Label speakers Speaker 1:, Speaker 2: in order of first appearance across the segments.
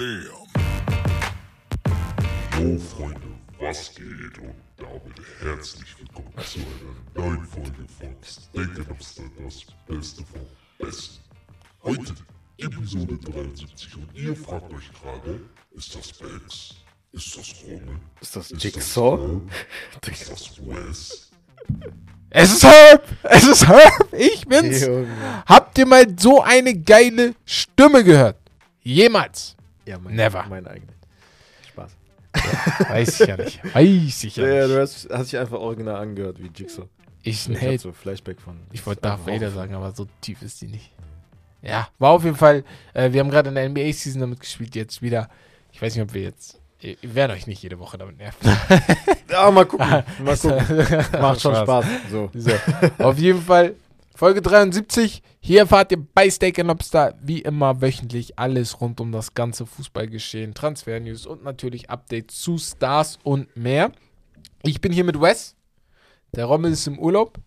Speaker 1: Damn. Yo, Freunde, was geht? Und damit herzlich willkommen zu einer neuen Folge von Steak Lobster, das Beste vom Besten. Heute Episode 73 und ihr fragt euch gerade, ist das Bex? Ist das Rommel?
Speaker 2: Ist das
Speaker 1: Ist
Speaker 2: Jigsaw?
Speaker 1: Das ist das Wes?
Speaker 3: Es ist Herb! Es ist Herb! Ich bin's!
Speaker 2: Junge.
Speaker 3: Habt ihr mal so eine geile Stimme gehört? Jemals?
Speaker 2: Ja, mein,
Speaker 3: Never.
Speaker 2: Mein eigener. Spaß.
Speaker 3: Weiß ich ja nicht. Weiß ich ja
Speaker 2: Ja,
Speaker 3: nicht.
Speaker 2: du hast, hast dich einfach original angehört wie Jigsaw.
Speaker 3: Ich
Speaker 2: Ich
Speaker 3: Hate.
Speaker 2: so Flashback von.
Speaker 3: Ich wollte Darth Vader sagen, aber so tief ist die nicht. Ja, war auf jeden Fall. Äh, wir haben gerade in der NBA-Season damit gespielt, jetzt wieder. Ich weiß nicht, ob wir jetzt. Wir werden euch nicht jede Woche damit nerven.
Speaker 2: Ja, mal gucken. Mal gucken. Macht schon Spaß. So.
Speaker 3: So, auf jeden Fall Folge 73. Hier erfahrt ihr bei Steak Lobster wie immer wöchentlich alles rund um das ganze Fußballgeschehen, Transfer-News und natürlich Updates zu Stars und mehr. Ich bin hier mit Wes. Der Rommel ist im Urlaub.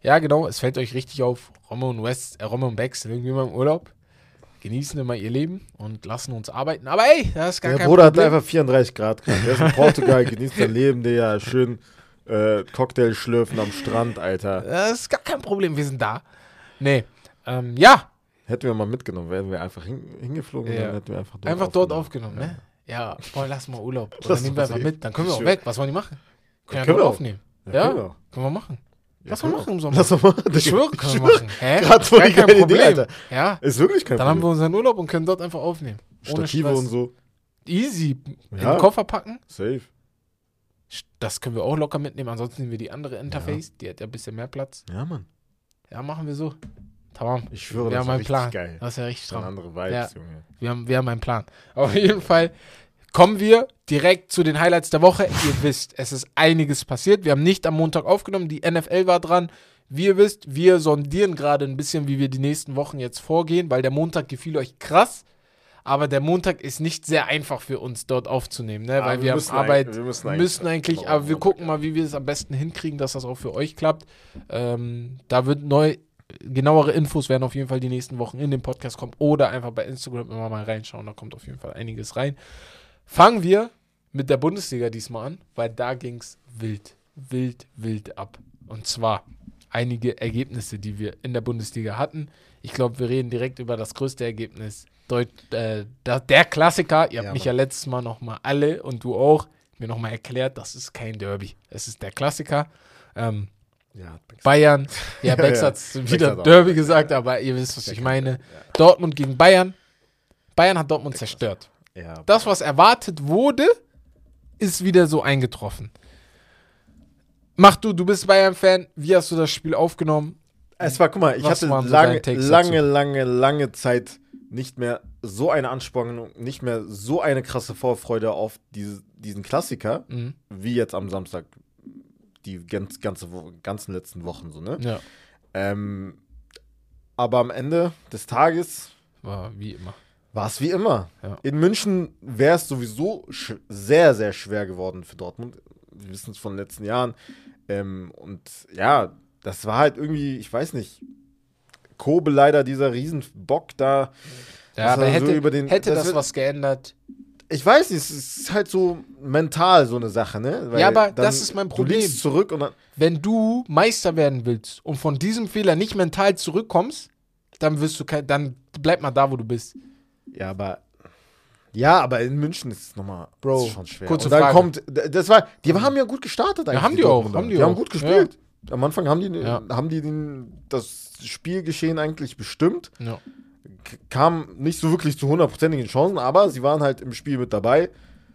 Speaker 3: Ja, genau, es fällt euch richtig auf. Rommel und Wes, äh, Rommel und Bex sind irgendwie immer im Urlaub. Genießen immer ihr Leben und lassen uns arbeiten. Aber ey, das ist gar
Speaker 2: Der
Speaker 3: kein
Speaker 2: Bruder
Speaker 3: Problem.
Speaker 2: hat einfach 34 Grad gerade. Der ist in Portugal, genießt sein Leben, der ja schön äh, Cocktail schlürfen am Strand, Alter.
Speaker 3: das ist gar kein Problem, wir sind da. Nee, ähm, ja,
Speaker 2: Hätten wir mal mitgenommen, wären wir einfach hin, hingeflogen
Speaker 3: Ja.
Speaker 2: und dann hätten wir einfach dort
Speaker 3: Einfach dort aufgenommen, ne? Ja, boah, lass mal Urlaub. Oder
Speaker 2: Lass
Speaker 3: nehmen wir einfach mit. Dann können wir auch weg. Was wollen die machen? Können wir
Speaker 2: können wir.
Speaker 3: aufnehmen.
Speaker 2: Ja,
Speaker 3: Ja,
Speaker 2: können wir.
Speaker 3: können wir machen.
Speaker 2: Ja,
Speaker 3: Lass mal machen im Sommer.
Speaker 2: Lass mal machen.
Speaker 3: Ich schwöre, können wir machen. Hä?
Speaker 2: Gerade voll die geile Idee,
Speaker 3: Problem.
Speaker 2: Alter.
Speaker 3: Ja,
Speaker 2: Ist wirklich kein
Speaker 3: dann haben wir
Speaker 2: Problem.
Speaker 3: unseren Urlaub und können dort einfach aufnehmen.
Speaker 2: Stative und so.
Speaker 3: Easy.
Speaker 2: Ja.
Speaker 3: Im Koffer packen.
Speaker 2: Safe.
Speaker 3: Das können wir auch locker mitnehmen. Ansonsten nehmen wir die andere Interface. Die hat ja ein bisschen mehr Platz.
Speaker 2: Ja, Mann.
Speaker 3: Ja, machen wir so. Tamam.
Speaker 2: Ich schwöre,
Speaker 3: Wir
Speaker 2: das
Speaker 3: haben
Speaker 2: ist
Speaker 3: einen
Speaker 2: richtig
Speaker 3: Plan.
Speaker 2: geil.
Speaker 3: Das ist ja richtig stramm.
Speaker 2: andere Vibes,
Speaker 3: Ja.
Speaker 2: Junge.
Speaker 3: Wir haben, wir haben einen Plan. Auf jeden Fall kommen wir direkt zu den Highlights der Woche. Ihr wisst, es ist einiges passiert. Wir haben nicht am Montag aufgenommen. Die NFL war dran. Wie ihr wisst, wir sondieren gerade ein bisschen, wie wir die nächsten Wochen jetzt vorgehen, weil der Montag gefiel euch krass. Aber der Montag ist nicht sehr einfach für uns dort aufzunehmen, ne? Weil
Speaker 2: wir
Speaker 3: wir, haben
Speaker 2: müssen
Speaker 3: Arbeit,
Speaker 2: eigentlich- wir müssen
Speaker 3: müssen
Speaker 2: eigentlich
Speaker 3: eigentlich,
Speaker 2: mal
Speaker 3: aber wir
Speaker 2: Montag,
Speaker 3: gucken mal, wie wir es am besten hinkriegen, dass das auch für euch klappt. Ähm, da wird neu, genauere Infos werden auf jeden Fall die nächsten Wochen in den Podcast kommen oder einfach bei Instagram immer mal reinschauen, da kommt auf jeden Fall einiges rein. Fangen wir mit der Bundesliga diesmal an, weil da ging es wild, wild, wild ab. Und zwar einige Ergebnisse, die wir in der Bundesliga hatten. Ich glaube, wir reden direkt über das größte Ergebnis. Deut äh, da, der Klassiker, ihr habt
Speaker 2: Ja,
Speaker 3: mich ja letztes Mal nochmal alle und du auch mir nochmal erklärt, das ist kein Derby. Es ist der Klassiker. Ähm,
Speaker 2: Ja, Bex-
Speaker 3: Bayern, ja, Bex
Speaker 2: ja.
Speaker 3: hat
Speaker 2: Bex
Speaker 3: wieder
Speaker 2: auch-
Speaker 3: Derby gesagt, aber ihr wisst, was ich meine. Dortmund gegen Bayern. Bayern hat Dortmund zerstört.
Speaker 2: Ja,
Speaker 3: Das, was erwartet wurde, ist wieder so eingetroffen. Mach du, du bist Bayern-Fan. Wie hast du das Spiel aufgenommen?
Speaker 2: Es war, guck mal, ich
Speaker 3: Was
Speaker 2: hatte
Speaker 3: so
Speaker 2: lange, lange, lange, lange Zeit nicht mehr so eine Anspannung, nicht mehr so eine krasse Vorfreude auf diese, diesen Klassiker,
Speaker 3: Mhm.
Speaker 2: wie jetzt am Samstag, die ganz, ganze, ganzen letzten Wochen so, ne?
Speaker 3: Ja,
Speaker 2: Ähm, aber am Ende des Tages
Speaker 3: war wie immer.
Speaker 2: war es wie immer.
Speaker 3: Ja.
Speaker 2: In München wäre es sowieso sehr, sehr schwer geworden für Dortmund. Wir wissen es von den letzten Jahren. Ähm, und ja, das war halt irgendwie, ich weiß nicht, Kobe leider, dieser Riesenbock da.
Speaker 3: Ja, aber
Speaker 2: war so
Speaker 3: hätte,
Speaker 2: über den-
Speaker 3: hätte
Speaker 2: das
Speaker 3: das, was geändert?
Speaker 2: Ich weiß nicht, es ist halt so mental so eine Sache, ne? Weil
Speaker 3: Ja, aber das ist mein
Speaker 2: Du
Speaker 3: Problem.
Speaker 2: liegst zurück und dann.
Speaker 3: Wenn du Meister werden willst und von diesem Fehler nicht mental zurückkommst, dann wirst du kein, dann bleib mal da, wo du bist.
Speaker 2: Ja, aber. Ja, aber in München ist es nochmal
Speaker 3: Bro,
Speaker 2: ist schon schwer.
Speaker 3: kurze
Speaker 2: und dann
Speaker 3: Frage.
Speaker 2: kommt, das war, die haben ja gut gestartet eigentlich.
Speaker 3: haben die auch,
Speaker 2: Dortmunder.
Speaker 3: haben die
Speaker 2: die haben
Speaker 3: auch.
Speaker 2: gut gespielt. Am Anfang haben die,
Speaker 3: Ja.
Speaker 2: haben die den, das Spielgeschehen eigentlich bestimmt.
Speaker 3: Ja.
Speaker 2: K kam nicht so wirklich zu hundertprozentigen Chancen, aber sie waren halt im Spiel mit dabei,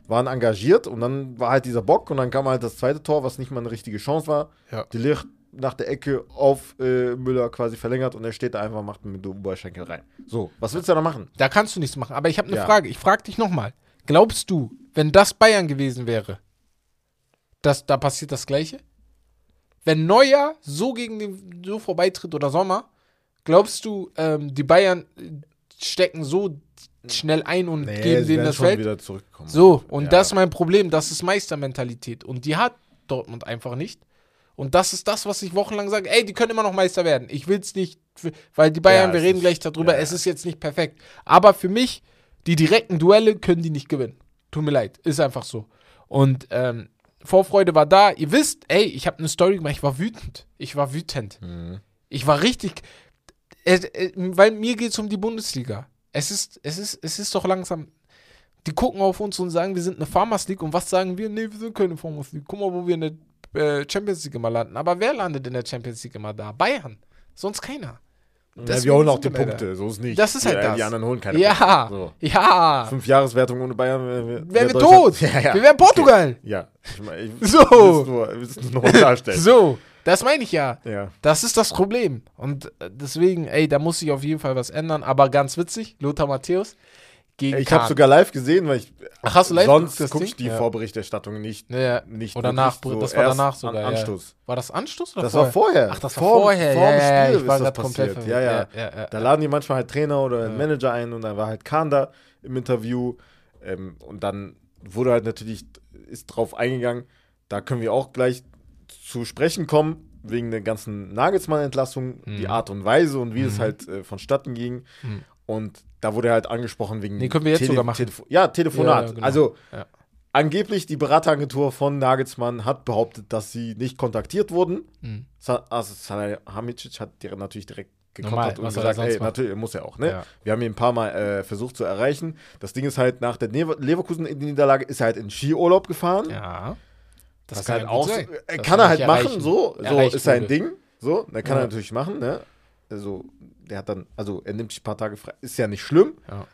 Speaker 2: waren engagiert und dann war halt dieser Bock und dann kam halt das zweite Tor, was nicht mal eine richtige Chance war.
Speaker 3: Ja.
Speaker 2: Die Licht nach der Ecke auf äh, Müller quasi verlängert und er steht da einfach und macht mit dem Oberschenkel rein. So, was willst du da machen?
Speaker 3: Da kannst du nichts machen. Aber ich habe eine
Speaker 2: Ja.
Speaker 3: Frage. Ich frage dich nochmal. Glaubst du, wenn das Bayern gewesen wäre, dass da passiert das Gleiche? Wenn Neuer so gegen den so vorbeitritt oder Sommer, glaubst du, ähm, die Bayern stecken so schnell ein und geben
Speaker 2: sie
Speaker 3: denen das Feld?
Speaker 2: wieder zurückkommen.
Speaker 3: So, und
Speaker 2: Ja.
Speaker 3: das ist mein Problem. Das ist Meistermentalität. Und die hat Dortmund einfach nicht. Und das ist das, was ich wochenlang sage. Ey, die können immer noch Meister werden. Ich will es nicht, weil die Bayern,
Speaker 2: Ja,
Speaker 3: wir reden
Speaker 2: ist-
Speaker 3: gleich darüber,
Speaker 2: ja,
Speaker 3: es ist jetzt nicht perfekt. Aber für mich, Die direkten Duelle können die nicht gewinnen. Tut mir leid, ist einfach so. Und ähm, Vorfreude war da. Ihr wisst, ey, ich habe eine Story gemacht, ich war wütend. Ich war wütend. Ich war richtig. Äh, äh, weil mir geht es um die Bundesliga. Es ist, es, ist, es ist doch langsam. Die gucken auf uns und sagen, wir sind eine Farmers League. Und was sagen wir? Nee, wir sind keine Farmers League. Guck mal, wo wir in der äh, Champions League immer landen. Aber wer landet in der Champions League immer da? Bayern. Sonst keiner.
Speaker 2: Ja, wir holen auch die
Speaker 3: wir.
Speaker 2: Punkte, so ist nicht.
Speaker 3: Das ist halt
Speaker 2: die,
Speaker 3: das.
Speaker 2: Die anderen holen keine
Speaker 3: Ja,
Speaker 2: Punkte. So.
Speaker 3: ja.
Speaker 2: Fünf Jahreswertung ohne Bayern wären wir,
Speaker 3: Wären wir
Speaker 2: Deutschland-
Speaker 3: tot.
Speaker 2: Ja, ja.
Speaker 3: Wir wären Portugal.
Speaker 2: Ja. Ich mein, ich
Speaker 3: So.
Speaker 2: will es nur, nur darstellen.
Speaker 3: So, das meine ich ja.
Speaker 2: Ja.
Speaker 3: Das ist das Problem. Und äh, deswegen, ey, da muss sich auf jeden Fall was ändern. Aber ganz witzig, Lothar Matthäus gegen
Speaker 2: Ich habe sogar live gesehen, weil ich
Speaker 3: Ach, hast du live
Speaker 2: sonst
Speaker 3: Ding?
Speaker 2: die
Speaker 3: Ja.
Speaker 2: Vorberichterstattung nicht.
Speaker 3: Ja,
Speaker 2: nicht
Speaker 3: oder nach,
Speaker 2: so
Speaker 3: das war danach sogar.
Speaker 2: An. Anstoß.
Speaker 3: War das Anstoß oder
Speaker 2: Das
Speaker 3: vorher?
Speaker 2: war vorher.
Speaker 3: Ach, das war vorher.
Speaker 2: vorm
Speaker 3: ja, ja, ja,
Speaker 2: Spiel
Speaker 3: ich war
Speaker 2: das
Speaker 3: komplett
Speaker 2: passiert. Ja, ja. Da laden die manchmal halt Trainer oder Manager ein und dann war halt Kahn da im Interview. Ähm, und dann wurde halt natürlich, ist drauf eingegangen, da können wir auch gleich zu sprechen kommen, wegen der ganzen Nagelsmann-Entlassung, die Art und Weise und wie es halt äh, vonstatten ging.
Speaker 3: Mhm.
Speaker 2: Und da wurde halt angesprochen wegen.
Speaker 3: Nee, können wir jetzt sogar machen.
Speaker 2: Telefo ja, Telefonat.
Speaker 3: Ja, genau.
Speaker 2: Also,
Speaker 3: Ja.
Speaker 2: angeblich die Berateragentur von Nagelsmann hat behauptet, dass sie nicht kontaktiert wurden.
Speaker 3: Mhm.
Speaker 2: Also Salihamidzic hat dir natürlich direkt gekontert und gesagt,
Speaker 3: sonst
Speaker 2: ey,
Speaker 3: machen?
Speaker 2: natürlich, muss er auch, ne?
Speaker 3: Ja.
Speaker 2: Wir haben ihn ein paar Mal äh, versucht zu erreichen. Das Ding ist halt, nach der Lever Leverkusen-Niederlage ist er halt in Skiurlaub gefahren.
Speaker 3: Ja.
Speaker 2: Das, ist
Speaker 3: kann
Speaker 2: halt auch,
Speaker 3: sein,
Speaker 2: äh, kann
Speaker 3: er
Speaker 2: halt machen,
Speaker 3: erreichen-
Speaker 2: so, so
Speaker 3: erreicht
Speaker 2: ist sein. Ding, so, ne, kann
Speaker 3: Ja.
Speaker 2: er natürlich machen, ne? Also, der hat dann, also er nimmt sich ein paar Tage frei, ist ja nicht schlimm,
Speaker 3: ja.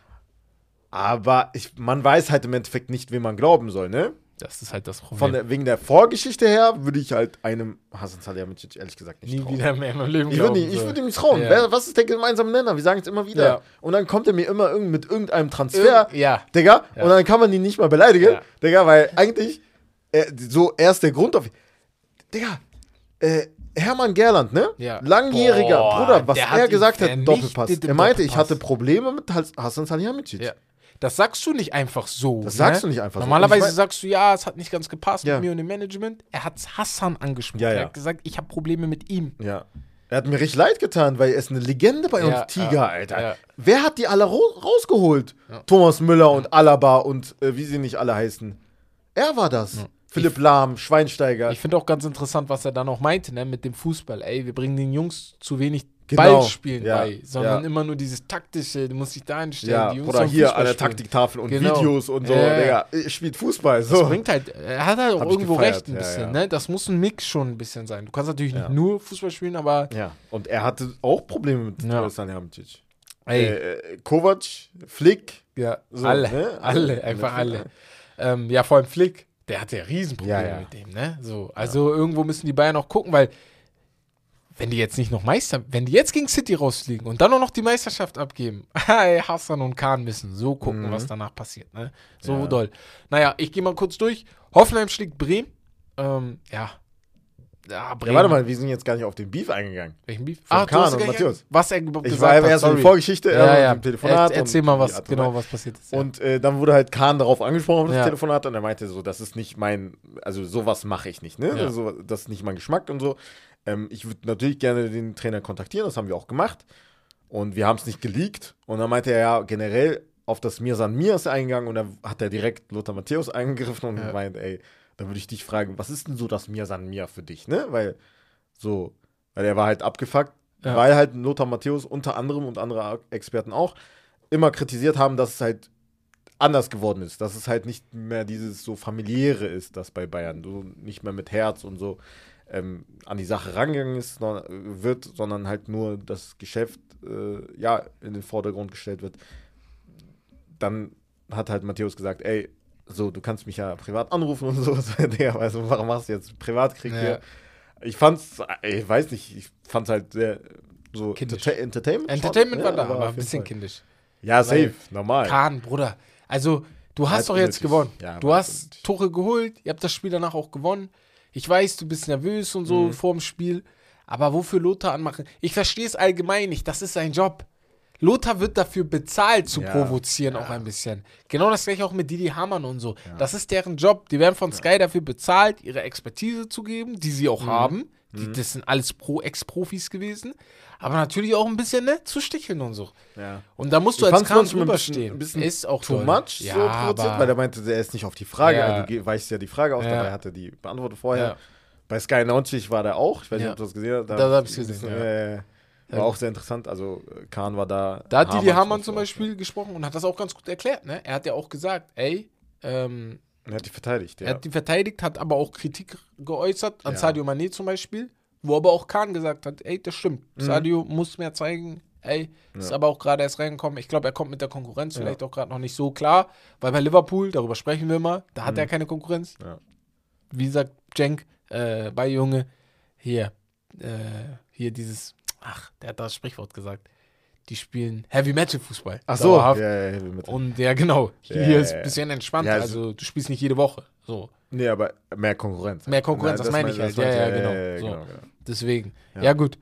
Speaker 2: aber ich, man weiß halt im Endeffekt nicht, wem man glauben soll, ne?
Speaker 3: Das ist halt das Problem.
Speaker 2: Von der, wegen der Vorgeschichte her würde ich halt einem Hasan Salihamidzic ehrlich gesagt nicht
Speaker 3: Nie
Speaker 2: trauen.
Speaker 3: wieder mehr in meinem Leben
Speaker 2: Ich würde ihm, ich
Speaker 3: so.
Speaker 2: würd ihm nicht trauen.
Speaker 3: Ja.
Speaker 2: Wer, was ist der gemeinsame Nenner? Wir sagen es immer wieder.
Speaker 3: Ja.
Speaker 2: Und dann kommt er mir immer irgend, mit irgendeinem Transfer,
Speaker 3: Irg- ja.
Speaker 2: Digga,
Speaker 3: Ja.
Speaker 2: und dann kann man ihn nicht mal beleidigen,
Speaker 3: Ja.
Speaker 2: Digga, weil eigentlich äh, so erst der Grund auf. Digga, äh, Hermann Gerland, ne?
Speaker 3: Ja.
Speaker 2: Langjähriger
Speaker 3: Boah,
Speaker 2: Bruder, was er gesagt hat Doppelpass. Er meinte, ich
Speaker 3: Doppelpass.
Speaker 2: hatte Probleme mit Has- Hasan Salihamidzic.
Speaker 3: Ja. Das sagst du nicht einfach so.
Speaker 2: Das
Speaker 3: ne?
Speaker 2: sagst du nicht einfach so.
Speaker 3: Normalerweise
Speaker 2: ich mein-
Speaker 3: sagst du, ja, es hat nicht ganz gepasst
Speaker 2: Ja.
Speaker 3: mit mir und dem Management. Er hat Hassan angesprochen.
Speaker 2: Ja, ja.
Speaker 3: Er hat gesagt, ich habe Probleme mit ihm.
Speaker 2: Ja. Er hat mir richtig leid getan, weil er ist eine Legende bei uns, Tiger, Alter. Wer hat die alle rausgeholt? Thomas Müller und Alaba und äh, wie sie nicht alle heißen. Er war das. Philipp Lahm, Schweinsteiger.
Speaker 3: Ich finde auch ganz interessant, was er dann auch meinte, ne, mit dem Fußball. Ey, wir bringen den Jungs zu wenig
Speaker 2: Genau.
Speaker 3: Ballspielen
Speaker 2: Ja,
Speaker 3: bei, sondern
Speaker 2: ja.
Speaker 3: immer nur dieses taktische, du musst dich da einstellen.
Speaker 2: ja, oder hier
Speaker 3: Fußball
Speaker 2: an der. Taktiktafel und
Speaker 3: Genau.
Speaker 2: Videos und so. Digga, ich spielt Fußball.
Speaker 3: Das
Speaker 2: So.
Speaker 3: bringt halt, er hat halt auch
Speaker 2: Hab
Speaker 3: irgendwo recht ein bisschen, ne? Das muss ein Mix schon ein bisschen sein. Du kannst natürlich nicht nur Fußball spielen, aber
Speaker 2: ja, und er hatte auch Probleme mit
Speaker 3: Ja.
Speaker 2: Salihamidzic.
Speaker 3: ey,
Speaker 2: Äh, Kovac, Flick.
Speaker 3: ja,
Speaker 2: so,
Speaker 3: alle,
Speaker 2: ne?
Speaker 3: alle,
Speaker 2: Alle.
Speaker 3: einfach alle. Ähm, ja, vor allem Flick, der hatte ja Riesenprobleme
Speaker 2: Ja, ja.
Speaker 3: mit dem, ne? So, also irgendwo müssen die Bayern auch gucken, weil wenn die jetzt nicht noch Meister, wenn die jetzt gegen City rausfliegen und dann auch noch die Meisterschaft abgeben, hey, Hassan und Kahn müssen so gucken,
Speaker 2: Mhm.
Speaker 3: was danach passiert, ne? So
Speaker 2: Ja.
Speaker 3: doll. Naja, ich gehe mal kurz durch. Hoffenheim schlägt Bremen. Ähm, ja. Ja,
Speaker 2: Ja, warte mal, wir sind jetzt gar nicht auf den Beef eingegangen.
Speaker 3: Welchen Beef?
Speaker 2: Von
Speaker 3: du
Speaker 2: Kahn und Matthäus.
Speaker 3: Was er überhaupt
Speaker 2: Ich
Speaker 3: gesagt
Speaker 2: war erst in der Vorgeschichte,
Speaker 3: Ja, ja.
Speaker 2: dem Telefonat.
Speaker 3: Er, erzähl mal
Speaker 2: die
Speaker 3: was, genau, was passiert ist. Ja.
Speaker 2: Und äh, dann wurde halt Kahn darauf angesprochen auf das
Speaker 3: Ja.
Speaker 2: Telefonat und er meinte so, das ist nicht mein, also sowas mache ich nicht, ne?
Speaker 3: Ja.
Speaker 2: Also, das ist nicht mein Geschmack und so. Ähm, ich würde natürlich gerne den Trainer kontaktieren, das haben wir auch gemacht. Und wir haben es nicht geleakt. Und dann meinte er ja generell auf das Mirsan Mir ist eingegangen und dann hat er direkt Lothar Matthäus eingegriffen und
Speaker 3: Ja.
Speaker 2: meint, ey, da würde ich dich fragen, was ist denn so das Mirsan Mir für dich, ne? Weil so, weil er war halt abgefuckt,
Speaker 3: Ja.
Speaker 2: weil halt Lothar Matthäus unter anderem und andere Experten auch immer kritisiert haben, dass es halt anders geworden ist, dass es halt nicht mehr dieses so familiäre ist, das bei Bayern, so nicht mehr mit Herz und so ähm, an die Sache rangegangen ist, sondern, äh, wird, sondern halt nur das Geschäft äh, ja in den Vordergrund gestellt wird. Dann hat halt Matthäus gesagt, ey, so, du kannst mich ja privat anrufen und so. Digga, also, warum machst du jetzt Privatkrieg
Speaker 3: Ja.
Speaker 2: hier? Ich fand's, ich weiß nicht, ich fand's halt sehr so
Speaker 3: Kindisch.
Speaker 2: Enter Entertainment.
Speaker 3: Entertainment war
Speaker 2: ja,
Speaker 3: da, aber ein bisschen
Speaker 2: Fall.
Speaker 3: kindisch.
Speaker 2: Ja, safe, normal.
Speaker 3: Kahn, Bruder. Also, du hast
Speaker 2: Halt
Speaker 3: doch jetzt gewonnen.
Speaker 2: Ja,
Speaker 3: du hast
Speaker 2: unnötig.
Speaker 3: Tore geholt, ihr habt das Spiel danach auch gewonnen. Ich weiß, du bist nervös und
Speaker 2: Mhm.
Speaker 3: so vor dem Spiel. Aber wofür Lothar anmachen? Ich verstehe es allgemein nicht. Das ist sein Job. Lothar wird dafür bezahlt zu
Speaker 2: Ja,
Speaker 3: provozieren,
Speaker 2: ja.
Speaker 3: auch ein bisschen. Genau das gleiche auch mit Didi Hamann und so. Das ist deren Job. Die werden von Sky dafür bezahlt, ihre Expertise zu geben, die sie
Speaker 2: Mhm.
Speaker 3: auch haben. Die, das sind alles Pro Ex-Profis gewesen. Aber natürlich auch ein bisschen, ne, zu sticheln und so.
Speaker 2: Ja.
Speaker 3: Und da musst du
Speaker 2: Ich
Speaker 3: als Kahn
Speaker 2: manchmal ein bisschen-
Speaker 3: stehen.
Speaker 2: ein bisschen
Speaker 3: ist auch
Speaker 2: Too
Speaker 3: doll.
Speaker 2: much
Speaker 3: ja,
Speaker 2: so provoziert, weil er meinte, er ist nicht auf die Frage,
Speaker 3: Ja.
Speaker 2: du weißt ja die Frage aus,
Speaker 3: Ja.
Speaker 2: dabei hat er die beantwortet vorher.
Speaker 3: Ja.
Speaker 2: Bei Sky 90 war der auch, ich weiß
Speaker 3: Ja.
Speaker 2: nicht, ob du das gesehen hast.
Speaker 3: Das hab ich gesehen, ja.
Speaker 2: äh, war auch sehr interessant, also äh, Kahn war da.
Speaker 3: Da hat Didi Hamann zum. Beispiel gesprochen und hat das auch ganz gut erklärt, ne? Er hat ja auch gesagt, ey, ähm,
Speaker 2: Er hat die verteidigt, ja.
Speaker 3: Er hat die verteidigt, hat aber auch Kritik geäußert an
Speaker 2: Ja.
Speaker 3: Sadio Mané zum Beispiel, wo aber auch Kahn gesagt hat, ey, das stimmt,
Speaker 2: Mhm.
Speaker 3: Sadio muss mehr zeigen, ey, ist
Speaker 2: Ja.
Speaker 3: aber auch gerade erst reingekommen. Ich glaube, er kommt mit der Konkurrenz vielleicht auch gerade noch nicht so klar, weil bei Liverpool, darüber sprechen wir immer, da hat er keine Konkurrenz.
Speaker 2: Mhm.
Speaker 3: Wie sagt Cenk, äh, bei Junge, hier, äh, hier dieses, ach, der hat das Sprichwort gesagt, die spielen Heavy Metal Fußball.
Speaker 2: Ach so, ja, ja, ja, mit,
Speaker 3: Und ja, genau. Hier
Speaker 2: Ja,
Speaker 3: ist ein bisschen entspannter.
Speaker 2: Ja,
Speaker 3: also du spielst nicht jede Woche. So.
Speaker 2: nee, aber mehr Konkurrenz.
Speaker 3: Mehr Konkurrenz,
Speaker 2: Ja,
Speaker 3: das meine ich halt.
Speaker 2: das
Speaker 3: Ja, ja, genau. So.
Speaker 2: genau.
Speaker 3: Deswegen. Ja, gut.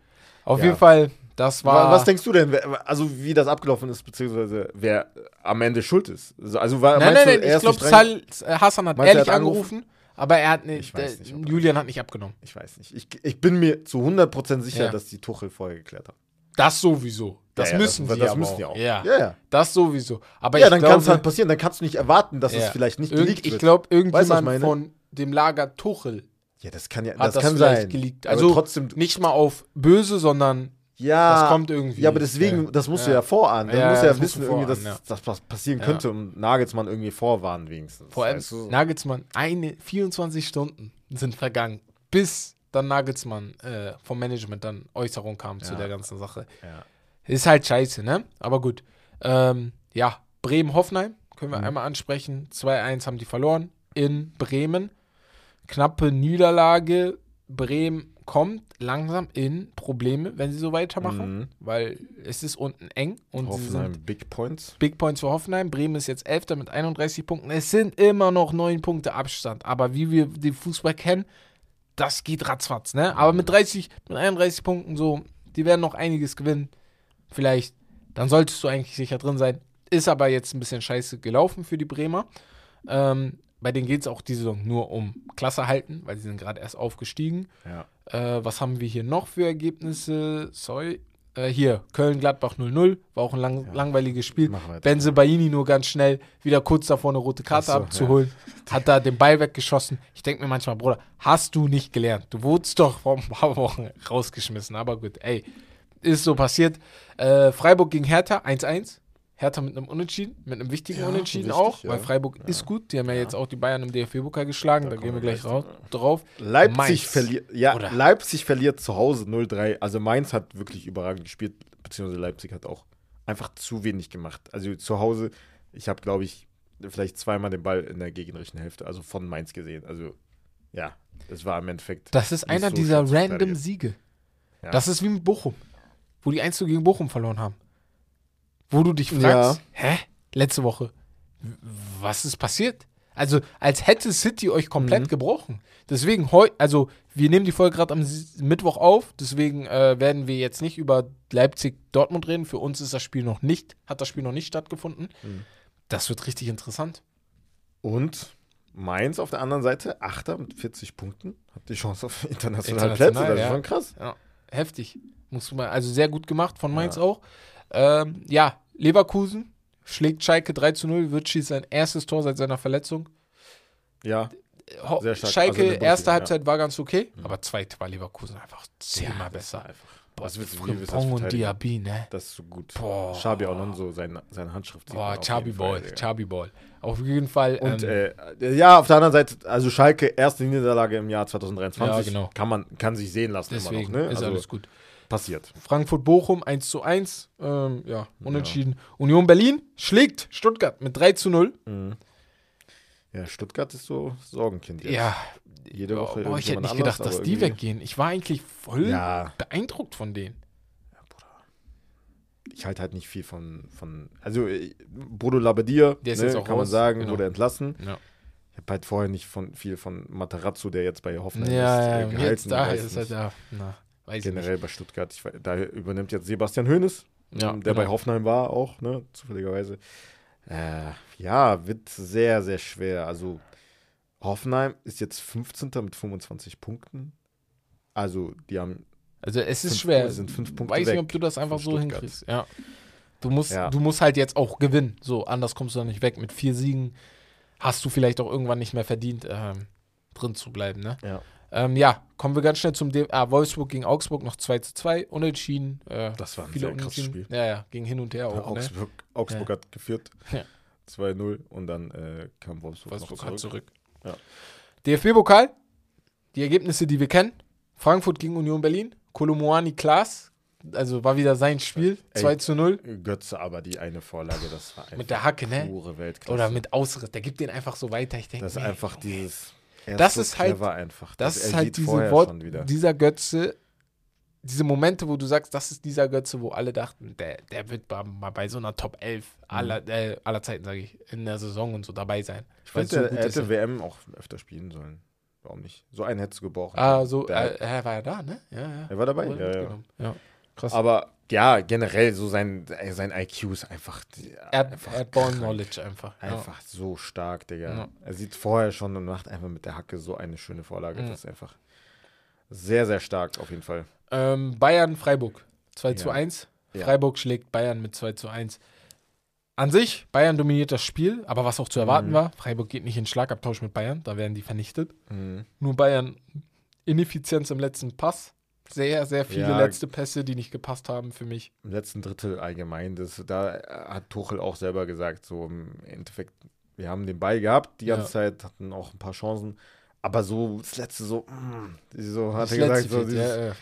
Speaker 3: Auf jeden Fall, das war.
Speaker 2: Wa- Was denkst du denn, also wie das abgelaufen ist, beziehungsweise wer am Ende schuld ist? Also, Also war,
Speaker 3: nein, nein, nein, ich glaube, äh, Hassan hat ehrlich
Speaker 2: hat
Speaker 3: angerufen, aber er hat nicht.
Speaker 2: Ich weiß
Speaker 3: äh,
Speaker 2: nicht,
Speaker 3: Julian hat nicht abgenommen.
Speaker 2: Ich weiß nicht. Ich, ich bin mir zu 100% sicher,
Speaker 3: Ja.
Speaker 2: dass die Tuchel vorher geklärt haben.
Speaker 3: Das sowieso. Das
Speaker 2: Ja, ja,
Speaker 3: müssen
Speaker 2: das,
Speaker 3: sie
Speaker 2: das müssen
Speaker 3: auch.
Speaker 2: die auch.
Speaker 3: Ja,
Speaker 2: ja. ja.
Speaker 3: das sowieso. Aber
Speaker 2: Ja, dann
Speaker 3: glaube,
Speaker 2: kann es halt passieren. Dann kannst du nicht erwarten, dass
Speaker 3: ja,
Speaker 2: es vielleicht nicht
Speaker 3: irgend-
Speaker 2: geleakt
Speaker 3: Ich
Speaker 2: wird.
Speaker 3: glaube,
Speaker 2: Weißt ich
Speaker 3: irgendjemand
Speaker 2: meine?
Speaker 3: von dem Lager Tuchel
Speaker 2: ja, das kann ja, das,
Speaker 3: das,
Speaker 2: kann sein.
Speaker 3: geleakt. Also
Speaker 2: trotzdem,
Speaker 3: nicht mal auf böse, sondern
Speaker 2: ja,
Speaker 3: das kommt irgendwie.
Speaker 2: Ja, aber deswegen,
Speaker 3: Ja.
Speaker 2: das musst du
Speaker 3: Ja.
Speaker 2: ja vorahnen. Dann
Speaker 3: Ja,
Speaker 2: musst du ja
Speaker 3: das
Speaker 2: wissen,
Speaker 3: du
Speaker 2: irgendwie, dass, dass was passieren
Speaker 3: Ja.
Speaker 2: könnte und Nagelsmann irgendwie vorwarnen wenigstens.
Speaker 3: Vor allem
Speaker 2: weißt du?
Speaker 3: Nagelsmann, eine 24 Stunden sind vergangen, bis dann Nagelsmann äh, vom Management dann Äußerung kam zu
Speaker 2: Ja.
Speaker 3: der ganzen Sache.
Speaker 2: Ja.
Speaker 3: Ist halt scheiße, ne? Aber gut. Ähm, ja, Bremen-Hoffenheim können wir
Speaker 2: Mhm.
Speaker 3: einmal ansprechen. 2-1 haben die verloren in Bremen. Knappe Niederlage. Bremen kommt langsam in Probleme, wenn sie so weitermachen,
Speaker 2: Mhm.
Speaker 3: weil es ist unten eng und sie
Speaker 2: Hoffenheim
Speaker 3: sind
Speaker 2: Big Points.
Speaker 3: Big Points für Hoffenheim. Bremen ist jetzt Elfter mit 31 Punkten. Es sind immer noch 9 Punkte Abstand. Aber wie wir den Fußball kennen, das geht ratzfatz, ne? Aber mit 30, mit 31 Punkten so, die werden noch einiges gewinnen. Vielleicht, dann solltest du eigentlich sicher drin sein. Ist aber jetzt ein bisschen scheiße gelaufen für die Bremer. Ähm, bei denen geht es auch diese Saison nur um Klasse halten, weil sie sind gerade erst aufgestiegen.
Speaker 2: Ja.
Speaker 3: Äh, was haben wir hier noch für Ergebnisse? Sorry. Äh, hier, Köln-Gladbach 0-0. War auch ein lang, langweiliges Spiel. Benze Baini nur ganz schnell wieder kurz davor eine rote Karte
Speaker 2: so,
Speaker 3: abzuholen. Hat da den Ball weggeschossen. Ich denke mir manchmal, Bruder, hast du nicht gelernt? Du wurdest doch vor ein paar Wochen rausgeschmissen. Aber gut, ey, ist so passiert. Äh, Freiburg gegen Hertha 1-1. Hertha mit einem Unentschieden, mit einem wichtigen
Speaker 2: Ja,
Speaker 3: Unentschieden
Speaker 2: wichtig,
Speaker 3: auch,
Speaker 2: ja.
Speaker 3: weil Freiburg ist gut. Die haben ja, jetzt auch die Bayern im DFB-Pokal geschlagen. Da, gehen wir gleich raus, drauf.
Speaker 2: Leipzig verliert, ja,
Speaker 3: Oder?
Speaker 2: Leipzig verliert zu Hause 0-3. Also Mainz hat wirklich überragend gespielt, beziehungsweise Leipzig hat auch einfach zu wenig gemacht. Also zu Hause, ich habe, glaube ich, vielleicht zweimal den Ball in der gegnerischen Hälfte, also von Mainz gesehen. Also ja, es war im Endeffekt.
Speaker 3: Das ist einer
Speaker 2: so
Speaker 3: dieser random. Siege.
Speaker 2: Ja.
Speaker 3: Das ist wie mit Bochum, wo die 1 gegen Bochum verloren haben. Wo du dich fragst, hä? Letzte Woche, was ist passiert? Also, als hätte City euch komplett
Speaker 2: Mhm.
Speaker 3: gebrochen. Deswegen, heu also, wir nehmen die Folge gerade am Mittwoch auf, deswegen äh, werden wir jetzt nicht über Leipzig-Dortmund reden. Für uns ist das Spiel noch nicht, hat das Spiel noch nicht stattgefunden.
Speaker 2: Mhm.
Speaker 3: Das wird richtig interessant.
Speaker 2: Und Mainz auf der anderen Seite, Achter mit 40 Punkten, hat die Chance auf internationale
Speaker 3: International,
Speaker 2: Plätze. Das
Speaker 3: ja.
Speaker 2: ist schon krass.
Speaker 3: Ja, heftig. Muss man, also sehr gut gemacht von Mainz
Speaker 2: Ja.
Speaker 3: auch. Ähm, ja, Leverkusen schlägt Schalke 3 zu 0, wird schießt sein erstes Tor seit seiner Verletzung.
Speaker 2: Ja, Sehr stark.
Speaker 3: Schalke,
Speaker 2: Also in der
Speaker 3: erste Halbzeit war ganz okay, aber zweite war Leverkusen einfach zehnmal
Speaker 2: war
Speaker 3: besser.
Speaker 2: einfach. Was willst du, wie willst du das
Speaker 3: Frimpong und? Diaby, ne?
Speaker 2: Das ist so gut.
Speaker 3: Boah.
Speaker 2: Xabi Alonso, seine, seine Handschrift.
Speaker 3: Boah, Chabi
Speaker 2: Fall,
Speaker 3: Ball,
Speaker 2: Digga.
Speaker 3: Chabi Ball. Auf jeden Fall.
Speaker 2: Und
Speaker 3: ähm,
Speaker 2: äh, ja, auf der anderen Seite, also Schalke, erste Niederlage im Jahr 2023.
Speaker 3: Ja, genau.
Speaker 2: Kann man, kann sich sehen lassen
Speaker 3: deswegen
Speaker 2: immer noch, ne?
Speaker 3: ist
Speaker 2: Also
Speaker 3: alles gut.
Speaker 2: Passiert.
Speaker 3: Frankfurt-Bochum 1 zu 1. Ähm, ja, unentschieden. Union Berlin schlägt Stuttgart mit 3 zu 0.
Speaker 2: Ja, Stuttgart ist so Sorgenkind jetzt.
Speaker 3: Ja,
Speaker 2: Jede Woche
Speaker 3: boah, ich hätte nicht
Speaker 2: anders,
Speaker 3: gedacht, dass die weggehen. Ich war eigentlich voll
Speaker 2: Ja,
Speaker 3: beeindruckt von denen.
Speaker 2: ich halte halt nicht viel von, von also äh, Bodo Labbadia,
Speaker 3: Der ist
Speaker 2: ne,
Speaker 3: jetzt auch
Speaker 2: kann man
Speaker 3: raus,
Speaker 2: sagen,
Speaker 3: genau.
Speaker 2: wurde entlassen.
Speaker 3: Ja,
Speaker 2: Ich habe halt vorher nicht von, viel von Materazzo, der jetzt bei Hoffenheim
Speaker 3: ja,
Speaker 2: ist,
Speaker 3: ja
Speaker 2: äh,
Speaker 3: und
Speaker 2: gehalten.
Speaker 3: jetzt da ist halt ja, na, weiß
Speaker 2: Generell bei Stuttgart, ich, da übernimmt jetzt Sebastian Hoeneß,
Speaker 3: Ja,
Speaker 2: ähm, der
Speaker 3: genau.
Speaker 2: bei Hoffenheim war auch, ne, zufälligerweise. Äh, ja, wird sehr, sehr schwer. Also Hoffenheim ist jetzt 15. mit 25 Punkten. Also die haben.
Speaker 3: Also es ist schwer.
Speaker 2: Sind fünf Punkte
Speaker 3: Weiß nicht, ob du das einfach so
Speaker 2: Stuttgart.
Speaker 3: hinkriegst. Ja. Du musst,
Speaker 2: Ja.
Speaker 3: du musst halt jetzt auch gewinnen. So, anders kommst du da nicht weg. Mit vier Siegen hast du vielleicht auch irgendwann nicht mehr verdient, ähm, drin zu bleiben. Ne?
Speaker 2: Ja.
Speaker 3: Ähm, ja, kommen wir ganz schnell zum D ah, Wolfsburg gegen Augsburg noch 2 zu 2, unentschieden. Äh,
Speaker 2: Das war ein
Speaker 3: viele
Speaker 2: sehr krasses. Spiel.
Speaker 3: Ja, ja, ging hin und her auch. Ne?
Speaker 2: Augsburg, Augsburg hat geführt.
Speaker 3: Ja.
Speaker 2: 2-0 und dann äh, kam Wolfsburg,
Speaker 3: Wolfsburg
Speaker 2: noch
Speaker 3: zurück.
Speaker 2: Ja.
Speaker 3: DFB-Pokal, die Ergebnisse, die wir kennen. Frankfurt gegen Union Berlin, Kolomoani Klaas, also war wieder sein Spiel,
Speaker 2: Ey.
Speaker 3: 2 zu 0.
Speaker 2: Götze, aber die eine Vorlage, das war einfach
Speaker 3: Mit der Hacke, ne?
Speaker 2: Weltklasse.
Speaker 3: Oder mit Ausritt, der gibt den einfach so weiter. Ich denke,
Speaker 2: das ist einfach dieses. Er
Speaker 3: Das
Speaker 2: so
Speaker 3: ist halt-
Speaker 2: einfach.
Speaker 3: Das
Speaker 2: er
Speaker 3: ist halt diese Wort, dieser Götze, diese Momente, wo du sagst, das ist dieser Götze, wo alle dachten, der, der wird mal, bei so einer Top 11 aller, äh, aller Zeiten, sage ich, in der Saison und so dabei sein.
Speaker 2: Ich finde,
Speaker 3: so
Speaker 2: er
Speaker 3: ist
Speaker 2: hätte WM auch öfter spielen sollen. Warum nicht? So einen hättest du gebraucht.
Speaker 3: Ah, so, äh, er war ja da, ne? Ja, ja.
Speaker 2: er war dabei? Ja, ja.
Speaker 3: ja. Krass.
Speaker 2: Aber ja, generell, so sein, äh, sein IQ ist einfach.
Speaker 3: er hat,
Speaker 2: einfach krank.
Speaker 3: Knowledge einfach. Ja.
Speaker 2: Einfach so stark, Digga.
Speaker 3: Ja.
Speaker 2: Er sieht vorher schon und macht einfach mit der Hacke so eine schöne Vorlage.
Speaker 3: Mhm.
Speaker 2: Das ist einfach sehr, sehr stark auf jeden Fall.
Speaker 3: Ähm, Bayern, Freiburg. 2 zu
Speaker 2: Ja.
Speaker 3: 1.
Speaker 2: Ja.
Speaker 3: Freiburg schlägt Bayern mit 2 zu 1. An sich, Bayern dominiert das Spiel, aber was auch zu erwarten
Speaker 2: Mhm.
Speaker 3: war, Freiburg geht nicht in Schlagabtausch mit Bayern, da werden die vernichtet.
Speaker 2: Mhm.
Speaker 3: Nur Bayern Ineffizienz im letzten Pass. Sehr, sehr viele
Speaker 2: Ja.
Speaker 3: letzte Pässe, die nicht gepasst haben für mich.
Speaker 2: Im letzten Drittel allgemein, das, da hat Tuchel auch selber gesagt, so im Endeffekt, wir haben den Ball gehabt, die
Speaker 3: Ja.
Speaker 2: ganze Zeit, hatten auch ein paar Chancen, aber so das letzte so, mm, so hat
Speaker 3: Das
Speaker 2: er gesagt, so dieses,
Speaker 3: ja, ja.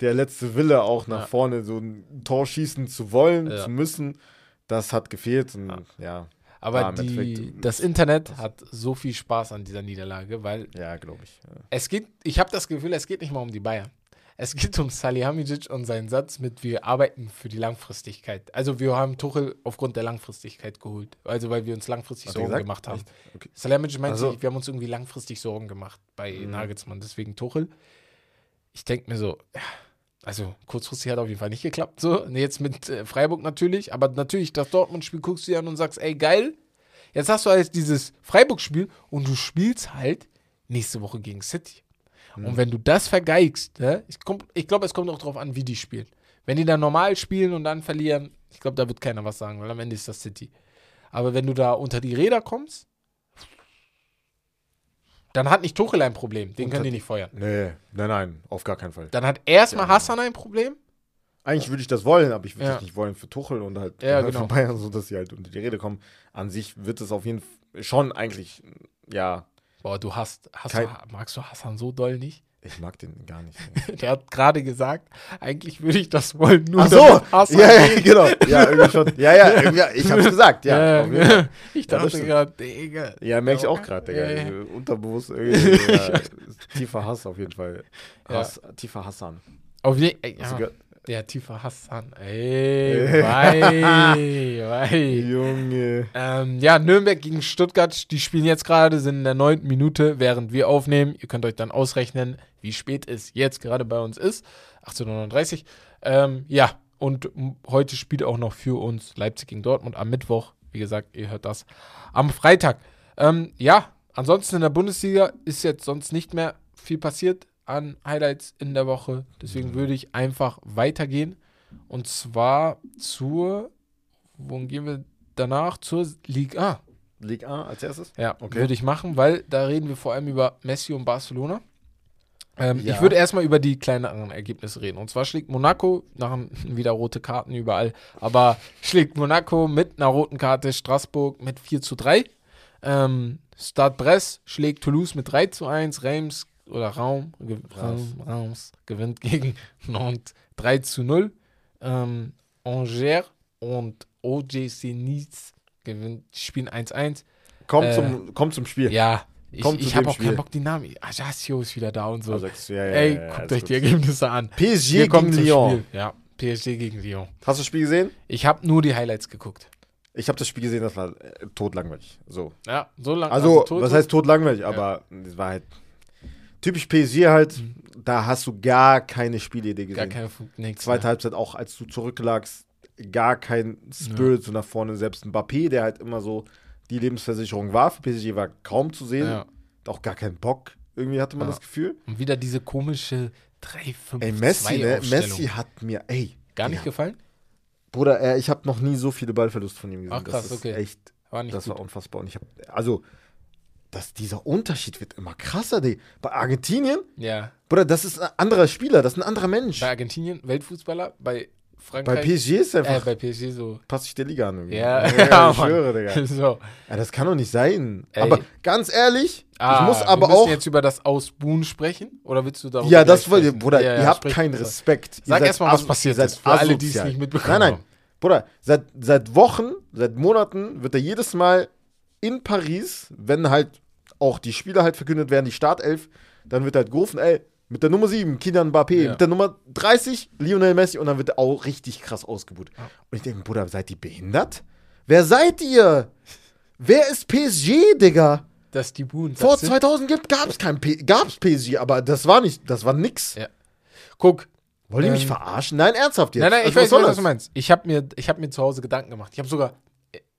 Speaker 2: der letzte Wille auch nach
Speaker 3: Ja.
Speaker 2: vorne, so ein Tor schießen zu wollen,
Speaker 3: Ja.
Speaker 2: zu müssen, das hat gefehlt und
Speaker 3: Ja.
Speaker 2: ja,
Speaker 3: Aber
Speaker 2: Ja,
Speaker 3: die, das Internet hat so viel Spaß an dieser Niederlage, weil
Speaker 2: ja, glaube ich. Ja.
Speaker 3: es geht, ich habe das Gefühl, es geht nicht mal um die Bayern. Es geht um Salihamidzic und seinen Satz mit, wir arbeiten für die Langfristigkeit. Also wir haben Tuchel aufgrund der Langfristigkeit geholt. Also weil wir uns langfristig
Speaker 2: Hat
Speaker 3: Sorgen gemacht haben.
Speaker 2: Echt? Okay.
Speaker 3: Salihamidzic meinte,
Speaker 2: Also-
Speaker 3: wir haben uns irgendwie langfristig Sorgen gemacht bei
Speaker 2: Mhm.
Speaker 3: Nagelsmann, deswegen Tuchel. Ich denke mir so, ja, also kurzfristig hat auf jeden Fall nicht geklappt. So, jetzt mit äh, Freiburg natürlich, aber natürlich das Dortmund-Spiel guckst du dir an und sagst, ey geil, jetzt hast du halt dieses Freiburg-Spiel und du spielst halt nächste Woche gegen City.
Speaker 2: Mhm.
Speaker 3: Und wenn du das vergeigst, ne, ich, ich glaube, es kommt auch darauf an, wie die spielen. Wenn die dann normal spielen und dann verlieren, ich glaube, da wird keiner was sagen, weil am Ende ist das City. Aber wenn du da unter die Räder kommst, dann hat nicht Tuchel ein Problem. Den
Speaker 2: Unter
Speaker 3: können die nicht feuern.
Speaker 2: Nee, nein, nein, auf gar keinen Fall.
Speaker 3: Dann hat erstmal
Speaker 2: Ja.
Speaker 3: Hassan ein Problem.
Speaker 2: Eigentlich würde ich das wollen, aber ich würde
Speaker 3: Ja.
Speaker 2: das nicht wollen für Tuchel und halt
Speaker 3: Ja,
Speaker 2: halt
Speaker 3: genau.
Speaker 2: von Bayern, so dass sie halt unter die Rede kommen. An sich wird es auf jeden Fall schon eigentlich, ja,
Speaker 3: Boah, du hast, hast
Speaker 2: Kein-
Speaker 3: du, magst du Hassan so doll nicht?
Speaker 2: ich mag den gar nicht.
Speaker 3: Der hat gerade gesagt, eigentlich würde ich das wollen, nur
Speaker 2: Ach so,
Speaker 3: Hassan
Speaker 2: ja, ja, genau. Ja, irgendwie schon. Ja, ja, irgendwie, ich hab's gesagt, ja.
Speaker 3: Ja,
Speaker 2: jeden Fall.
Speaker 3: ich
Speaker 2: Ja,
Speaker 3: dachte gerade, Digga.
Speaker 2: Ja, merke ich
Speaker 3: Ja,
Speaker 2: auch gerade, Digga.
Speaker 3: ja, ja.
Speaker 2: Unterbewusst irgendwie. ja, tiefer Hass auf jeden Fall. Hass, Tiefer Hassan.
Speaker 3: Auf je, ey, Der tiefe Hassan. Ey, wei, wei.
Speaker 2: Junge.
Speaker 3: Ähm, ja, Nürnberg gegen Stuttgart, die spielen jetzt gerade, sind in der neunten Minute, während wir aufnehmen. Ihr könnt euch dann ausrechnen, wie spät es jetzt gerade bei uns ist. 18.39 Ähm, ja, und heute spielt auch noch für uns Leipzig gegen Dortmund am Mittwoch. Wie gesagt, ihr hört das am Freitag. Ähm, ja, ansonsten in der Bundesliga ist jetzt sonst nicht mehr viel passiert an Highlights in der Woche. Deswegen würde ich einfach weitergehen. Und zwar zur, wohin gehen wir danach? Zur Liga A.
Speaker 2: Ligue 1 als erstes?
Speaker 3: Ja,
Speaker 2: Okay.
Speaker 3: würde ich machen, weil da reden wir vor allem über Messi und Barcelona. Ähm,
Speaker 2: Ja.
Speaker 3: Ich würde erstmal über die kleineren Ergebnisse reden. Und zwar schlägt Monaco, nach wieder rote Karten überall, aber schlägt Monaco mit einer roten Karte Straßburg mit 4 zu 3. Ähm, Stade Brest schlägt Toulouse mit 3 zu 1. Reims oder Raum, ge. Raum, Reims gewinnt gegen Nantes 3 zu 0. Ähm, Angers und OGC Nice gewinnt, spielen 1-1.
Speaker 2: Komm,
Speaker 3: Äh,
Speaker 2: zum, komm zum Spiel.
Speaker 3: Ja, ich, ich habe auch keinen. Bock, die Namen. Ajaccio ist wieder da und so.
Speaker 2: Also, ja, ja,
Speaker 3: Ey,
Speaker 2: ja,
Speaker 3: guckt euch die Ergebnisse an.
Speaker 2: PSG
Speaker 3: Wir
Speaker 2: gegen Lyon.
Speaker 3: Spiel. Ja, PSG gegen Lyon.
Speaker 2: Hast du das Spiel gesehen?
Speaker 3: Ich habe nur die Highlights geguckt.
Speaker 2: Ich habe das Spiel gesehen, das war äh, totlangweilig. So.
Speaker 3: Ja, so lange.
Speaker 2: Also,
Speaker 3: tot-
Speaker 2: was heißt totlangweilig? Aber es war halt typisch PSG halt. Da hast du gar keine Spielidee
Speaker 3: gar
Speaker 2: gesehen.
Speaker 3: keine Fun- nix,
Speaker 2: Zweite
Speaker 3: ne?
Speaker 2: Halbzeit auch, als du zurücklagst, gar kein Spirit so nach vorne. Selbst Mbappé, der halt immer so die Lebensversicherung war für PSG, war kaum zu sehen.
Speaker 3: Ja.
Speaker 2: Auch gar keinen Bock. Irgendwie hatte man
Speaker 3: Ja.
Speaker 2: das Gefühl.
Speaker 3: Und wieder diese komische 3, 5,
Speaker 2: Ey, Messi, ne? Messi hat mir, ey,
Speaker 3: Gar nicht
Speaker 2: Ja.
Speaker 3: gefallen?
Speaker 2: Bruder, ich habe noch nie so viele Ballverluste von ihm gesehen.
Speaker 3: Ach, krass,
Speaker 2: das ist
Speaker 3: okay.
Speaker 2: echt,
Speaker 3: War
Speaker 2: das
Speaker 3: gut.
Speaker 2: war unfassbar. Und ich habe, also, dass dieser Unterschied wird immer krasser, die. Bei Argentinien,
Speaker 3: Ja.
Speaker 2: Bruder, das ist ein anderer Spieler, das ist ein anderer Mensch.
Speaker 3: Bei Argentinien Weltfußballer, bei
Speaker 2: Bei
Speaker 3: Frankreich.
Speaker 2: PSG ist
Speaker 3: äh,
Speaker 2: einfach,
Speaker 3: bei PSG so.
Speaker 2: passt sich der Liga an. Irgendwie.
Speaker 3: Ja,
Speaker 2: ja,
Speaker 3: ja,
Speaker 2: ich schwöre, Digga.
Speaker 3: so.
Speaker 2: Ja, das kann doch nicht sein.
Speaker 3: Ey.
Speaker 2: Aber ganz ehrlich,
Speaker 3: Ah,
Speaker 2: ich muss
Speaker 3: wir
Speaker 2: aber
Speaker 3: müssen
Speaker 2: auch.
Speaker 3: jetzt über das Ausbuhen sprechen? Oder willst du darüber
Speaker 2: Ja, das wollt ihr? Bruder,
Speaker 3: Ja,
Speaker 2: ihr habt keinen
Speaker 3: drüber.
Speaker 2: Respekt.
Speaker 3: Sag
Speaker 2: seid
Speaker 3: erst mal, was passiert ist, für alle, die es nicht mitbekommen
Speaker 2: Nein, nein. Bruder, seit, seit Wochen, seit Monaten wird er jedes Mal in Paris, wenn halt auch die Spieler halt verkündet werden, die Startelf, dann wird halt gerufen, ey, mit der Nummer 7, Kylian Mbappé,
Speaker 3: Ja.
Speaker 2: mit der Nummer 30, Lionel Messi und dann wird auch richtig krass ausgebucht. Und ich denke, Bruder, seid ihr behindert? Wer seid ihr? Wer ist PSG, Digga?
Speaker 3: Dass die Buhen.
Speaker 2: Vor
Speaker 3: das sind-
Speaker 2: 2000 gibt, gab's kein P gab's PSG, aber das war nicht, das war nix.
Speaker 3: Ja. Guck.
Speaker 2: Wollt ihr mich
Speaker 3: Ähm,
Speaker 2: verarschen? Nein, ernsthaft jetzt.
Speaker 3: Nein, nein, ich
Speaker 2: Also,
Speaker 3: weiß,
Speaker 2: soll
Speaker 3: was du meinst. Ich habe mir, ich hab mir zu Hause Gedanken gemacht. Ich habe sogar,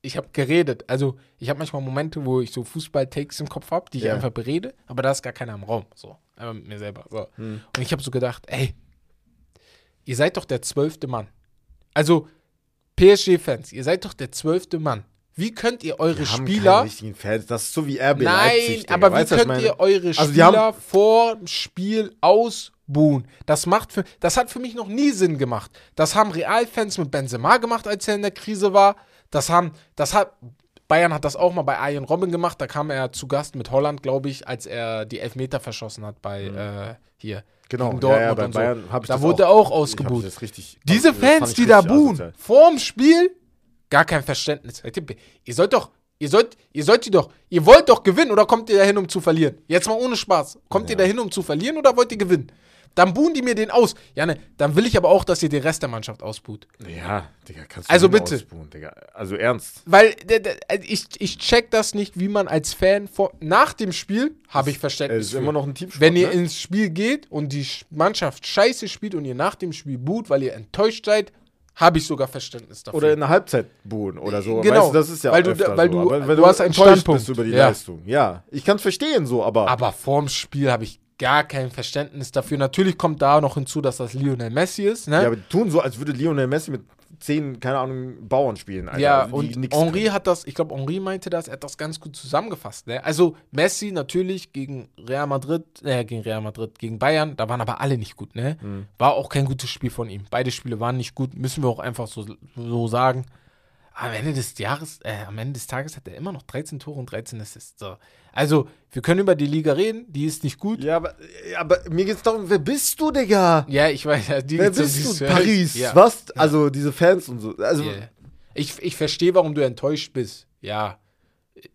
Speaker 3: ich habe geredet. Also, ich habe manchmal Momente, wo ich so Fußball-Takes im Kopf habe, die ich
Speaker 2: Ja.
Speaker 3: einfach berede, aber da ist gar keiner im Raum. So, einfach mit mir selber. So.
Speaker 2: Hm.
Speaker 3: Und ich habe so gedacht, ey, ihr seid doch der zwölfte Mann. Also, PSG-Fans, ihr seid doch der zwölfte Mann. Wie könnt ihr eure
Speaker 2: Wir haben
Speaker 3: Spieler.
Speaker 2: keine richtigen Fans. Das ist so wie RB
Speaker 3: Nein,
Speaker 2: Leipzig.
Speaker 3: Aber wie
Speaker 2: Weißt ich
Speaker 3: könnt ihr eure
Speaker 2: Also,
Speaker 3: Spieler
Speaker 2: haben-
Speaker 3: vor dem Spiel ausbuhen? Das macht für, das hat für mich noch nie Sinn gemacht. Das haben Realfans mit Benzema gemacht, als er in der Krise war. Das haben, das hat, Bayern hat das auch mal bei Arjen Robben gemacht. Da kam er zu Gast mit Holland, glaube ich, als er die Elfmeter verschossen hat bei, äh, hier.
Speaker 2: Mhm. Genau,
Speaker 3: gegen
Speaker 2: ja, ja,
Speaker 3: Dortmund
Speaker 2: bei
Speaker 3: und so.
Speaker 2: Bayern ich
Speaker 3: Da
Speaker 2: das
Speaker 3: wurde
Speaker 2: auch-
Speaker 3: auch, ausgebuht.
Speaker 2: das richtig,
Speaker 3: Diese Fans, die da buhen, vorm Spiel, gar kein Verständnis. Ihr sollt doch, ihr sollt, ihr sollt die doch, ihr wollt doch gewinnen oder kommt ihr dahin, um zu verlieren? Jetzt mal ohne Spaß. Kommt ihr dahin, um zu verlieren oder wollt ihr gewinnen? Dann buhen die mir den aus. Janne, dann will ich aber auch, dass ihr den Rest der Mannschaft ausbuht.
Speaker 2: Ja, Digga, kannst du
Speaker 3: Also bitte.
Speaker 2: ausbuhen, Digga. Also ernst.
Speaker 3: Weil d- ich, ich check das nicht, wie man als Fan vor, nach dem Spiel habe ich
Speaker 2: Es
Speaker 3: Verständnis.
Speaker 2: ist
Speaker 3: für.
Speaker 2: immer noch ein Teamsport.
Speaker 3: Wenn ihr
Speaker 2: ne?
Speaker 3: ins Spiel geht und die Sch- Mannschaft scheiße spielt und ihr nach dem Spiel boot, weil ihr enttäuscht seid, habe ich sogar Verständnis dafür.
Speaker 2: Oder in der Halbzeit buhen oder so.
Speaker 3: Genau,
Speaker 2: Weißt du, das ist ja
Speaker 3: weil du-
Speaker 2: öfter
Speaker 3: weil
Speaker 2: so.
Speaker 3: du-
Speaker 2: Aber wenn
Speaker 3: du hast einen Standpunkt.
Speaker 2: bist über die
Speaker 3: Ja.
Speaker 2: Leistung. Ja, ich kann es verstehen so, aber,
Speaker 3: Aber vorm Spiel habe ich gar kein Verständnis dafür. Natürlich kommt da noch hinzu, dass das Lionel Messi ist. Ne?
Speaker 2: ja, aber tun so, als würde Lionel Messi mit zehn, keine Ahnung, Bauern spielen. Alter,
Speaker 3: Ja,
Speaker 2: also
Speaker 3: und Henri hat das, ich glaube, Henri meinte das, er hat das ganz gut zusammengefasst. Ne? Also Messi natürlich gegen Real Madrid, äh, gegen Real Madrid, gegen Bayern, da waren aber alle nicht gut. Ne?
Speaker 2: Mhm.
Speaker 3: War auch kein gutes Spiel von ihm. Beide Spiele waren nicht gut, müssen wir auch einfach so, so sagen. Am Ende des Jahres, äh, am Ende des Tages hat er immer noch 13 Tore und 13 Assists. So. Also, wir können über die Liga reden, die ist nicht gut.
Speaker 2: Ja, aber, ja, aber mir geht's darum, wer bist du, Digga?
Speaker 3: Ja, ich weiß, ja, die
Speaker 2: Wer bist
Speaker 3: dieses-
Speaker 2: du? Paris.
Speaker 3: Ja.
Speaker 2: Was? Also diese Fans und so. Also,
Speaker 3: Ja. Ich, ich verstehe, warum du enttäuscht bist. Ja,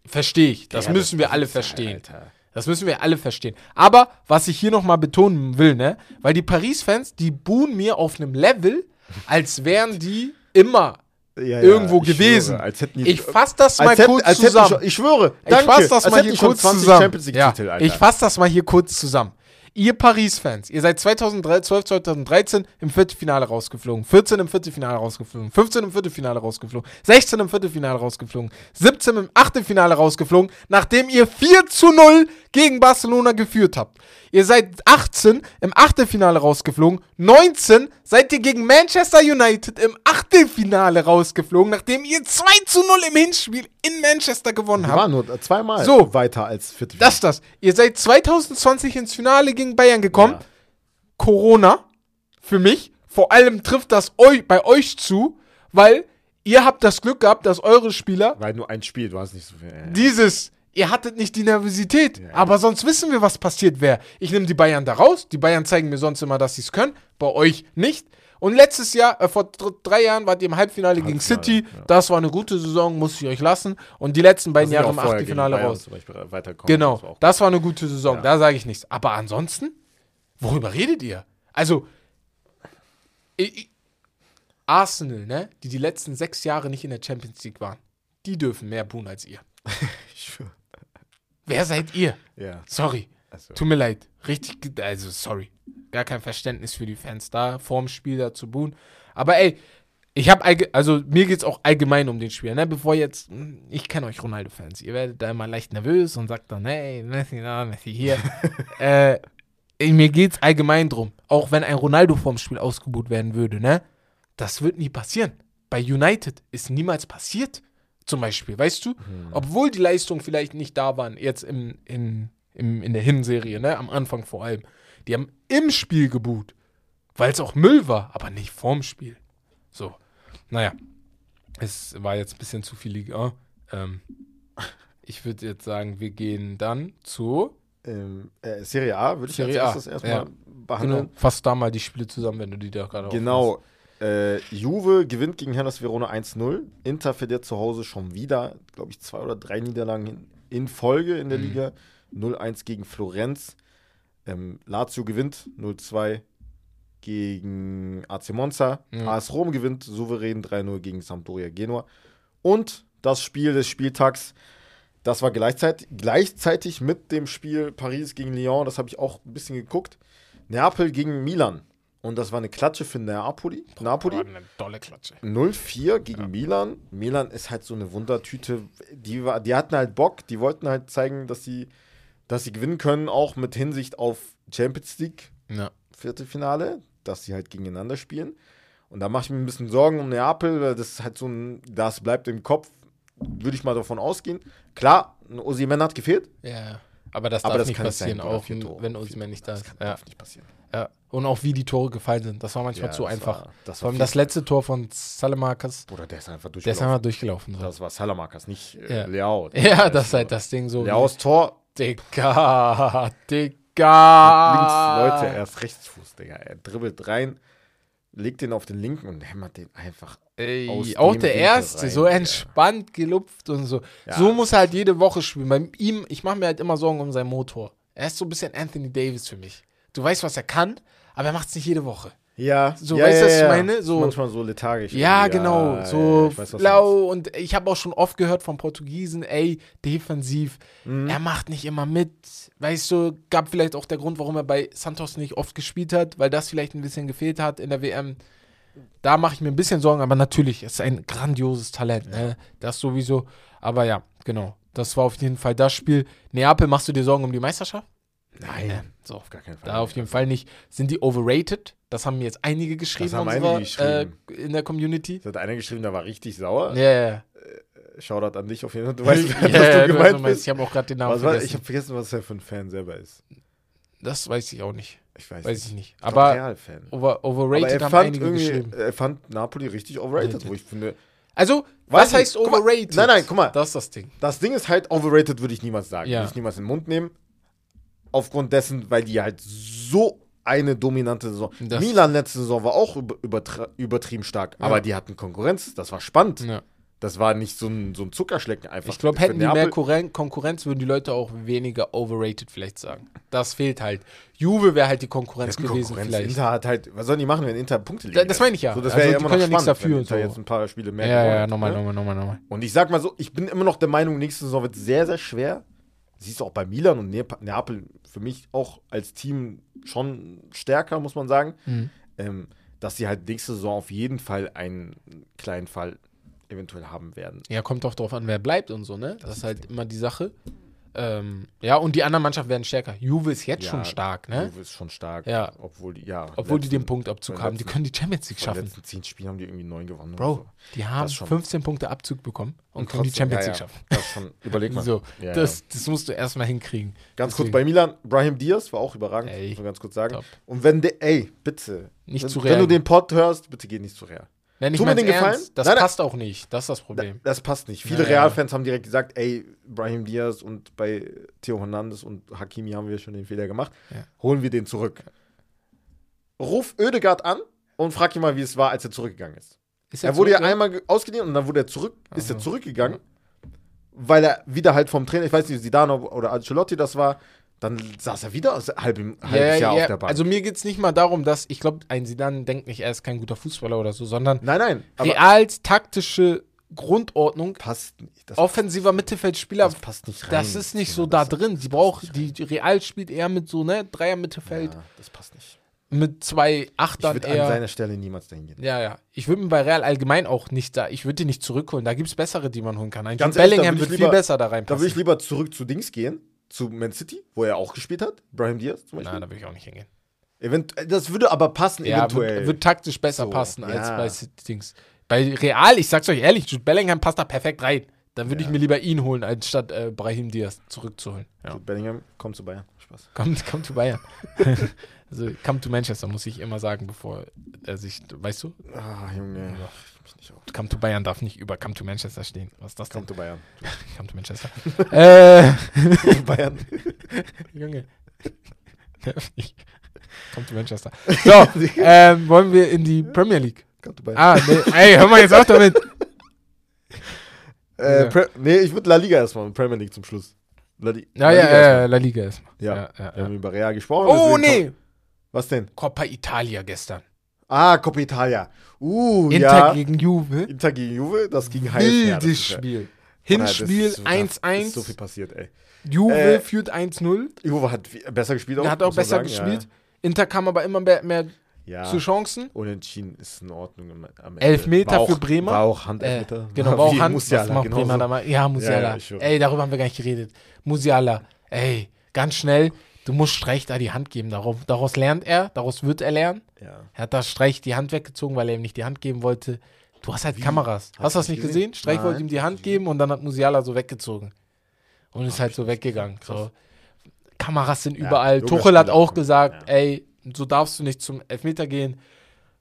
Speaker 3: verstehe ich. Das
Speaker 2: Ja,
Speaker 3: müssen
Speaker 2: das-
Speaker 3: wir alle verstehen.
Speaker 2: Alter.
Speaker 3: Das müssen wir alle verstehen. Aber was ich hier nochmal betonen will, ne, weil die Paris-Fans, die buhen mir auf einem Level, als wären die immer
Speaker 2: Ja, ja,
Speaker 3: irgendwo
Speaker 2: ich
Speaker 3: gewesen.
Speaker 2: Schwöre,
Speaker 3: Ich fasse das mal
Speaker 2: hätten,
Speaker 3: kurz zusammen.
Speaker 2: Schon, ich schwöre,
Speaker 3: Ich
Speaker 2: danke,
Speaker 3: fasse das mal hier kurz
Speaker 2: 20
Speaker 3: zusammen. Ja, ich fasse das mal hier kurz zusammen. Ihr Paris-Fans, ihr seid 2012, 2013 im Viertelfinale rausgeflogen, 14 im Viertelfinale rausgeflogen, 15 im Viertelfinale rausgeflogen, 16 im Viertelfinale rausgeflogen, 17 im Achtelfinale rausgeflogen, nachdem ihr 4 zu 0 gegen Barcelona geführt habt. Ihr seid 18 im Achtelfinale rausgeflogen, 19 seid ihr gegen Manchester United im Achtelfinale rausgeflogen, nachdem ihr 2 zu 0 im Hinspiel in Manchester gewonnen habt.
Speaker 2: waren nur zweimal
Speaker 3: So.
Speaker 2: weiter als Viertelfinale.
Speaker 3: Das, das. Ihr seid 2020 ins Finale gegen Bayern gekommen.
Speaker 2: Ja.
Speaker 3: Corona, für mich, vor allem trifft das eu bei euch zu, weil ihr habt das Glück gehabt, dass eure Spieler
Speaker 2: War nur ein Spiel, du hast nicht so viel. äh,
Speaker 3: dieses, ihr hattet nicht die Nervosität, aber sonst wissen wir, was passiert wäre. Ich nehme die Bayern da raus, die Bayern zeigen mir sonst immer, dass sie es können, bei euch nicht. Und letztes Jahr, äh, vor dr- drei Jahren, wart ihr im Halbfinale gegen
Speaker 2: Halbfinale,
Speaker 3: City.
Speaker 2: ja.
Speaker 3: Das war eine gute Saison, muss ich euch lassen. Und die letzten beiden
Speaker 2: ja
Speaker 3: Jahre im Achtelfinale
Speaker 2: gegen
Speaker 3: raus.
Speaker 2: Weiterkommen.
Speaker 3: Genau,
Speaker 2: Das
Speaker 3: das war eine gute Saison,
Speaker 2: Ja.
Speaker 3: da sage ich nichts. Aber ansonsten, worüber redet ihr? Also, ich, ich, Arsenal, ne, die die letzten sechs Jahre nicht in der Champions League waren, die dürfen mehr buhen als ihr.
Speaker 2: Ich schwöre.
Speaker 3: Wer seid ihr?
Speaker 2: Ja.
Speaker 3: Sorry,
Speaker 2: Also,
Speaker 3: tut mir leid. Richtig, also sorry. Gar kein Verständnis für die Fans da, vorm Spiel da zu buhen. Aber ey, ich habe, also mir geht es auch allgemein um den Spiel, ne? Bevor jetzt, hm, ich kenne euch Ronaldo-Fans, ihr werdet da immer leicht nervös und sagt dann, hey, Messi da, Messi hier. äh, mir geht's allgemein drum. Auch wenn ein Ronaldo vorm Spiel ausgebucht werden würde, ne? Das wird nie passieren. Bei United ist niemals passiert. Zum Beispiel, weißt du? Obwohl die Leistungen vielleicht nicht da waren, jetzt im, in, im, in der Hinserie, ne? Am Anfang vor allem. Die haben im Spiel geboot. Weil es auch Müll war, aber nicht vorm Spiel. So. Naja. Es war jetzt ein bisschen zu viel Liga. Ähm, ich würde jetzt sagen, wir gehen dann zu
Speaker 2: Ähm, äh, Serie A würde ich
Speaker 3: Serie A,
Speaker 2: als erstes erstmal
Speaker 3: ja.
Speaker 2: behandeln.
Speaker 3: Genau, fass da mal die Spiele zusammen, wenn du die da gerade
Speaker 2: Genau. Äh, Juve gewinnt gegen Hellas Verona 1-0. Inter verliert zu Hause schon wieder, glaube ich, zwei oder drei Niederlagen in, Folge in der
Speaker 3: Mhm.
Speaker 2: Liga. 0-1 gegen Florenz. Ähm, Lazio gewinnt 0-2 gegen AC Monza.
Speaker 3: Mhm.
Speaker 2: AS Rom gewinnt souverän 3-0 gegen Sampdoria Genua. Und das Spiel des Spieltags, das war gleichzeitig, gleichzeitig mit dem Spiel Paris gegen Lyon. Das habe ich auch ein bisschen geguckt. Neapel gegen Milan. Und das war eine Klatsche für Napoli. Napoli.
Speaker 3: War eine tolle Klatsche.
Speaker 2: 0-4 gegen Milan. Milan ist halt so eine Wundertüte. Die, war, die hatten halt Bock, die wollten halt zeigen, dass sie, dass sie gewinnen können, auch mit Hinsicht auf Champions League
Speaker 3: Ja.
Speaker 2: Viertelfinale, dass sie halt gegeneinander spielen. Und da mache ich mir ein bisschen Sorgen um Neapel, weil das ist halt so ein, das bleibt im Kopf, würde ich mal davon ausgehen. Klar, Osimhen hat gefehlt,
Speaker 3: ja. Aber das
Speaker 2: aber
Speaker 3: darf
Speaker 2: das
Speaker 3: nicht passieren,
Speaker 2: sein,
Speaker 3: auch
Speaker 2: Tore.
Speaker 3: wenn Osimhen nicht da
Speaker 2: Das
Speaker 3: ist. Ja.
Speaker 2: darf nicht passieren.
Speaker 3: ja. Und auch wie die Tore gefallen sind. Das war manchmal
Speaker 2: Ja,
Speaker 3: zu
Speaker 2: das
Speaker 3: einfach.
Speaker 2: war- das
Speaker 3: Vor allem das letzte Tor von Salamakas,
Speaker 2: Oder der ist einfach
Speaker 3: der ist
Speaker 2: durchgelaufen.
Speaker 3: einmal durchgelaufen. So.
Speaker 2: das war Salamakas, nicht äh,
Speaker 3: Ja.
Speaker 2: Leao.
Speaker 3: Ja, das ist halt das Ding so.
Speaker 2: Leaos Tor,
Speaker 3: Digga, Digga.
Speaker 2: links, Leute, er ist Rechtsfuß, Digga. Er dribbelt rein, legt den auf den linken und hämmert den einfach.
Speaker 3: Ey, auch der
Speaker 2: Winkel
Speaker 3: erste,
Speaker 2: rein,
Speaker 3: so
Speaker 2: ja.
Speaker 3: entspannt gelupft und so.
Speaker 2: Ja.
Speaker 3: So muss er halt jede Woche spielen. Bei ihm, ich mache mir halt immer Sorgen um seinen Motor. Er ist so ein bisschen Anthony Davis für mich. Du weißt, was er kann, aber er macht es nicht jede Woche.
Speaker 2: Ja,
Speaker 3: So,
Speaker 2: ja,
Speaker 3: weißt du,
Speaker 2: ja,
Speaker 3: was ich meine? So-
Speaker 2: manchmal so lethargisch.
Speaker 3: Ja, genau.
Speaker 2: ja,
Speaker 3: so
Speaker 2: weiß,
Speaker 3: blau. Und ich habe auch schon oft gehört von Portugiesen, ey, defensiv,
Speaker 2: Mhm.
Speaker 3: er macht nicht immer mit. Weißt du, gab vielleicht auch der Grund, warum er bei Santos nicht oft gespielt hat, weil das vielleicht ein bisschen gefehlt hat in der WM. Da mache ich mir ein bisschen Sorgen, aber natürlich, es ist ein grandioses Talent, ne? Das sowieso. Aber ja, genau. Das war auf jeden Fall das Spiel. Neapel, machst du dir Sorgen um die Meisterschaft?
Speaker 2: Nein,
Speaker 3: Ja, so.
Speaker 2: auf gar keinen Fall.
Speaker 3: Da auf jeden Fall nicht. Sind die overrated? Das haben mir jetzt einige geschrieben,
Speaker 2: haben
Speaker 3: unserer,
Speaker 2: einige geschrieben.
Speaker 3: Äh, in der Community.
Speaker 2: Das hat einer geschrieben, der war richtig sauer.
Speaker 3: Ja, ja, ja.
Speaker 2: Shoutout an dich auf jeden Fall. Du weißt,
Speaker 3: Ja,
Speaker 2: was du
Speaker 3: du
Speaker 2: gemeint
Speaker 3: meinst,
Speaker 2: bist.
Speaker 3: Ich habe auch gerade den Namen
Speaker 2: Was
Speaker 3: vergessen.
Speaker 2: ich habe vergessen, was er für ein Fan selber ist.
Speaker 3: das weiß ich auch nicht.
Speaker 2: Ich weiß,
Speaker 3: Weiß ich nicht.
Speaker 2: Ich
Speaker 3: Aber over,
Speaker 2: Aber
Speaker 3: overrated
Speaker 2: er
Speaker 3: haben einige geschrieben.
Speaker 2: er fand Napoli richtig overrated,
Speaker 3: Overrated.
Speaker 2: wo ich finde,
Speaker 3: Also, was heißt
Speaker 2: nicht. Guck mal,
Speaker 3: overrated?
Speaker 2: nein, nein, guck mal.
Speaker 3: Das ist das Ding.
Speaker 2: das Ding ist halt, overrated würde ich niemals sagen.
Speaker 3: Ja.
Speaker 2: Würde ich niemals in den Mund nehmen. Aufgrund dessen, weil die halt so eine dominante Saison.
Speaker 3: Das-
Speaker 2: Milan letzte Saison war auch übertrieben stark,
Speaker 3: Ja.
Speaker 2: aber die hatten Konkurrenz, das war spannend.
Speaker 3: Ja.
Speaker 2: Das war nicht so ein, so ein Zuckerschlecken einfach.
Speaker 3: Ich glaube, hätten die mehr Konkurren Konkurrenz, würden die Leute auch weniger overrated vielleicht sagen. Das fehlt halt. Juve wäre halt die Konkurrenz gewesen
Speaker 2: Konkurrenz.
Speaker 3: vielleicht.
Speaker 2: Inter hat halt, was sollen die machen, wenn Inter Punkte liegen?
Speaker 3: Da- das meine ich ja.
Speaker 2: So, das
Speaker 3: Also,
Speaker 2: wäre ja
Speaker 3: die
Speaker 2: immer
Speaker 3: können
Speaker 2: noch
Speaker 3: ja nichts dafür
Speaker 2: wenn
Speaker 3: so.
Speaker 2: jetzt ein paar Spiele mehr
Speaker 3: Ja, ja, ja, nochmal,
Speaker 2: ne?
Speaker 3: nochmal, nochmal, nochmal.
Speaker 2: Und ich sag mal so, ich bin immer noch der Meinung, nächste Saison wird sehr, sehr schwer. Siehst du auch bei Milan und Neap- Neapel für mich auch als Team schon stärker, muss man sagen.
Speaker 3: Mhm.
Speaker 2: Ähm, dass sie halt nächste Saison auf jeden Fall einen kleinen Fall eventuell haben werden.
Speaker 3: Ja, kommt auch drauf an, wer bleibt und so, ne? Das, ist halt immer die Sache. Ähm, ja, und die anderen Mannschaften werden stärker. Juve ist jetzt
Speaker 2: Ja,
Speaker 3: schon stark, ne?
Speaker 2: Juve ist schon stark.
Speaker 3: Ja.
Speaker 2: Obwohl die, ja.
Speaker 3: Obwohl die den
Speaker 2: letzten-
Speaker 3: Punktabzug haben. Die
Speaker 2: letzten-
Speaker 3: können die Champions League
Speaker 2: Von den
Speaker 3: schaffen.
Speaker 2: letzten zehn Spielen haben die irgendwie neun gewonnen.
Speaker 3: Bro,
Speaker 2: oder so.
Speaker 3: die haben
Speaker 2: schon-
Speaker 3: 15 Punkte Abzug bekommen und, können die
Speaker 2: trotzdem,
Speaker 3: Champions
Speaker 2: ja,
Speaker 3: League schaffen.
Speaker 2: Das schon, überleg mal.
Speaker 3: So, das, das musst du erstmal hinkriegen.
Speaker 2: Ganz
Speaker 3: Deswegen.
Speaker 2: kurz bei Milan, Brahim Diaz war auch überragend,
Speaker 3: Ey,
Speaker 2: muss man ganz kurz sagen.
Speaker 3: top.
Speaker 2: Und wenn der, ey, bitte,
Speaker 3: Nicht
Speaker 2: wenn,
Speaker 3: zu
Speaker 2: wenn du
Speaker 3: Real.
Speaker 2: den Pod hörst, bitte geh nicht zu Real.
Speaker 3: Nenn ich
Speaker 2: Tu mir den Gefallen?
Speaker 3: ernst. Das
Speaker 2: Nein, nein.
Speaker 3: passt auch nicht. Das ist das Problem.
Speaker 2: Das passt nicht. Viele
Speaker 3: Ja, ja.
Speaker 2: Real-Fans haben direkt gesagt, ey, Brahim Diaz und bei Theo Hernandez und Hakimi haben wir schon den Fehler gemacht.
Speaker 3: Ja.
Speaker 2: Holen wir den zurück. Ruf Oedegaard an und frag ihn mal, wie es war, als er zurückgegangen ist.
Speaker 3: Ist
Speaker 2: Er wurde ja einmal ge- ausgeliehen und dann wurde er zurück, ist er
Speaker 3: Aha.
Speaker 2: zurückgegangen, weil er wieder halt vom Trainer, ich weiß nicht, Zidane oder Ancelotti das war, dann saß er wieder aus- halb im, halbes
Speaker 3: Ja,
Speaker 2: Jahr
Speaker 3: ja,
Speaker 2: auf der Bank.
Speaker 3: Also mir geht es nicht mal darum, dass, ich glaube, ein Sidan denkt nicht, er ist kein guter Fußballer oder so, sondern
Speaker 2: nein, nein,
Speaker 3: Reals taktische Grundordnung,
Speaker 2: passt nicht. Das,
Speaker 3: offensiver Mittelfeldspieler,
Speaker 2: das passt nicht rein.
Speaker 3: das ist nicht so da drin. Sie
Speaker 2: das
Speaker 3: braucht,
Speaker 2: passt
Speaker 3: die Real spielt eher mit so, ne, Dreier Mittelfeld,
Speaker 2: Ja, das passt nicht.
Speaker 3: mit zwei
Speaker 2: Ich
Speaker 3: Achtern
Speaker 2: würde an
Speaker 3: eher.
Speaker 2: seiner Stelle niemals dahin gehen.
Speaker 3: Ja, ja. Ich würde mir bei Real allgemein auch nicht da, ich würde die nicht zurückholen. Da gibt es bessere, die man holen kann. Ein
Speaker 2: Ganz
Speaker 3: Bellingham
Speaker 2: würd ich
Speaker 3: wird viel
Speaker 2: lieber-
Speaker 3: besser da
Speaker 2: Da würde
Speaker 3: reinpassen.
Speaker 2: ich lieber zurück zu Dings gehen, zu Man City, wo er auch gespielt hat. Brahim Diaz zum Beispiel.
Speaker 3: Nein, da will ich auch nicht hingehen.
Speaker 2: Event das würde aber passen,
Speaker 3: Ja,
Speaker 2: eventuell.
Speaker 3: wird, wird taktisch besser
Speaker 2: So,
Speaker 3: passen als
Speaker 2: ja.
Speaker 3: bei City Dings. Bei Real, ich sag's euch ehrlich, Jude Bellingham passt da perfekt rein. Dann würde
Speaker 2: Ja.
Speaker 3: ich mir lieber ihn holen, anstatt äh, Brahim Diaz zurückzuholen. Ja.
Speaker 2: Jude Bellingham kommt zu Bayern. Spaß.
Speaker 3: Come, come to Bayern. also, come to Manchester, muss ich immer sagen, bevor er sich, weißt du,
Speaker 2: Ah, Junge.
Speaker 3: Come to Bayern darf nicht über come to Manchester stehen. Was ist das denn?
Speaker 2: Kommt zu Bayern.
Speaker 3: Come to Manchester. äh,
Speaker 2: Bayern.
Speaker 3: Junge. Come to Manchester. So, ähm, wollen wir in die Premier League?
Speaker 2: Kommt zu Bayern.
Speaker 3: Ah, nee, ey, hör mal jetzt auf damit.
Speaker 2: Äh,
Speaker 3: Ja.
Speaker 2: Nee, ich würde La Liga erstmal und Premier League zum Schluss. La, Li
Speaker 3: Ja,
Speaker 2: La
Speaker 3: ja,
Speaker 2: Liga
Speaker 3: ja,
Speaker 2: erstmal.
Speaker 3: La Liga erstmal.
Speaker 2: Ja.
Speaker 3: ja, ja,
Speaker 2: Wir haben über Real gesprochen.
Speaker 3: Oh, nee.
Speaker 2: Was denn?
Speaker 3: Coppa Italia gestern.
Speaker 2: Ah, Coppa Italia. Uh,
Speaker 3: Inter
Speaker 2: ja.
Speaker 3: gegen Juve.
Speaker 2: Inter gegen Juve, das ging heiß.
Speaker 3: Wildes
Speaker 2: ja-
Speaker 3: Spiel. Hinspiel
Speaker 2: das ist- da ist
Speaker 3: 1-1.
Speaker 2: so viel passiert, ey.
Speaker 3: Juve
Speaker 2: Äh,
Speaker 3: führt 1-0.
Speaker 2: Juve hat besser gespielt auch.
Speaker 3: Er hat auch besser
Speaker 2: sagen,
Speaker 3: gespielt. Inter kam aber immer mehr, mehr
Speaker 2: Ja.
Speaker 3: zu
Speaker 2: ja.
Speaker 3: Chancen.
Speaker 2: Unentschieden ist in Ordnung am Ende.
Speaker 3: Elfmeter
Speaker 2: auch,
Speaker 3: für Bremer.
Speaker 2: War auch
Speaker 3: Äh,
Speaker 2: Handelfmeter.
Speaker 3: genau, war auch Hand.
Speaker 2: Musiala,
Speaker 3: macht
Speaker 2: genau
Speaker 3: Bremer
Speaker 2: so.
Speaker 3: da mal? Ja, Musiala.
Speaker 2: Ja, ja,
Speaker 3: ey, darüber haben wir gar nicht geredet. Musiala, ey, ganz schnell. Du musst Streich da die Hand geben. Darauf, daraus lernt er, daraus wird er lernen.
Speaker 2: Ja.
Speaker 3: Er hat da Streich die Hand weggezogen, weil er ihm nicht die Hand geben wollte. Du hast halt
Speaker 2: Wie?
Speaker 3: Kameras.
Speaker 2: Hast
Speaker 3: Hast du das nicht gesehen?
Speaker 2: gesehen?
Speaker 3: Streich wollte
Speaker 2: Nein.
Speaker 3: ihm die Hand geben und dann hat Musiala so weggezogen. Und ist
Speaker 2: Hab
Speaker 3: halt so weggegangen. So. Kameras sind
Speaker 2: Ja,
Speaker 3: überall. Tuchel hat auch gesagt,
Speaker 2: Ja.
Speaker 3: ey, so darfst du nicht zum Elfmeter gehen.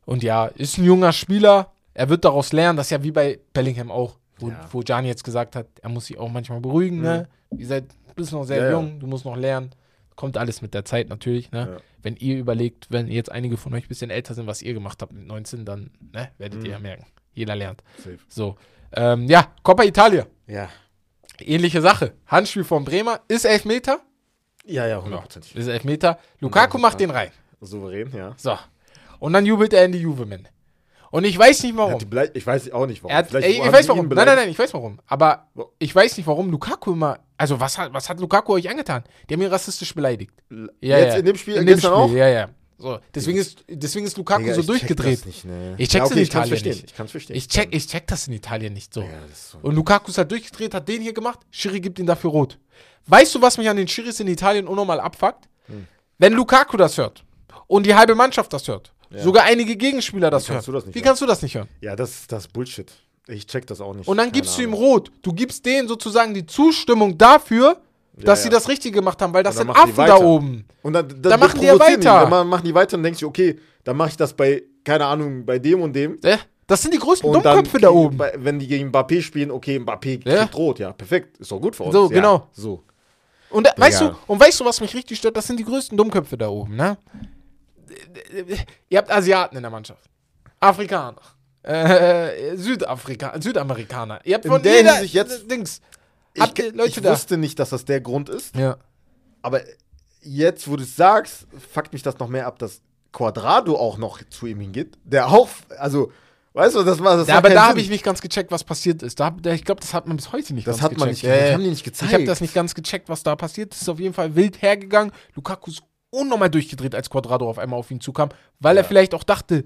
Speaker 3: Und ja, ist ein junger Spieler. Er wird daraus lernen. Das ist ja wie bei Bellingham auch. Wo,
Speaker 2: Ja.
Speaker 3: wo Gianni jetzt gesagt hat, er muss sich auch manchmal beruhigen. Ne? Ihr seid, bist noch sehr jung, du musst noch lernen. Kommt alles mit der Zeit natürlich. Ne?
Speaker 2: Ja.
Speaker 3: Wenn ihr überlegt, wenn jetzt einige von euch ein bisschen älter sind, was ihr gemacht habt mit 19, dann ne, werdet
Speaker 2: Mhm.
Speaker 3: ihr ja merken. Jeder lernt.
Speaker 2: Safe.
Speaker 3: So. Ähm, ja, Coppa Italia.
Speaker 2: Ja.
Speaker 3: Ähnliche Sache. Handspiel von Bremer. Ist Elfmeter?
Speaker 2: Ja, ja, hundertprozentig.
Speaker 3: Ist Elfmeter. Lukaku macht den rein.
Speaker 2: Souverän, ja.
Speaker 3: So. Und dann jubelt er in die Juve-Männer. Und ich weiß nicht warum.
Speaker 2: ich weiß auch nicht warum.
Speaker 3: Hat, ey, ich weiß warum. Nein, nein, nein, ich weiß warum. Aber ich weiß nicht, warum Lukaku immer. Also, was hat, was hat Lukaku euch angetan? Die haben ihn rassistisch beleidigt. Ja,
Speaker 2: Jetzt
Speaker 3: ja.
Speaker 2: in dem Spiel,
Speaker 3: In dem Spiel,
Speaker 2: auch?
Speaker 3: ja, ja. So, deswegen ist, deswegen ist Lukaku
Speaker 2: Digga,
Speaker 3: so
Speaker 2: ich check
Speaker 3: durchgedreht.
Speaker 2: Das nicht, ne?
Speaker 3: Ich check's
Speaker 2: ja,
Speaker 3: in
Speaker 2: ich kann's
Speaker 3: Italien
Speaker 2: verstehen.
Speaker 3: nicht.
Speaker 2: Ich kann's verstehen.
Speaker 3: Ich check, ich check das in Italien nicht so.
Speaker 2: Ja, so.
Speaker 3: Und Lukaku ist halt durchgedreht, hat den hier gemacht. Schiri gibt ihn dafür rot. Weißt du, was mich an den Schiris in Italien unnormal abfuckt?
Speaker 2: Hm.
Speaker 3: Wenn Lukaku das hört und die halbe Mannschaft das hört,
Speaker 2: Ja.
Speaker 3: sogar einige Gegenspieler das hören,
Speaker 2: das
Speaker 3: wie
Speaker 2: hören?
Speaker 3: kannst du das nicht hören?
Speaker 2: Ja, das, das ist Bullshit. Ich check das auch nicht.
Speaker 3: Und dann
Speaker 2: Keine
Speaker 3: gibst du ihm
Speaker 2: Ahnung.
Speaker 3: rot. Du gibst denen sozusagen die Zustimmung dafür, dass
Speaker 2: Ja,
Speaker 3: sie
Speaker 2: ja.
Speaker 3: das Richtige gemacht haben, weil das sind
Speaker 2: dann
Speaker 3: Affen da oben.
Speaker 2: Und dann, dann,
Speaker 3: Da machen die ja weiter.
Speaker 2: Dann ma- machen die weiter und denkst du, okay, dann mache ich das bei, keine Ahnung, bei dem und dem.
Speaker 3: Ja, Das sind die größten
Speaker 2: Und dann,
Speaker 3: Dummköpfe da oben.
Speaker 2: Bei, wenn die gegen Mbappé spielen, okay, Mbappé kriegt
Speaker 3: Ja.
Speaker 2: rot, ja, perfekt. Ist doch gut für uns.
Speaker 3: So, genau.
Speaker 2: So.
Speaker 3: Und, äh, weißt du, und weißt du, was mich richtig stört? Das sind die größten Dummköpfe da oben, ne? Ihr habt Asiaten in der Mannschaft. Afrikaner. Äh, Südafrika Südamerikaner. Ihr habt
Speaker 2: In
Speaker 3: von
Speaker 2: der
Speaker 3: jeder
Speaker 2: Hinsicht jetzt-
Speaker 3: Dings.
Speaker 2: Ich,
Speaker 3: Habt ihr Leute
Speaker 2: ich
Speaker 3: da?
Speaker 2: wusste nicht, dass das der Grund ist,
Speaker 3: Ja.
Speaker 2: aber jetzt, wo du es sagst, fuckt mich das noch mehr ab, dass Quadrado auch noch zu ihm hingeht. Der auch, also, weißt du, das war das
Speaker 3: ja
Speaker 2: macht
Speaker 3: aber
Speaker 2: keinen
Speaker 3: da
Speaker 2: Sinn.
Speaker 3: habe ich nicht ganz gecheckt, was passiert ist. Da, hab- da, ich glaube, das hat man bis heute nicht
Speaker 2: Das
Speaker 3: ganz
Speaker 2: hat man nicht,
Speaker 3: gecheckt. Ja,
Speaker 2: haben die
Speaker 3: ja.
Speaker 2: nicht gezeigt.
Speaker 3: Ich habe das nicht ganz gecheckt, was da passiert ist. Ist auf jeden Fall wild hergegangen. Lukaku ist unnormal durchgedreht, als Quadrado auf einmal auf ihn zukam, weil er
Speaker 2: Ja.
Speaker 3: vielleicht auch dachte,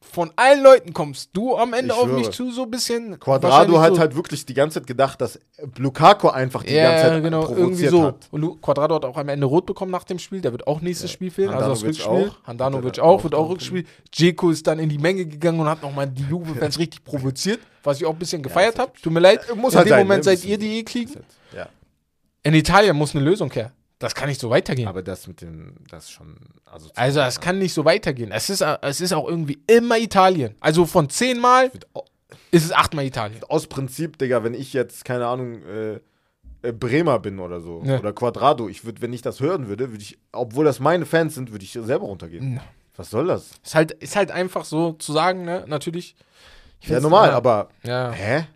Speaker 3: von allen Leuten kommst du am Ende
Speaker 2: Ich
Speaker 3: auf mich zu, so ein bisschen.
Speaker 2: Quadrado hat
Speaker 3: so.
Speaker 2: halt wirklich die ganze Zeit gedacht, dass Lukaku einfach die
Speaker 3: ja,
Speaker 2: ganze Zeit
Speaker 3: genau,
Speaker 2: provoziert
Speaker 3: irgendwie so.
Speaker 2: hat.
Speaker 3: Und Lu- Quadrado hat auch am Ende rot bekommen nach dem Spiel. Der wird auch nächstes Spiel fehlen. Also das
Speaker 2: Handanovic
Speaker 3: Rückspiel.
Speaker 2: auch.
Speaker 3: Handanovic auch,
Speaker 2: auch
Speaker 3: wird auch Rückspiel. Dzeko ist dann in die Menge gegangen und hat nochmal die Juve-Fans richtig provoziert, was ich auch ein bisschen gefeiert
Speaker 2: das-
Speaker 3: habe. Tut mir leid.
Speaker 2: Muss
Speaker 3: in
Speaker 2: halt
Speaker 3: dem
Speaker 2: sein,
Speaker 3: Moment
Speaker 2: ne?
Speaker 3: seid ihr die ekligen.
Speaker 2: Ja.
Speaker 3: In Italien muss eine Lösung her. Das kann nicht so weitergehen.
Speaker 2: Aber das mit dem, das schon. Also,
Speaker 3: also, es kann nicht so weitergehen. Es ist, es ist auch irgendwie immer Italien. Also von zehnmal ist es achtmal Italien.
Speaker 2: aus Prinzip, Digga, wenn ich jetzt, keine Ahnung, äh, äh, Bremer bin oder so,
Speaker 3: Ja.
Speaker 2: oder Quadrado, ich würde, wenn ich das hören würde, würde ich, obwohl das meine Fans sind, würde ich selber runtergehen.
Speaker 3: Ja.
Speaker 2: Was soll das?
Speaker 3: Ist halt, ist halt einfach so zu sagen, ne? Natürlich. Ich
Speaker 2: Ja, normal, aber,
Speaker 3: Ja.
Speaker 2: hä?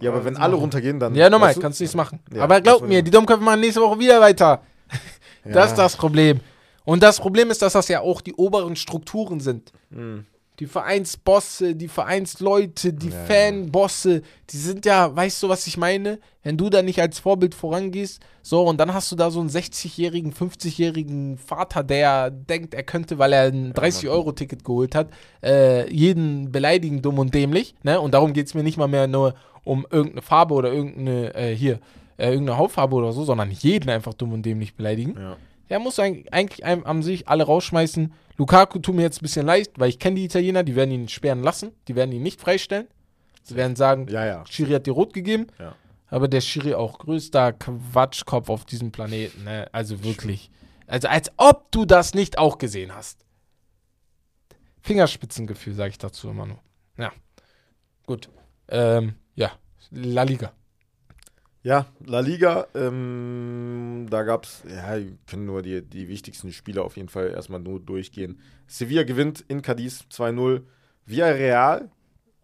Speaker 2: Ja, aber wenn alle runtergehen, dann.
Speaker 3: Ja, normal,
Speaker 2: weißt du?
Speaker 3: kannst du nichts machen.
Speaker 2: Ja,
Speaker 3: Aber glaub mir, die Dummköpfe machen nächste Woche wieder weiter.
Speaker 2: Ja.
Speaker 3: Das ist das Problem. Und das Problem ist, dass das ja auch die oberen Strukturen sind.
Speaker 2: Hm.
Speaker 3: Die Vereinsbosse, die Vereinsleute, die
Speaker 2: ja.
Speaker 3: Fanbosse, die sind ja, weißt du, was ich meine? Wenn du da nicht als Vorbild vorangehst, so, und dann hast du da so einen 60-jährigen, 50-jährigen Vater, der denkt, er könnte, weil er ein 30-Euro-Ticket geholt hat, äh, jeden beleidigen, dumm und dämlich, ne? Und darum geht es mir nicht mal mehr nur um irgendeine Farbe oder irgendeine, äh, hier, äh, irgendeine Hautfarbe oder so, sondern jeden einfach dumm und dämlich beleidigen.
Speaker 2: Ja.
Speaker 3: Der muss eigentlich, einem an sich alle rausschmeißen. Lukaku tut mir jetzt ein bisschen leid, weil ich kenne die Italiener, die werden ihn sperren lassen, die werden ihn nicht freistellen. Sie werden sagen,
Speaker 2: Ja, ja.
Speaker 3: Schiri hat dir rot gegeben.
Speaker 2: Ja.
Speaker 3: Aber der Schiri auch größter Quatschkopf auf diesem Planeten. Ne? Also wirklich. Also als ob du das nicht auch gesehen hast. Fingerspitzengefühl, sage ich dazu immer nur. Ja. Gut. Ähm, ja. La Liga.
Speaker 2: Ja, La Liga, ähm, da gab es, ja, wir können nur die, die wichtigsten Spieler auf jeden Fall erstmal nur durchgehen. Sevilla gewinnt in Cadiz 2-0. Villarreal,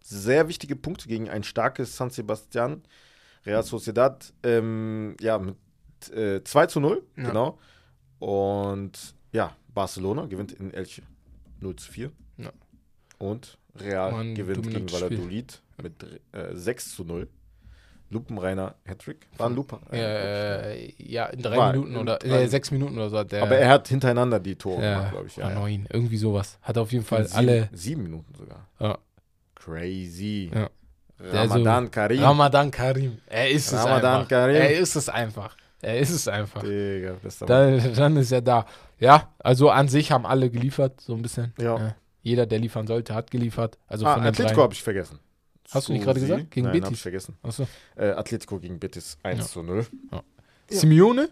Speaker 2: sehr wichtige Punkte gegen ein starkes San Sebastian. Real Sociedad, ähm, ja, mit äh, 2 zu 0,
Speaker 3: Ja.
Speaker 2: genau. Und ja, Barcelona gewinnt in Elche 0 zu 4.
Speaker 3: Ja.
Speaker 2: Und Real
Speaker 3: ein
Speaker 2: gewinnt gegen
Speaker 3: dominantes Spiel.
Speaker 2: Valladolid mit äh, 6 zu 0. Lupenreiner Hattrick. War ein Luper.
Speaker 3: Äh, ja, in drei
Speaker 2: War
Speaker 3: Minuten
Speaker 2: in
Speaker 3: oder
Speaker 2: drei-
Speaker 3: äh, sechs Minuten oder so hat der.
Speaker 2: Aber er hat hintereinander die Tore
Speaker 3: ja,
Speaker 2: gemacht, glaube ich. Ja,
Speaker 3: oder
Speaker 2: ja.
Speaker 3: neun, irgendwie sowas. Hat auf jeden Fall
Speaker 2: sieben,
Speaker 3: alle.
Speaker 2: Sieben Minuten sogar.
Speaker 3: Ja.
Speaker 2: Crazy.
Speaker 3: Ja.
Speaker 2: Ramadan Karim.
Speaker 3: Ramadan Karim. Er ist es
Speaker 2: Ramadan
Speaker 3: einfach.
Speaker 2: Karim.
Speaker 3: Er ist es einfach. Er ist es einfach.
Speaker 2: Digga.
Speaker 3: Dann, dann ist er da. Ja, also an sich haben alle geliefert, so ein bisschen.
Speaker 2: Ja.
Speaker 3: Jeder, der liefern sollte, hat geliefert. Also
Speaker 2: ah,
Speaker 3: von den
Speaker 2: Atletico habe ich vergessen.
Speaker 3: Hast du nicht gerade gesagt? Gegen
Speaker 2: Nein,
Speaker 3: Betis?
Speaker 2: habe ich vergessen.
Speaker 3: Achso.
Speaker 2: Äh, Atletico gegen Betis 1
Speaker 3: Ja.
Speaker 2: zu 0. Ja.
Speaker 3: Simeone,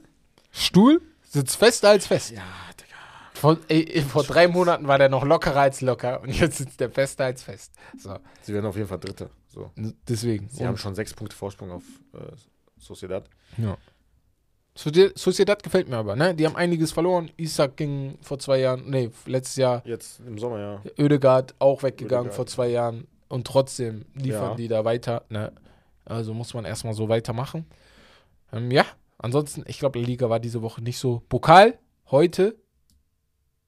Speaker 3: Stuhl, sitzt fester als fest.
Speaker 2: Ja, Digga.
Speaker 3: Vor, ey, vor drei Monaten war der noch lockerer als locker und jetzt sitzt der fester als fest. So,
Speaker 2: Sie werden auf jeden Fall Dritter. So.
Speaker 3: deswegen.
Speaker 2: Sie haben schon sechs Punkte Vorsprung auf äh, Sociedad.
Speaker 3: Ja. Sociedad gefällt mir aber, ne? Die haben einiges verloren. Isaac ging vor zwei Jahren, nee, letztes Jahr.
Speaker 2: Jetzt im Sommer, ja.
Speaker 3: Oedegaard auch weggegangen
Speaker 2: Oedegaard.
Speaker 3: vor zwei Jahren. Und trotzdem liefern
Speaker 2: Ja.
Speaker 3: die da weiter, ne? Also muss man erstmal so weitermachen. Ähm, ja, ansonsten, ich glaube, La Liga war diese Woche nicht so. Pokal, heute,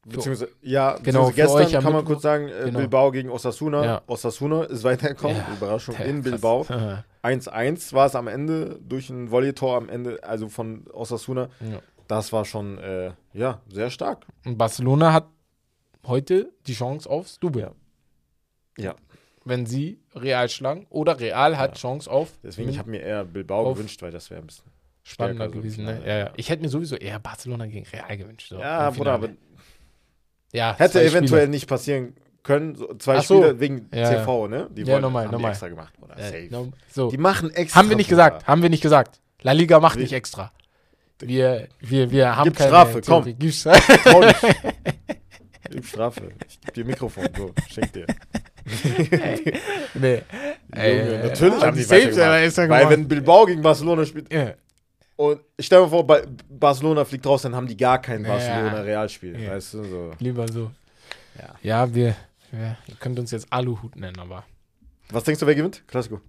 Speaker 2: Beziehungsweise, ja,
Speaker 3: Genau,
Speaker 2: beziehungsweise gestern kann man kurz sagen, äh,
Speaker 3: Genau.
Speaker 2: Bilbao gegen Osasuna.
Speaker 3: Ja.
Speaker 2: Osasuna ist weitergekommen.
Speaker 3: Ja.
Speaker 2: Überraschung in. Bilbao.
Speaker 3: Ja.
Speaker 2: 1-1 war es am Ende durch ein Volley-Tor am Ende, also von Osasuna.
Speaker 3: Ja.
Speaker 2: Das war schon, äh, ja, sehr stark.
Speaker 3: Und Barcelona hat heute die Chance aufs Double.
Speaker 2: Ja.
Speaker 3: Wenn sie Real schlagen. Oder Real hat
Speaker 2: Ja.
Speaker 3: Chance auf.
Speaker 2: Deswegen, ich habe mir eher Bilbao gewünscht, weil das wäre ein bisschen
Speaker 3: spannender gewesen. Ne? Ja, ja. Ich hätte mir sowieso eher Barcelona gegen Real gewünscht. So
Speaker 2: Ja, Bruder, aber
Speaker 3: ja,
Speaker 2: hätte eventuell
Speaker 3: Spiele.
Speaker 2: nicht passieren können. So, zwei
Speaker 3: so.
Speaker 2: Spiele wegen TV, ne? Die
Speaker 3: Ja, normal.
Speaker 2: Die extra gemacht. Oder
Speaker 3: Ja,
Speaker 2: safe.
Speaker 3: no, so.
Speaker 2: Die machen extra.
Speaker 3: Haben wir nicht
Speaker 2: Bruder.
Speaker 3: gesagt. Haben wir nicht gesagt. La Liga macht nicht extra. Wir, wir, wir haben
Speaker 2: Gib
Speaker 3: keine
Speaker 2: Strafe, komm.
Speaker 3: Gib Strafe.
Speaker 2: Gib Strafe. Ich geb dir Mikrofon. So, schenk dir.
Speaker 3: nee.
Speaker 2: Junge, natürlich haben die weitergemacht. Weil wenn Bilbao gegen Barcelona spielt
Speaker 3: Ja.
Speaker 2: und ich stell mir vor, Ba- Barcelona fliegt raus, dann haben die gar kein. Barcelona-Realspiel.
Speaker 3: Ja.
Speaker 2: Weißt du, so.
Speaker 3: Lieber so.
Speaker 2: Ja.
Speaker 3: Ja, wir, wir ihr könnt uns jetzt Aluhut nennen, aber.
Speaker 2: Was denkst du, wer gewinnt? Klassiko.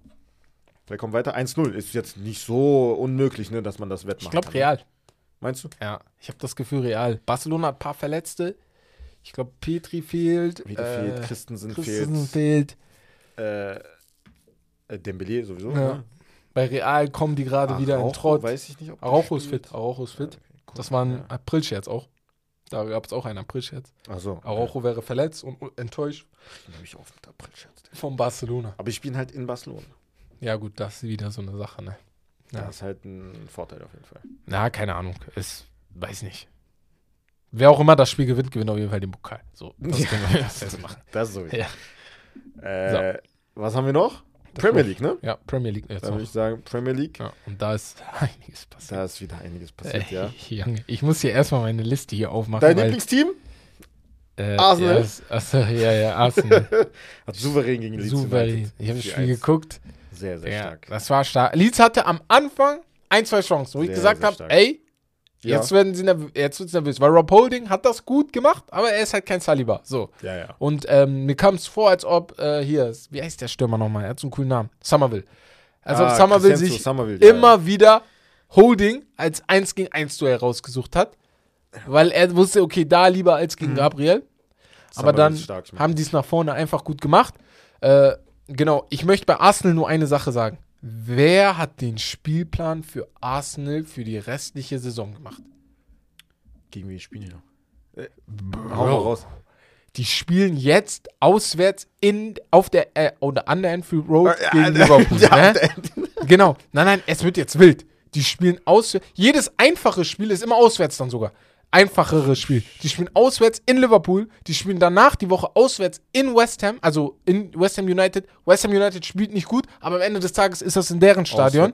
Speaker 2: Wer kommt weiter? 1-0. Ist jetzt nicht so unmöglich, ne, dass man das wettmachen
Speaker 3: Ich glaube
Speaker 2: kann.
Speaker 3: Real.
Speaker 2: Meinst du?
Speaker 3: Ja, ich habe das Gefühl Real. Barcelona hat ein paar Verletzte. Ich glaube Petri fehlt.
Speaker 2: Wieder
Speaker 3: äh,
Speaker 2: fehlt, Christensen,
Speaker 3: Christensen
Speaker 2: fehlt.
Speaker 3: fehlt.
Speaker 2: Äh, äh, Dembele sowieso.
Speaker 3: Ja.
Speaker 2: ne?
Speaker 3: Bei Real kommen die gerade wieder in Trott.
Speaker 2: Weiß ich nicht, ob
Speaker 3: Araujo ist fit. Araujo ist fit.
Speaker 2: Ja, okay, cool.
Speaker 3: Das war ein
Speaker 2: Ja.
Speaker 3: Aprilscherz auch. Da gab es auch einen Aprilscherz.
Speaker 2: So.
Speaker 3: Araujo wäre verletzt und enttäuscht
Speaker 2: Ich nehme mich auf mit April-Scherz.
Speaker 3: von Barcelona.
Speaker 2: Aber ich bin halt in Barcelona.
Speaker 3: Ja, gut, das ist wieder so eine Sache, ne? Ja.
Speaker 2: Das ist halt ein Vorteil auf jeden Fall.
Speaker 3: Na, keine Ahnung. Es weiß nicht. Wer auch immer das Spiel gewinnt, gewinnt auf jeden Fall den Pokal. So, das
Speaker 2: Ja.
Speaker 3: können wir das.
Speaker 2: Das ist so.
Speaker 3: Ja.
Speaker 2: Äh, Was haben wir noch? Premier League, ne?
Speaker 3: Ja, Premier League jetzt
Speaker 2: Da würde ich sagen, Premier League.
Speaker 3: Ja, und da ist einiges passiert.
Speaker 2: Da ist wieder einiges passiert, ja.
Speaker 3: Ey, Junge, ich muss hier erstmal meine Liste hier aufmachen.
Speaker 2: Dein Lieblingsteam?
Speaker 3: äh,
Speaker 2: Arsenal?
Speaker 3: Ja, achso, ja, ja, Arsenal.
Speaker 2: Hat souverän gegen Leeds
Speaker 3: Souverän.
Speaker 2: United.
Speaker 3: Ich habe das
Speaker 2: 4-1.
Speaker 3: Spiel geguckt.
Speaker 2: Sehr, sehr
Speaker 3: Ja,
Speaker 2: stark.
Speaker 3: das war stark. Leeds hatte am Anfang ein, zwei Chancen, wo ich
Speaker 2: Sehr,
Speaker 3: gesagt
Speaker 2: sehr
Speaker 3: habe, ey,
Speaker 2: Ja.
Speaker 3: jetzt werden sie jetzt wird's nervös. Weil Rob Holding hat das gut gemacht, aber er ist halt kein Saliba. So.
Speaker 2: Ja, ja.
Speaker 3: Und ähm, mir kam es vor, als ob äh, hier, wie heißt der Stürmer nochmal? Er hat so einen coolen Namen. Somerville. Als ob
Speaker 2: Ah,
Speaker 3: Somerville sich
Speaker 2: Somerville, ja,
Speaker 3: immer wieder Holding als 1 gegen 1 Duell rausgesucht hat. Weil er wusste, okay, da lieber als gegen Gabriel. Aber
Speaker 2: Somerville
Speaker 3: dann haben die es nach vorne einfach gut gemacht. Äh, genau, ich möchte bei Arsenal nur eine Sache sagen. Wer hat den Spielplan für Arsenal für die restliche Saison gemacht?
Speaker 2: Gegen wen spielen die noch? Äh, hau mal raus.
Speaker 3: Die spielen jetzt auswärts in, auf der, äh, oder an der Anfield Road
Speaker 2: Ja,
Speaker 3: gegen Liverpool.
Speaker 2: ja,
Speaker 3: ne? Genau. Nein, nein, es wird jetzt wild. Die spielen auswärts. Jedes einfache Spiel ist immer auswärts dann sogar. Einfacheres Spiel. Die spielen auswärts in Liverpool. Die spielen danach die Woche auswärts in West Ham, also in West Ham United. West Ham United spielt nicht gut, aber am Ende des Tages ist das in deren Stadion.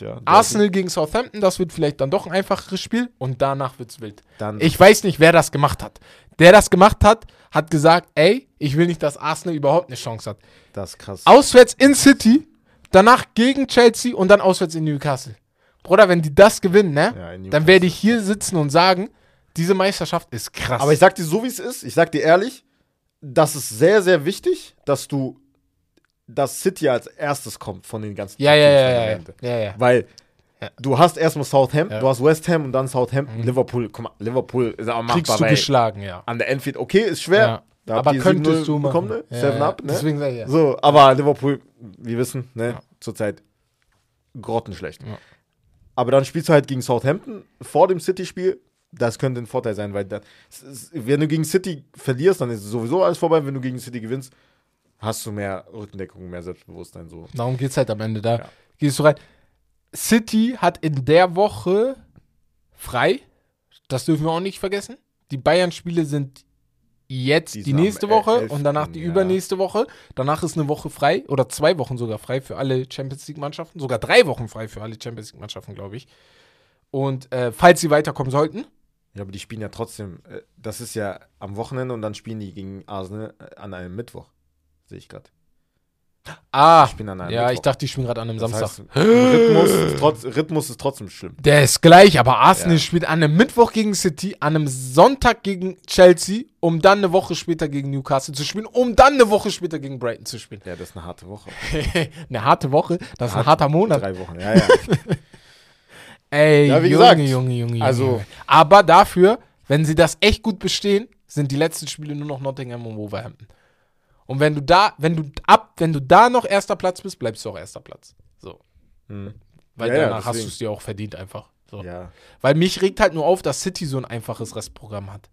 Speaker 2: Ja.
Speaker 3: Arsenal gegen Southampton, das wird vielleicht dann doch ein einfacheres Spiel und danach wird's wild.
Speaker 2: Dann-
Speaker 3: ich weiß nicht, wer das gemacht hat. Der das gemacht hat, hat gesagt, ey, ich will nicht, dass Arsenal überhaupt eine Chance hat.
Speaker 2: Das ist krass.
Speaker 3: Auswärts in City, danach gegen Chelsea und dann auswärts in Newcastle. Bruder, wenn die das gewinnen, ne?
Speaker 2: Ja,
Speaker 3: dann werde ich hier sitzen und sagen, diese Meisterschaft ist krass.
Speaker 2: Aber ich sag dir so, wie es ist. Ich sag dir ehrlich, das ist sehr, sehr wichtig, dass du, dass City als erstes kommt von den ganzen
Speaker 3: ja, ja, ja, ja, ja.
Speaker 2: Weil du hast erstmal Southampton.
Speaker 3: Mhm.
Speaker 2: du hast West Ham und dann Southampton, Liverpool. Guck mal, Liverpool ist
Speaker 3: Kriegst
Speaker 2: machbar,
Speaker 3: du
Speaker 2: weil
Speaker 3: geschlagen, ja.
Speaker 2: an der Enfield, okay, ist schwer.
Speaker 3: Aber könntest
Speaker 2: 7-0
Speaker 3: du
Speaker 2: bekommen, ne? Seven up, ne?
Speaker 3: Deswegen sag ich ja.
Speaker 2: So, aber Liverpool, wir wissen, ne, zurzeit grottenschlecht. Aber dann spielst du halt gegen Southampton vor dem City-Spiel. Das könnte ein Vorteil sein, weil ist- wenn du gegen City verlierst, dann ist sowieso alles vorbei. Wenn du gegen City gewinnst, hast du mehr Rückendeckung, mehr Selbstbewusstsein. So.
Speaker 3: Darum geht es halt am Ende. Da
Speaker 2: Ja.
Speaker 3: gehst du rein. City hat in der Woche frei. Das dürfen wir auch nicht vergessen. Die Bayern-Spiele sind jetzt
Speaker 2: Die
Speaker 3: die, nächste Woche
Speaker 2: 11.,
Speaker 3: und danach die
Speaker 2: ja.
Speaker 3: übernächste Woche. Danach ist eine Woche frei oder zwei Wochen sogar frei für alle Champions League-Mannschaften. Sogar drei Wochen frei für alle Champions League-Mannschaften, glaube ich. Und äh, falls sie weiterkommen sollten,
Speaker 2: Ja, aber die spielen ja trotzdem. äh, Das ist ja am Wochenende und dann spielen die gegen Arsenal äh, an einem Mittwoch. Sehe ich gerade.
Speaker 3: Ah,
Speaker 2: einem
Speaker 3: ja,
Speaker 2: Mittwoch.
Speaker 3: ich dachte, die spielen gerade an einem
Speaker 2: Das
Speaker 3: Samstag.
Speaker 2: heißt, Rhythmus, ist trotz, Rhythmus ist trotzdem schlimm.
Speaker 3: Der ist gleich, aber Arsenal
Speaker 2: Ja.
Speaker 3: spielt an einem Mittwoch gegen City, an einem Sonntag gegen Chelsea, um dann eine Woche später gegen Newcastle zu spielen, um dann eine Woche später gegen Brighton zu spielen.
Speaker 2: Ja, das ist eine harte Woche.
Speaker 3: eine harte Woche, das ist ein
Speaker 2: Hart-
Speaker 3: harter Monat.
Speaker 2: Drei Wochen, ja, ja.
Speaker 3: Ey,
Speaker 2: Ja, wie
Speaker 3: Junge,
Speaker 2: gesagt,
Speaker 3: Junge, Junge, Junge.
Speaker 2: also-
Speaker 3: Aber dafür, wenn sie das echt gut bestehen, sind die letzten Spiele nur noch Nottingham und Wolverhampton. Und wenn du da, wenn du ab, wenn du da noch erster Platz bist, bleibst du auch erster Platz. So.
Speaker 2: Hm.
Speaker 3: Weil
Speaker 2: Ja,
Speaker 3: danach hast du es dir auch verdient einfach. So.
Speaker 2: ja.
Speaker 3: Weil mich regt halt nur auf, dass City so ein einfaches Restprogramm hat.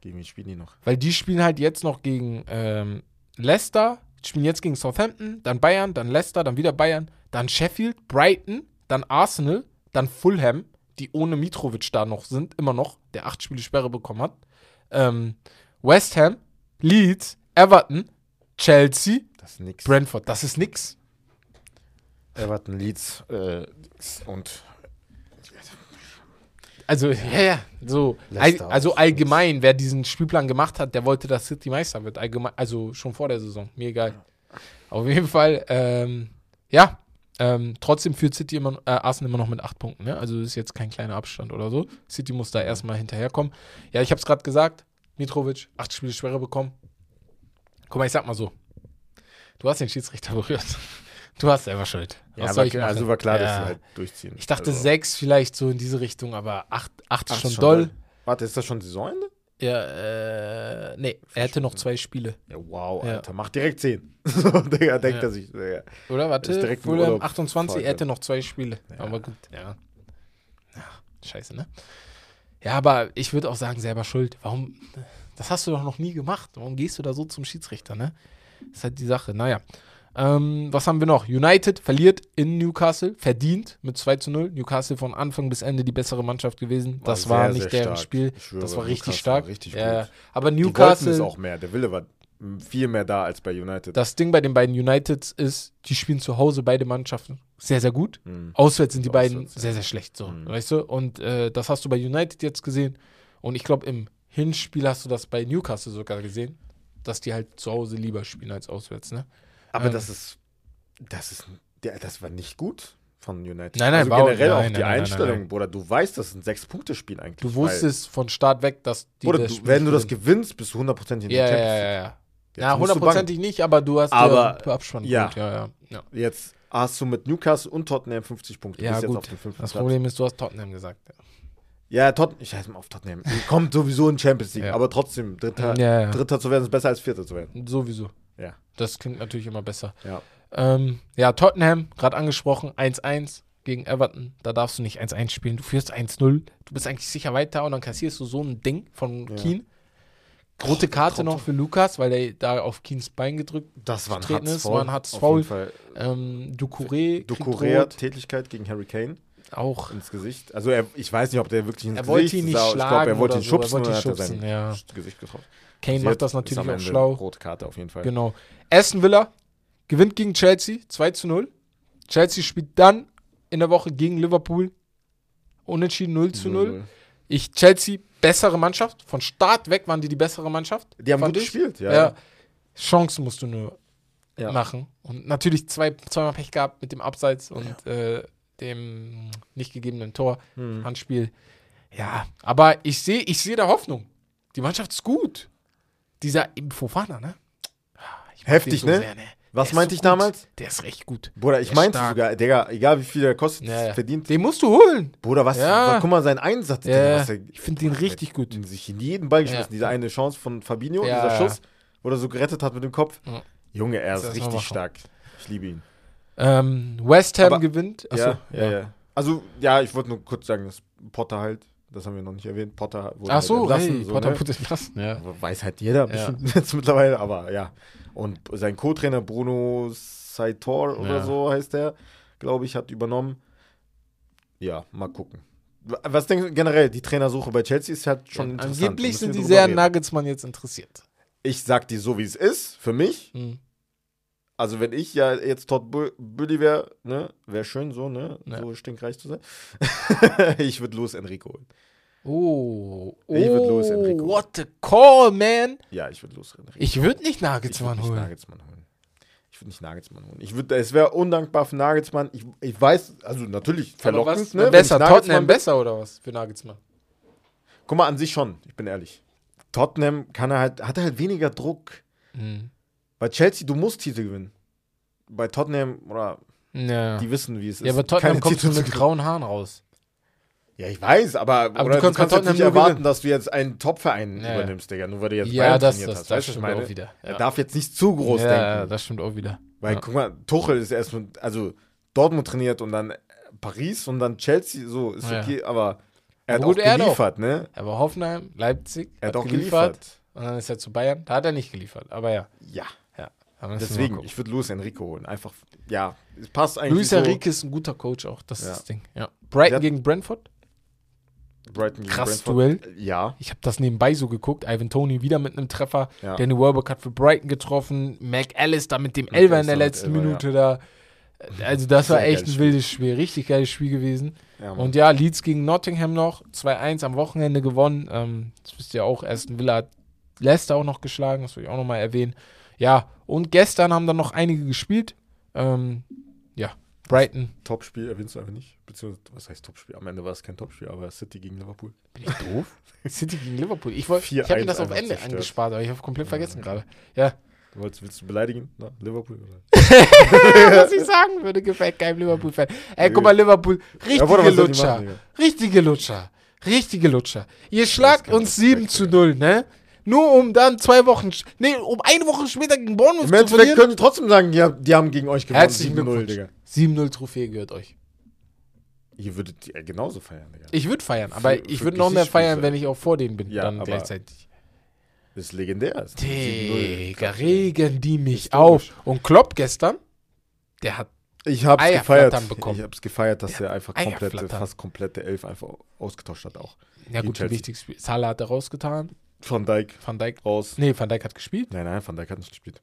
Speaker 2: Gegen wen spielen die noch?
Speaker 3: Weil die spielen halt jetzt noch gegen ähm, Leicester, spielen jetzt gegen Southampton, dann Bayern, dann Leicester, dann wieder Bayern, dann Sheffield, Brighton, dann Arsenal, dann Fulham, die ohne Mitrovic da noch sind, immer noch, der acht Spiele Sperre bekommen hat. Ähm, West Ham, Leeds, Everton, Chelsea,
Speaker 2: Das ist nix.
Speaker 3: Brentford. Das ist nix.
Speaker 2: Everton, Leeds äh, und
Speaker 3: Also, ja, ja, so.
Speaker 2: Leicester
Speaker 3: also allgemein, wer diesen Spielplan gemacht hat, der wollte, dass City Meister wird. Allgemein, also schon vor der Saison. Mir egal. Auf jeden Fall, ähm, ja. Ähm, trotzdem führt City immer, äh, Arsenal immer noch mit acht Punkten. Ne? Also ist jetzt kein kleiner Abstand oder so. City muss da erstmal hinterherkommen. Ja, ich habe es gerade gesagt. Mitrovic, acht Spiele Schwere bekommen. Guck mal, ich sag mal so. Du hast den Schiedsrichter berührt. Du hast selber Schuld.
Speaker 2: ja,
Speaker 3: machen?
Speaker 2: also war klar, dass
Speaker 3: Ja.
Speaker 2: sie halt durchziehen.
Speaker 3: Ich dachte
Speaker 2: also,
Speaker 3: sechs vielleicht so in diese Richtung, aber acht, acht ist
Speaker 2: Ach,
Speaker 3: schon,
Speaker 2: ist
Speaker 3: doll.
Speaker 2: Warte, ist das schon Saisonende?
Speaker 3: Ja, äh, nee, er hätte noch zwei Spiele.
Speaker 2: Ja, wow,
Speaker 3: Ja.
Speaker 2: Alter, mach direkt 10. so, Digga, denkt
Speaker 3: Ja.
Speaker 2: er sich. Digga.
Speaker 3: Oder? Warte,
Speaker 2: direkt
Speaker 3: Fulham
Speaker 2: Urlaub
Speaker 3: 28, er
Speaker 2: vorher.
Speaker 3: hätte noch zwei Spiele.
Speaker 2: Ja.
Speaker 3: Aber gut, ja. ja. Scheiße, ne? Ja, aber ich würde auch sagen, selber schuld. Warum? Das hast du doch noch nie gemacht. Warum gehst du da so zum Schiedsrichter, ne? Das ist halt die Sache. Naja. Ähm, was haben wir noch? United verliert in Newcastle, verdient mit 2 zu 0. Newcastle von Anfang bis Ende die bessere Mannschaft gewesen.
Speaker 2: War
Speaker 3: das war
Speaker 2: sehr,
Speaker 3: nicht
Speaker 2: sehr
Speaker 3: deren
Speaker 2: stark.
Speaker 3: Spiel.
Speaker 2: Schwöre,
Speaker 3: das war richtig
Speaker 2: Newcastle
Speaker 3: stark.
Speaker 2: war richtig
Speaker 3: ja, aber Newcastle,
Speaker 2: es auch mehr. Der Wille war viel mehr da als bei United.
Speaker 3: das Ding bei den beiden Uniteds ist, die spielen zu Hause beide Mannschaften sehr, sehr gut.
Speaker 2: Mhm.
Speaker 3: Auswärts sind die beiden
Speaker 2: ja.
Speaker 3: sehr, sehr schlecht, so,
Speaker 2: Mhm.
Speaker 3: weißt du? Und äh, das hast du bei United jetzt gesehen. Und ich glaube, im Hinspiel hast du das bei Newcastle sogar gesehen, dass die halt zu Hause lieber spielen als auswärts, ne?
Speaker 2: Aber
Speaker 3: Ähm.
Speaker 2: das ist, das ist, das war nicht gut von United.
Speaker 3: Nein, nein,
Speaker 2: also
Speaker 3: war auch-
Speaker 2: generell
Speaker 3: nein,
Speaker 2: auch
Speaker 3: nein,
Speaker 2: die
Speaker 3: nein,
Speaker 2: Einstellung,
Speaker 3: nein.
Speaker 2: Bruder. Du weißt, das ist ein Sechs-Punkte-Spiel eigentlich.
Speaker 3: Du wusstest von Start weg, dass die
Speaker 2: Bruder,
Speaker 3: das
Speaker 2: du, wenn du das gewinnst, bist du hundertprozentig in
Speaker 3: Ja,
Speaker 2: der
Speaker 3: ja, ja,
Speaker 2: Champions
Speaker 3: ja,
Speaker 2: League.
Speaker 3: ja.
Speaker 2: Jetzt
Speaker 3: Ja,
Speaker 2: musst du
Speaker 3: hundertprozentig nicht, aber du hast
Speaker 2: Aber,
Speaker 3: ja Abspann
Speaker 2: ja.
Speaker 3: gut, ja, ja. ja.
Speaker 2: Jetzt hast du mit Newcastle und Tottenham 50 Punkte.
Speaker 3: Ja,
Speaker 2: jetzt
Speaker 3: gut. Das. Problem ist, du hast Tottenham gesagt.
Speaker 2: Ja, Tottenham, ich heiße mal auf Tottenham. Kommt sowieso in Champions League,
Speaker 3: Ja.
Speaker 2: aber trotzdem, Dritter,
Speaker 3: Ja, ja.
Speaker 2: Dritter zu werden ist besser als Vierter zu werden.
Speaker 3: Sowieso.
Speaker 2: Ja.
Speaker 3: Das klingt natürlich immer besser.
Speaker 2: Ja.
Speaker 3: Ähm, ja, Tottenham, gerade angesprochen, 1-1 gegen Everton. Da darfst du nicht 1-1 spielen. Du führst 1-0. Du bist eigentlich sicher weiter und dann kassierst du so ein Ding von
Speaker 2: Ja.
Speaker 3: Keen. Rote Karte noch für Lukas, weil er da auf Keens Bein gedrückt.
Speaker 2: Das war ein hartes
Speaker 3: ist,
Speaker 2: Foul.
Speaker 3: war ein hartes
Speaker 2: auf
Speaker 3: Foul.
Speaker 2: jeden Fall.
Speaker 3: Ähm, Ducouré.
Speaker 2: Ducouré
Speaker 3: rot.
Speaker 2: Tätigkeit gegen Harry Kane.
Speaker 3: Auch.
Speaker 2: ins Gesicht. Also er, ich weiß nicht, ob der wirklich ins
Speaker 3: Er
Speaker 2: Gesicht
Speaker 3: wollte ihn nicht
Speaker 2: sah. Ich
Speaker 3: schlagen
Speaker 2: glaube, er wollte ihn
Speaker 3: so, er
Speaker 2: schubsen
Speaker 3: wollte ihn
Speaker 2: hat er
Speaker 3: schubsen,
Speaker 2: sein
Speaker 3: ja.
Speaker 2: Gesicht getroffen.
Speaker 3: Kane
Speaker 2: Passiert,
Speaker 3: macht das natürlich auch schlau.
Speaker 2: Rote Karte auf jeden Fall.
Speaker 3: Genau. Aston Villa gewinnt gegen Chelsea 2 zu 0. Chelsea spielt dann in der Woche gegen Liverpool unentschieden 0 zu 0. Ich, Chelsea, bessere Mannschaft. Von Start weg waren die die bessere Mannschaft.
Speaker 2: Die haben gut
Speaker 3: ich.
Speaker 2: gespielt, ja.
Speaker 3: Ja. Chancen musst du nur
Speaker 2: Ja.
Speaker 3: machen. Und natürlich zwei, zweimal Pech gehabt mit dem Abseits und äh, dem nicht gegebenen Tor,
Speaker 2: Hm.
Speaker 3: Handspiel. Ja, aber ich sehe ich sehe da Hoffnung. Die Mannschaft ist gut. Dieser Fofana, ne? Ah,
Speaker 2: Heftig,
Speaker 3: den
Speaker 2: ne?
Speaker 3: Sehr,
Speaker 2: Was
Speaker 3: Der ist
Speaker 2: meinte
Speaker 3: so
Speaker 2: ich
Speaker 3: gut.
Speaker 2: damals?
Speaker 3: Der ist recht gut.
Speaker 2: Bruder, ich meinte sogar, Digga, egal wie viel der kostet,
Speaker 3: Ja, ja.
Speaker 2: verdient.
Speaker 3: Den musst du holen.
Speaker 2: Bruder, was,
Speaker 3: Ja.
Speaker 2: was, guck mal, sein Einsatz,
Speaker 3: Ja,
Speaker 2: was er,
Speaker 3: ich finde den richtig gut.
Speaker 2: in sich in jeden Ball geschmissen. Diese eine Chance von Fabinho, dieser. Schuss, wo er so gerettet hat mit dem Kopf. Junge, er ist richtig stark. Ich liebe ihn.
Speaker 3: Ähm, West Ham
Speaker 2: Aber-
Speaker 3: gewinnt. Achso,
Speaker 2: ja, ja, ja. Also, ja, ich wollte nur kurz sagen, dass Potter halt, das haben wir noch nicht erwähnt, Potter wurde
Speaker 3: Ach so,
Speaker 2: halt
Speaker 3: hey,
Speaker 2: entlassen, so,
Speaker 3: Potter
Speaker 2: ne?
Speaker 3: wurde entlassen. Ja.
Speaker 2: Weiß halt jeder
Speaker 3: Ja.
Speaker 2: bestimmt jetzt mittlerweile, aber ja. Und sein Co-Trainer Bruno Saitor oder
Speaker 3: Ja.
Speaker 2: so heißt der, glaube ich, hat übernommen. Ja, mal gucken. Was denkst du generell, die Trainersuche bei Chelsea ist halt schon interessant. Da
Speaker 3: Angeblich sind die sehr
Speaker 2: reden.
Speaker 3: Nagelsmann jetzt interessiert.
Speaker 2: Ich sag dir so, wie es ist, für mich.
Speaker 3: Hm.
Speaker 2: Also wenn ich ja jetzt Todd Bu- Bulli wäre, ne, wäre schön so, ne,
Speaker 3: Ja.
Speaker 2: so stinkreich zu sein. ich würde Luis Enrico holen.
Speaker 3: Oh,
Speaker 2: Ich würd
Speaker 3: oh,
Speaker 2: Luis Enrico.
Speaker 3: what a call, man.
Speaker 2: Ja, ich würde Luis Enrico.
Speaker 3: Ich würde nicht
Speaker 2: Ich würd
Speaker 3: Nagelsmann
Speaker 2: nicht
Speaker 3: holen.
Speaker 2: Nagelsmann holen. Ich würde nicht Nagelsmann holen. Ich würde, es wäre undankbar für Nagelsmann. Ich, ich weiß, also natürlich verlockend,
Speaker 3: was,
Speaker 2: ne?
Speaker 3: besser,
Speaker 2: ich Nagelsmann
Speaker 3: Tottenham besser oder was für Nagelsmann?
Speaker 2: Guck mal, an sich schon, ich bin ehrlich. Tottenham kann er halt, hat er halt weniger Druck.
Speaker 3: Hm.
Speaker 2: Bei Chelsea, du musst Titel gewinnen. Bei Tottenham, oder
Speaker 3: Ja.
Speaker 2: die wissen, wie es ist.
Speaker 3: ja, aber Tottenham
Speaker 2: keine
Speaker 3: kommt
Speaker 2: Titel zu
Speaker 3: mit grauen Haaren raus.
Speaker 2: Ja, ich weiß, aber,
Speaker 3: Aber
Speaker 2: oder
Speaker 3: du kannst bei
Speaker 2: jetzt
Speaker 3: Tottenham
Speaker 2: nicht erwarten,
Speaker 3: gewinnen.
Speaker 2: dass du jetzt einen Top-Verein
Speaker 3: Ja, ja.
Speaker 2: übernimmst, Digga, nur weil du jetzt
Speaker 3: Ja,
Speaker 2: Bayern
Speaker 3: das,
Speaker 2: trainiert
Speaker 3: das,
Speaker 2: hast.
Speaker 3: das
Speaker 2: Weißt du, ich
Speaker 3: stimmt
Speaker 2: meine?
Speaker 3: auch wieder.
Speaker 2: Er
Speaker 3: Ja,
Speaker 2: darf jetzt nicht zu groß
Speaker 3: ja
Speaker 2: denken.
Speaker 3: das stimmt auch wieder.
Speaker 2: Weil,
Speaker 3: Ja.
Speaker 2: guck mal, Tuchel ist erst mit, also Dortmund trainiert und dann Paris und dann Chelsea, so ist
Speaker 3: Ja.
Speaker 2: okay, aber er hat
Speaker 3: gut,
Speaker 2: auch
Speaker 3: er hat auch.
Speaker 2: geliefert, ne?
Speaker 3: Er war Hoffenheim, Leipzig,
Speaker 2: Er hat auch geliefert.
Speaker 3: Und dann ist er zu Bayern. Da hat er nicht geliefert. Aber ja.
Speaker 2: Ja, deswegen, ich würde Luis Enrico holen. Einfach, ja, es passt eigentlich
Speaker 3: Luis
Speaker 2: so.
Speaker 3: Enrique ist ein guter Coach auch. Das ist
Speaker 2: Ja.
Speaker 3: das Ding. Ja. Brighton gegen Brentford.
Speaker 2: Brighton gegen
Speaker 3: Krass
Speaker 2: Brentford.
Speaker 3: Duell.
Speaker 2: Ja,
Speaker 3: Ich habe das nebenbei so geguckt. Ivan Tony wieder mit einem Treffer.
Speaker 2: ja.
Speaker 3: Danny Welbeck hat für Brighton getroffen. Mac Alice da mit dem Elfer in der letzten
Speaker 2: Elfer,
Speaker 3: Minute da. Also das war
Speaker 2: Sehr
Speaker 3: echt
Speaker 2: geiles
Speaker 3: ein
Speaker 2: Spiel.
Speaker 3: wildes Spiel. Richtig geiles Spiel gewesen.
Speaker 2: ja.
Speaker 3: Und ja, Leeds gegen Nottingham noch. 2-1 am Wochenende gewonnen. Ähm, das wisst ihr auch. Aston Villa hat Leicester auch noch geschlagen. Das will ich auch nochmal erwähnen. Ja, und gestern haben dann noch einige gespielt. Ähm, ja, Brighton.
Speaker 2: Topspiel erwähnst du einfach nicht. Beziehungsweise, was heißt Topspiel? Am Ende war es kein Topspiel, aber City gegen Liverpool.
Speaker 3: Bin ich doof? City gegen Liverpool. Ich, wollt- ich
Speaker 2: 4-1
Speaker 3: habe mir das auf Ende
Speaker 2: zerstört.
Speaker 3: angespart, aber ich habe komplett vergessen gerade. Ja.
Speaker 2: Du wolltest, willst du beleidigen? Na, Liverpool? Oder?
Speaker 3: was ich sagen würde, gefällt keinem Liverpool-Fan. Ey, guck mal, Liverpool, richtige
Speaker 2: Ja,
Speaker 3: Lutscher.
Speaker 2: machen,
Speaker 3: richtige Lutscher. Richtige Lutscher. Ihr schlagt uns 7
Speaker 2: Respekt,
Speaker 3: zu 0, ne? Nur um dann zwei Wochen, nee, um eine Woche später gegen Bournemouth
Speaker 2: Im
Speaker 3: zu verlieren.
Speaker 2: können die trotzdem sagen, ja, die haben gegen euch gewonnen.
Speaker 3: Herzlichen
Speaker 2: 7-0,
Speaker 3: Glückwunsch.
Speaker 2: Digga.
Speaker 3: 7-0 Trophäe gehört euch.
Speaker 2: Ihr würdet die, äh, genauso feiern, Digga.
Speaker 3: Ich würde feiern, aber
Speaker 2: Für-
Speaker 3: ich würde noch mehr feiern, wenn ich auch vor denen bin,
Speaker 2: Ja,
Speaker 3: dann gleichzeitig.
Speaker 2: Das ist legendär. Das ist 7-0.
Speaker 3: Digga, regen die mich
Speaker 2: Historisch.
Speaker 3: auf. Und Klopp gestern, der hat,
Speaker 2: Ich hab's gefeiert.
Speaker 3: bekommen.
Speaker 2: Ich hab's gefeiert, dass
Speaker 3: Ja,
Speaker 2: er einfach komplette, fast komplette Elf einfach ausgetauscht hat auch.
Speaker 3: ja
Speaker 2: Gegen
Speaker 3: gut,
Speaker 2: Chelsea.
Speaker 3: wichtiges Spiel. Salah hat er rausgetan,
Speaker 2: Van Dijk
Speaker 3: Van Dijk,
Speaker 2: raus.
Speaker 3: nee, Van Dijk hat gespielt.
Speaker 2: Nein, nein, Van Dijk hat nicht gespielt.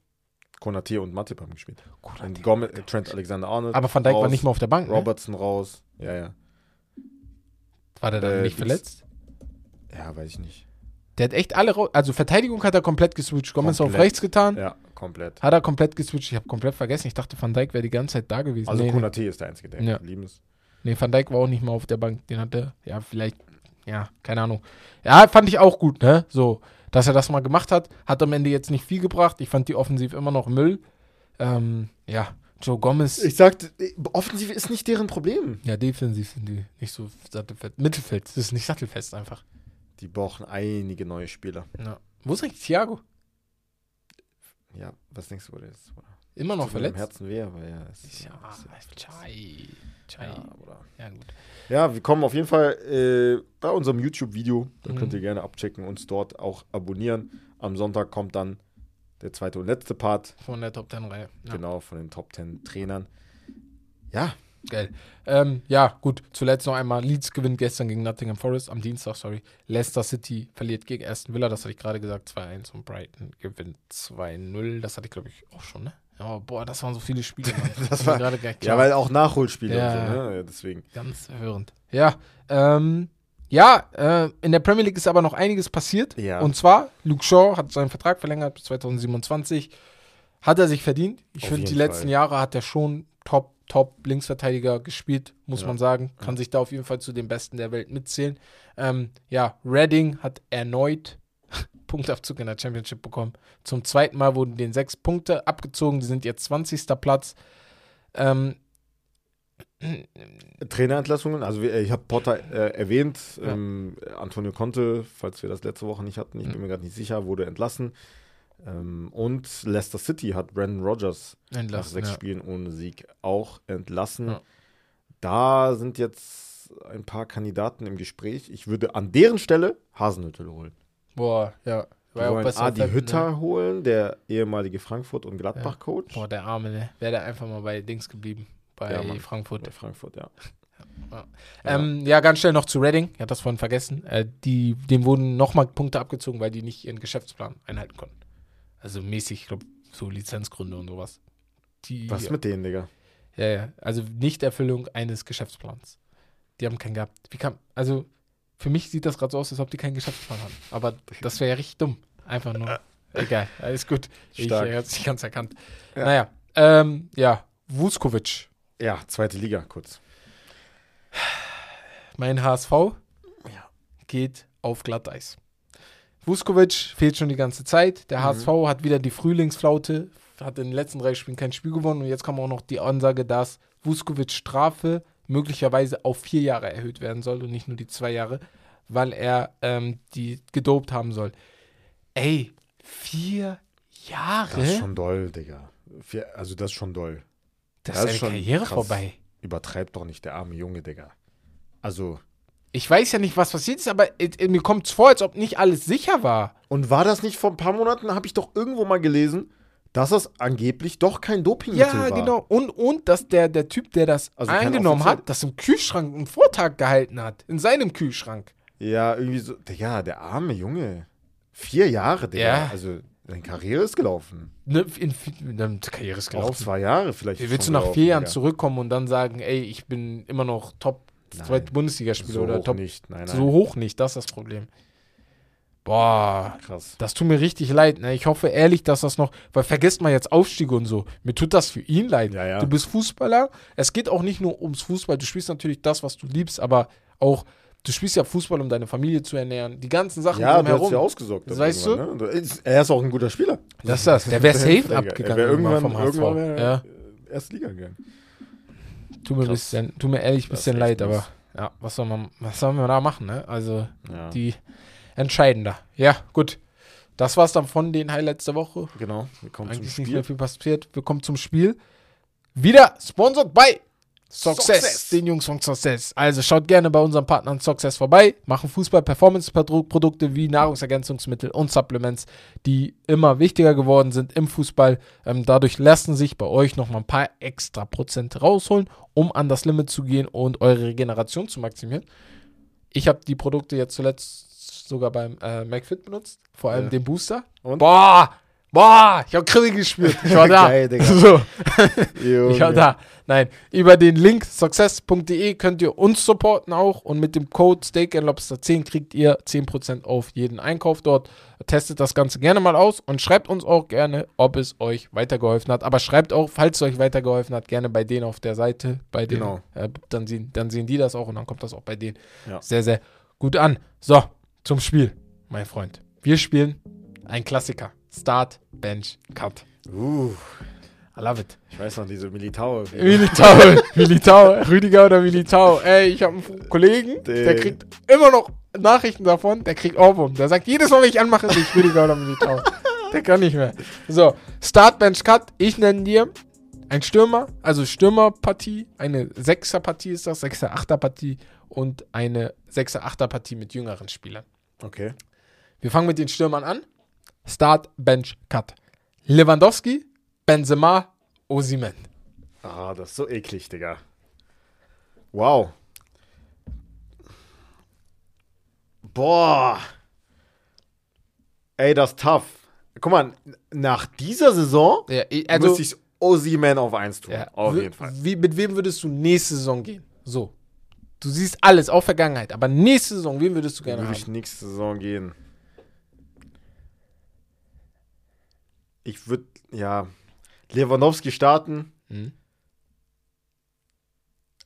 Speaker 2: Konate und Matip haben gespielt. Und äh, Trent Alexander-Arnold.
Speaker 3: aber Van Dijk war
Speaker 2: raus.
Speaker 3: nicht mal auf der Bank, ne?
Speaker 2: Robertson raus. Ja, ja.
Speaker 3: War der dann
Speaker 2: Äh,
Speaker 3: nicht verletzt?
Speaker 2: Ja, weiß ich nicht.
Speaker 3: Der hat echt alle raus. Also Verteidigung hat er komplett geswitcht. Gomez auf rechts getan.
Speaker 2: Ja, komplett.
Speaker 3: Hat er komplett geswitcht. Ich habe komplett vergessen. Ich dachte, Van Dijk wäre die ganze Zeit da gewesen.
Speaker 2: Also
Speaker 3: nee, nee.
Speaker 2: Konate ist der Einzige, der
Speaker 3: Ja.
Speaker 2: geblieben ist.
Speaker 3: nee, Van Dijk war auch nicht mal auf der Bank. Den hat er, ja, vielleicht, ja, keine Ahnung. Ja, fand ich auch gut, ne? So, dass er das mal gemacht hat. Hat am Ende jetzt nicht viel gebracht. Ich fand die Offensiv immer noch Müll. Ähm, ja, Joe Gomez.
Speaker 2: Ich sagte, Offensive ist nicht deren Problem.
Speaker 3: ja, defensiv sind die nicht so sattelfest. Mittelfeld, das ist nicht sattelfest einfach.
Speaker 2: Die brauchen einige neue Spieler.
Speaker 3: Ja. Wo ist eigentlich Thiago?
Speaker 2: Ja, was denkst du, wo der ist?
Speaker 3: Immer noch
Speaker 2: mir im
Speaker 3: verletzt?
Speaker 2: Herzen weh, aber ja. Es ist,
Speaker 3: Ja,
Speaker 2: ist-
Speaker 3: Chai. Chai.
Speaker 2: ja?
Speaker 3: Ja, gut.
Speaker 2: ja, wir kommen auf jeden Fall äh, bei unserem YouTube-Video. Da
Speaker 3: Mhm.
Speaker 2: könnt ihr gerne abchecken, uns dort auch abonnieren. Am Sonntag kommt dann der zweite und letzte Part,
Speaker 3: Von der Top 10 Reihe. Ja.
Speaker 2: genau, von den Top 10 Trainern. Ja,
Speaker 3: Geil. Ähm, ja, gut. Zuletzt noch einmal. Leeds gewinnt gestern gegen Nottingham Forest, am Dienstag, sorry. Leicester City verliert gegen Aston Villa, das hatte ich gerade gesagt, 2-1 und Brighton gewinnt 2-0. Das hatte ich, glaube ich, auch schon, ne? Ja, boah, das waren so viele Spiele.
Speaker 2: Das war-
Speaker 3: gerade gar
Speaker 2: Ja, weil auch Nachholspiele
Speaker 3: Ja.
Speaker 2: und so, ne? Ja, Deswegen.
Speaker 3: Ganz verwirrend. Ja, ähm, ja, äh, in der Premier League ist aber noch einiges passiert.
Speaker 2: Ja.
Speaker 3: Und zwar, Luke Shaw hat seinen Vertrag verlängert bis 2027. Hat er sich verdient. Ich finde, die
Speaker 2: jeden
Speaker 3: letzten
Speaker 2: Fall.
Speaker 3: Jahre hat er schon top, top Linksverteidiger gespielt, muss
Speaker 2: Ja.
Speaker 3: man sagen. Kann sich da auf jeden Fall zu den Besten der Welt mitzählen. Ähm, ja, Reading hat erneut Punktabzug in der Championship bekommen. Zum zweiten Mal wurden denen sechs Punkte abgezogen. Die sind jetzt 20. Platz. Ähm,
Speaker 2: Trainerentlassungen, also wir- ich habe Potter äh, erwähnt,
Speaker 3: Ja.
Speaker 2: ähm, Antonio Conte, falls wir das letzte Woche nicht hatten, ich
Speaker 3: Mhm.
Speaker 2: bin mir gerade nicht sicher, wurde entlassen. Ähm, und Leicester City hat Brandon Rogers nach
Speaker 3: entlassen,
Speaker 2: sechs
Speaker 3: ja.
Speaker 2: Spielen ohne Sieg auch entlassen.
Speaker 3: Ja.
Speaker 2: Da sind jetzt ein paar Kandidaten im Gespräch. Ich würde an deren Stelle Hasenhüttel holen.
Speaker 3: Boah, ja.
Speaker 2: Die
Speaker 3: ja
Speaker 2: wollen Adi
Speaker 3: Southampton,
Speaker 2: Hütter
Speaker 3: Ne?
Speaker 2: holen, der ehemalige Frankfurt- und Gladbach-Coach.
Speaker 3: Boah, der Arme, ne? Wäre der einfach mal bei Dings geblieben. Bei
Speaker 2: Ja.
Speaker 3: Frankfurt.
Speaker 2: Bei Frankfurt, ja.
Speaker 3: Ja. Ähm, ja, ganz schnell noch zu Reading. Ich hatte das vorhin vergessen. Äh, die, dem wurden nochmal Punkte abgezogen, weil die nicht ihren Geschäftsplan einhalten konnten. Also mäßig, ich glaube, so Lizenzgründe und sowas. Die,
Speaker 2: Was mit denen, Digga?
Speaker 3: Ja, ja. Also Nichterfüllung eines Geschäftsplans. Die haben keinen gehabt. Wie kam, also für mich sieht das gerade so aus, als ob die keinen Geschäftsplan haben. Aber das wäre ja richtig dumm. Einfach nur. Egal, alles gut. Ich
Speaker 2: Stark.
Speaker 3: äh, hab's nicht ganz erkannt.
Speaker 2: Ja.
Speaker 3: Naja, ähm, ja, Vuskovic.
Speaker 2: Ja, zweite Liga, kurz.
Speaker 3: Mein HSV geht auf Glatteis. Vuskovic fehlt schon die ganze Zeit. Der
Speaker 2: Mhm.
Speaker 3: HSV hat wieder die Frühlingsflaute, hat in den letzten drei Spielen kein Spiel gewonnen und jetzt kam auch noch die Ansage, dass Vuskovic Strafe möglicherweise auf vier Jahre erhöht werden soll und nicht nur die zwei Jahre, weil er ähm, die gedopt haben soll. Ey, vier Jahre?
Speaker 2: Das ist schon doll, Digga. Vier- Also das ist schon doll.
Speaker 3: Das
Speaker 2: das
Speaker 3: ist
Speaker 2: schon
Speaker 3: Karriere
Speaker 2: krass.
Speaker 3: vorbei.
Speaker 2: Übertreibt doch nicht der arme Junge, Digga. Also,
Speaker 3: Ich weiß ja nicht, was passiert ist, aber mir kommt es vor, als ob nicht alles sicher war.
Speaker 2: und war das nicht vor ein paar Monaten, habe ich doch irgendwo mal gelesen, dass das angeblich doch kein Dopingmittel
Speaker 3: Ja,
Speaker 2: war.
Speaker 3: genau. Und, und dass der, der Typ, der das
Speaker 2: Also
Speaker 3: eingenommen hat, das im Kühlschrank einen Vortag gehalten hat. In seinem Kühlschrank.
Speaker 2: Ja, irgendwie so. Ja, der arme Junge. Vier Jahre, Digga.
Speaker 3: Ja.
Speaker 2: Also, seine Karriere ist gelaufen.
Speaker 3: Ne, in, in, Karriere ist
Speaker 2: Auch
Speaker 3: gelaufen.
Speaker 2: zwei Jahre vielleicht.
Speaker 3: Wie willst du nach vier Jahren
Speaker 2: Digga.
Speaker 3: zurückkommen und dann sagen, ey, ich bin immer noch Top
Speaker 2: Nein.
Speaker 3: Bundesligaspieler
Speaker 2: So
Speaker 3: oder
Speaker 2: hoch
Speaker 3: Top
Speaker 2: nicht. Nein, nein.
Speaker 3: so hoch nicht, das ist das Problem. Boah,
Speaker 2: Krass.
Speaker 3: das tut mir richtig leid. Ne? Ich hoffe ehrlich, dass das noch, weil vergesst mal jetzt Aufstiege und so. Mir tut das für ihn leid.
Speaker 2: Ja, ja.
Speaker 3: Du bist Fußballer. Es geht auch nicht nur ums Fußball. Du spielst natürlich das, was du liebst, aber auch, du spielst ja Fußball, um deine Familie zu ernähren. Die ganzen Sachen
Speaker 2: Ja, du hast
Speaker 3: drumherum.
Speaker 2: ja ausgesorgt.
Speaker 3: Weißt
Speaker 2: irgendwann, Ne? Er ist auch ein guter Spieler.
Speaker 3: Das ist das. Der wäre safe abgegangen
Speaker 2: Er wäre irgendwann,
Speaker 3: vom
Speaker 2: irgendwann wär
Speaker 3: ja.
Speaker 2: er erste Liga gegangen.
Speaker 3: Tut mir,
Speaker 2: Krass.
Speaker 3: bisschen, tut mir ehrlich ein bisschen leid, aber ja, was soll man, was sollen wir da machen, ne? Also,
Speaker 2: Ja.
Speaker 3: die entscheiden da. Ja, gut. Das war's dann von den Highlights der Woche.
Speaker 2: Genau, wir kommen
Speaker 3: Eigentlich
Speaker 2: zum
Speaker 3: nicht
Speaker 2: Spiel.
Speaker 3: mehr viel passiert. Wir kommen zum Spiel. Wieder sponsored by Success,
Speaker 2: Success.
Speaker 3: den Jungs von Success. Also schaut gerne bei unseren Partnern Success vorbei, machen Fußball-Performance-Produkte wie Nahrungsergänzungsmittel und Supplements, die immer wichtiger geworden sind im Fußball. Ähm, dadurch lassen sich bei euch nochmal ein paar extra Prozent rausholen, um an das Limit zu gehen und eure Regeneration zu maximieren. Ich habe die Produkte jetzt zuletzt sogar beim äh, McFit benutzt, vor allem
Speaker 2: Ja.
Speaker 3: den Booster.
Speaker 2: Und?
Speaker 3: Boah, boah, ich habe Kribbel gespürt. Ich war da.
Speaker 2: Geil, Digga.
Speaker 3: so. Ich war da. Nein, über den Link success.de könnt ihr uns supporten auch und mit dem Code Steak Lobster 10 kriegt ihr 10% auf jeden Einkauf dort. Testet das Ganze gerne mal aus und schreibt uns auch gerne, ob es euch weitergeholfen hat. Aber schreibt auch, falls es euch weitergeholfen hat, gerne bei denen auf der Seite. Bei denen,
Speaker 2: Genau.
Speaker 3: äh, dann, sehen, dann sehen die das auch und dann kommt das auch bei denen
Speaker 2: Ja.
Speaker 3: sehr, sehr gut an. So, zum Spiel, mein Freund. Wir spielen ein Klassiker. Start, Bench, Cut.
Speaker 2: Uh,
Speaker 3: I love it.
Speaker 2: ich weiß noch, diese Militao.
Speaker 3: Militao, Militao, Rüdiger oder Militao. Ey, ich habe einen Kollegen, der
Speaker 2: Den-
Speaker 3: kriegt immer noch Nachrichten davon, der kriegt Ohrwurm. Der sagt jedes Mal, wenn ich anmache, nicht Rüdiger oder Militao. Der kann nicht mehr. So, Start, Bench, Cut. Ich nenne dir ein Stürmer, also Stürmerpartie, eine Sechserpartie ist das, Sechser, Achterpartie und eine Sechser, Achterpartie mit jüngeren Spielern.
Speaker 2: Okay.
Speaker 3: Wir fangen mit den Stürmern an. Start, Bench, Cut. Lewandowski, Benzema, Osimen.
Speaker 2: Ah, das ist so eklig, Digga. Wow. Boah. Ey, das ist tough. Guck mal, nach dieser Saison
Speaker 3: Ja, ich-
Speaker 2: also, muss ich Ozzy-Man auf 1 tun.
Speaker 3: ja,
Speaker 2: auf jeden Fall.
Speaker 3: Wie, mit wem würdest du nächste Saison gehen? So. Du siehst alles, auch Vergangenheit. Aber nächste Saison, wen würdest du gerne
Speaker 2: Würde ich
Speaker 3: haben?
Speaker 2: nächste Saison gehen. Ich würde, ja, Lewandowski starten.
Speaker 3: Mhm.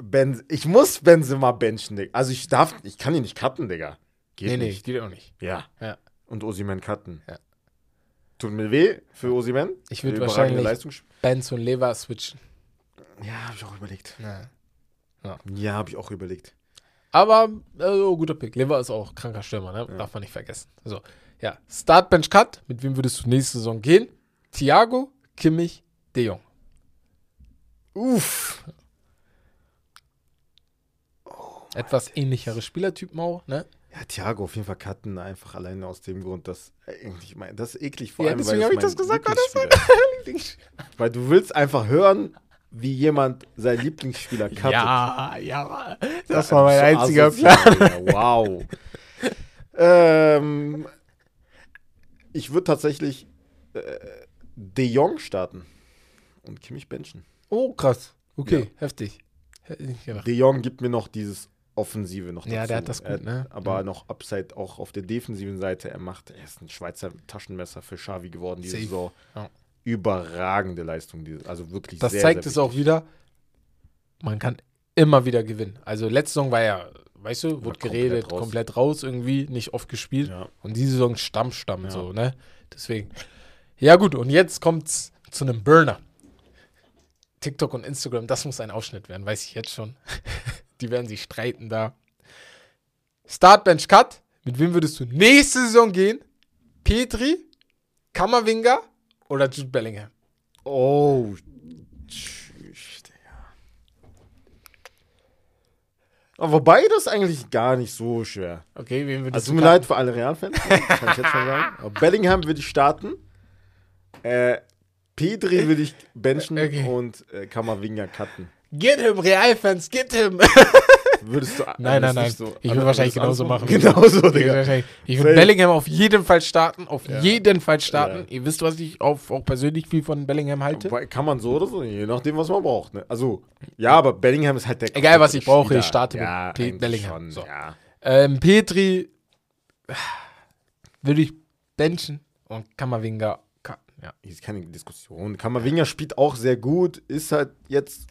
Speaker 2: Ben, ich muss Benzema benchen, Digga. Also ich darf, ich kann ihn nicht cutten, Digga. Geht
Speaker 3: Nee, nee,
Speaker 2: nicht.
Speaker 3: geht auch nicht.
Speaker 2: Ja.
Speaker 3: Ja.
Speaker 2: Und Osiman cutten.
Speaker 3: Ja.
Speaker 2: Tut mir weh für Osiman.
Speaker 3: Ich würd
Speaker 2: Der überragende
Speaker 3: wahrscheinlich-
Speaker 2: Leistungs-
Speaker 3: Benz und Lever switchen.
Speaker 2: Ja, habe ich auch überlegt.
Speaker 3: Ja.
Speaker 2: Ja, habe ich auch überlegt.
Speaker 3: Aber, äh, guter Pick. Lever ist auch kranker Stürmer, ne? Darf man nicht vergessen. So, ja. Startbench Cut. Mit wem würdest du nächste Saison gehen? Thiago, Kimmich, De Jong.
Speaker 2: Uff.
Speaker 3: Etwas ähnlichere Spielertypen auch, ne?
Speaker 2: Ja, Thiago auf jeden Fall cutten, einfach alleine aus dem Grund, dass eigentlich mein, das ist eklig vor
Speaker 3: Ja,
Speaker 2: allem,
Speaker 3: deswegen
Speaker 2: weil
Speaker 3: hab
Speaker 2: es
Speaker 3: ich das gesagt, weil das.
Speaker 2: Weil du willst einfach hören, wie jemand seinen Lieblingsspieler cuttet.
Speaker 3: Ja, ja. Das war mein
Speaker 2: so
Speaker 3: einziger Plan.
Speaker 2: Wow. ähm, ich würde tatsächlich äh, De Jong starten und Kimmich benchen.
Speaker 3: Oh, krass. Okay,
Speaker 2: Ja.
Speaker 3: heftig.
Speaker 2: De Jong gibt mir noch dieses Offensive noch dazu.
Speaker 3: Ja, der hat das gut,
Speaker 2: Er-
Speaker 3: ne?
Speaker 2: Aber
Speaker 3: Ja.
Speaker 2: noch Upside auch auf der defensiven Seite. Er macht, er ist ein Schweizer Taschenmesser für Xavi geworden diese
Speaker 3: Safe.
Speaker 2: Saison.
Speaker 3: Ja.
Speaker 2: Überragende Leistung, also wirklich
Speaker 3: Das
Speaker 2: sehr,
Speaker 3: zeigt
Speaker 2: sehr
Speaker 3: es auch wieder, man kann immer wieder gewinnen. Also letzte Saison war ja, weißt du, wurde geredet,
Speaker 2: raus.
Speaker 3: komplett raus irgendwie, nicht oft gespielt.
Speaker 2: Ja.
Speaker 3: Und diese Saison Stamm, Stamm,
Speaker 2: Ja.
Speaker 3: so, ne? Deswegen. Ja, gut, und jetzt kommt's zu einem Burner. TikTok und Instagram, das muss ein Ausschnitt werden, weiß ich jetzt schon. Die werden sich streiten da. Startbench Cut. Mit wem würdest du nächste Saison gehen? Petri, Kammerwinger oder Jude Bellingham?
Speaker 2: Oh, tschüss, Digga. Aber beides eigentlich gar nicht so schwer.
Speaker 3: Okay, wen würdest
Speaker 2: Also
Speaker 3: du
Speaker 2: tut mir leid für alle Real-Fans, kann ich jetzt schon sagen. Aber Bellingham würde ich starten. Äh, Pedri würde ich benchen
Speaker 3: Okay.
Speaker 2: und äh, Kammerwinger cutten.
Speaker 3: Get him, Real-Fans, get him.
Speaker 2: Würdest du
Speaker 3: Nein, nein, nein.
Speaker 2: So,
Speaker 3: ich würde wahrscheinlich genauso machen.
Speaker 2: Genauso,
Speaker 3: Ich
Speaker 2: Digga.
Speaker 3: würde ich würd
Speaker 2: Safe.
Speaker 3: Bellingham auf jeden Fall starten. Auf
Speaker 2: Ja.
Speaker 3: jeden Fall starten.
Speaker 2: Ja.
Speaker 3: Ihr wisst, was ich auf, auch persönlich viel von Bellingham halte.
Speaker 2: Kann man so oder so, je nachdem, was man braucht. Ne? Also, ja, aber Bellingham ist halt der
Speaker 3: Egal, was ich brauche,
Speaker 2: Spieler.
Speaker 3: ich starte mit
Speaker 2: ja,
Speaker 3: Pe-
Speaker 2: eigentlich
Speaker 3: Bellingham.
Speaker 2: Schon,
Speaker 3: So. Ähm, Petri würde ich benchen und Kammerwinger cutten. Ja.
Speaker 2: Hier ist keine Diskussion. Kammerwinger spielt auch sehr gut, ist halt jetzt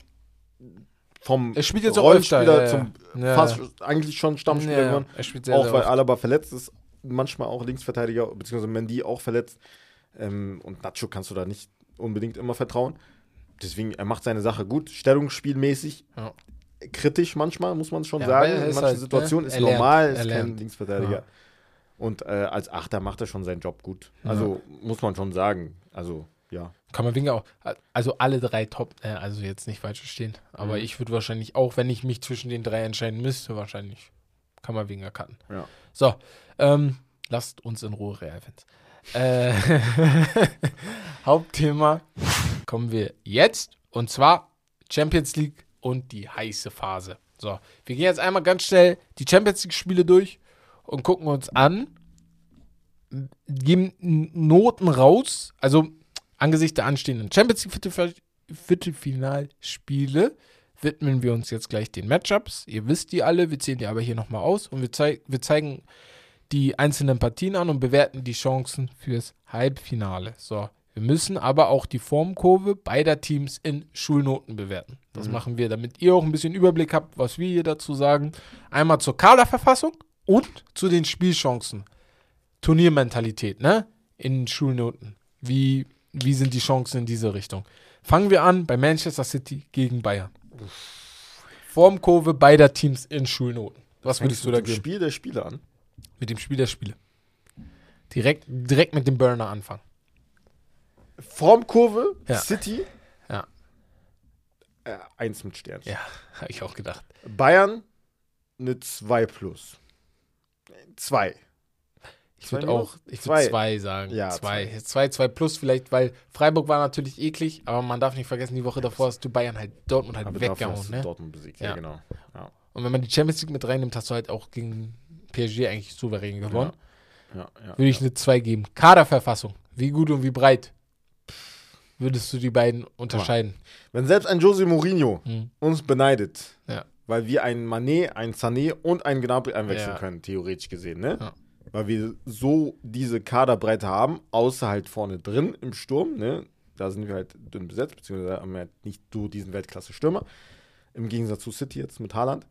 Speaker 2: vom
Speaker 3: Er spielt jetzt auch
Speaker 2: Rollenspieler
Speaker 3: öfter, ja,
Speaker 2: zum
Speaker 3: ja.
Speaker 2: Fast eigentlich schon Stammspieler
Speaker 3: Ja,
Speaker 2: geworden.
Speaker 3: er spielt sehr,
Speaker 2: auch
Speaker 3: sehr
Speaker 2: weil
Speaker 3: oft.
Speaker 2: Alaba verletzt ist, manchmal auch Linksverteidiger, beziehungsweise Mendy auch verletzt. Ähm, und Nacho kannst du da nicht unbedingt immer vertrauen. Deswegen, er macht seine Sache gut, stellungsspielmäßig.
Speaker 3: Ja.
Speaker 2: Kritisch manchmal, muss man schon
Speaker 3: Ja,
Speaker 2: sagen. In
Speaker 3: ist
Speaker 2: manchen
Speaker 3: halt, ne,
Speaker 2: Situationen ist
Speaker 3: er lernt,
Speaker 2: normal, ist kein. Linksverteidiger.
Speaker 3: Ja.
Speaker 2: Und äh, als Achter macht er schon seinen Job gut. Also muss man schon sagen. Also, ja.
Speaker 3: Kammerwinger auch. Also alle drei top, äh, also jetzt nicht falsch verstehen. Aber
Speaker 2: Mhm.
Speaker 3: ich würde wahrscheinlich auch, wenn ich mich zwischen den drei entscheiden müsste, wahrscheinlich Kammerwinger cutten.
Speaker 2: Ja.
Speaker 3: So, ähm, lasst uns in Ruhe, Realfans. Äh, Hauptthema kommen wir jetzt und zwar Champions League und die heiße Phase. So, wir gehen jetzt einmal ganz schnell die Champions League Spiele durch und gucken uns an, geben Noten raus, also angesichts der anstehenden Champions League Viertelfinal- Viertelfinalspiele widmen wir uns jetzt gleich den Matchups. Ihr wisst die alle, wir zählen die aber hier nochmal aus und wir, zei wir zeigen die einzelnen Partien an und bewerten die Chancen fürs Halbfinale. So, wir müssen aber auch die Formkurve beider Teams in Schulnoten bewerten. Das machen wir, damit ihr auch ein bisschen Überblick habt, was wir hier dazu sagen. Einmal zur Kaderverfassung und zu den Spielchancen. Turniermentalität, ne? In Schulnoten. Wie, wie sind die Chancen in diese Richtung? Fangen wir an bei Manchester City gegen Bayern. Formkurve beider Teams in Schulnoten. Was würdest du da
Speaker 2: mit dem
Speaker 3: geben?
Speaker 2: Spiel der Spiele an?
Speaker 3: Mit dem Spiel der Spiele. Direkt, direkt mit dem Burner anfangen.
Speaker 2: Formkurve,
Speaker 3: Ja.
Speaker 2: City.
Speaker 3: Ja.
Speaker 2: Äh, eins mit Sternchen.
Speaker 3: Ja, habe ich auch gedacht.
Speaker 2: Bayern eine 2 plus. 2.
Speaker 3: Ich würde
Speaker 2: Zwei
Speaker 3: auch ich
Speaker 2: Zwei.
Speaker 3: würd zwei sagen.
Speaker 2: Ja,
Speaker 3: zwei. zwei. Zwei, plus vielleicht, weil Freiburg war natürlich eklig, aber man darf nicht vergessen, die Woche davor hast du Bayern halt Dortmund halt weggehauen. Ne?
Speaker 2: Dortmund besiegt, ja,
Speaker 3: Ja.
Speaker 2: genau. Ja,
Speaker 3: Und wenn man die Champions League mit reinnimmt, hast du halt auch gegen PSG eigentlich souverän gewonnen.
Speaker 2: ja, ja.
Speaker 3: Würde ich eine 2 geben. Kaderverfassung. Wie gut und wie breit würdest du die beiden unterscheiden?
Speaker 2: Wenn selbst ein Jose Mourinho
Speaker 3: Hm.
Speaker 2: uns beneidet,
Speaker 3: Ja.
Speaker 2: weil wir einen Manet, einen Sané und einen Gnabry einwechseln
Speaker 3: Ja.
Speaker 2: können, theoretisch gesehen, ne?
Speaker 3: Ja.
Speaker 2: Weil wir so diese Kaderbreite haben, außer halt vorne drin im Sturm, ne? Da sind wir halt dünn besetzt, beziehungsweise haben wir halt nicht so diesen Weltklasse-Stürmer. Im Gegensatz zu City jetzt mit Haaland.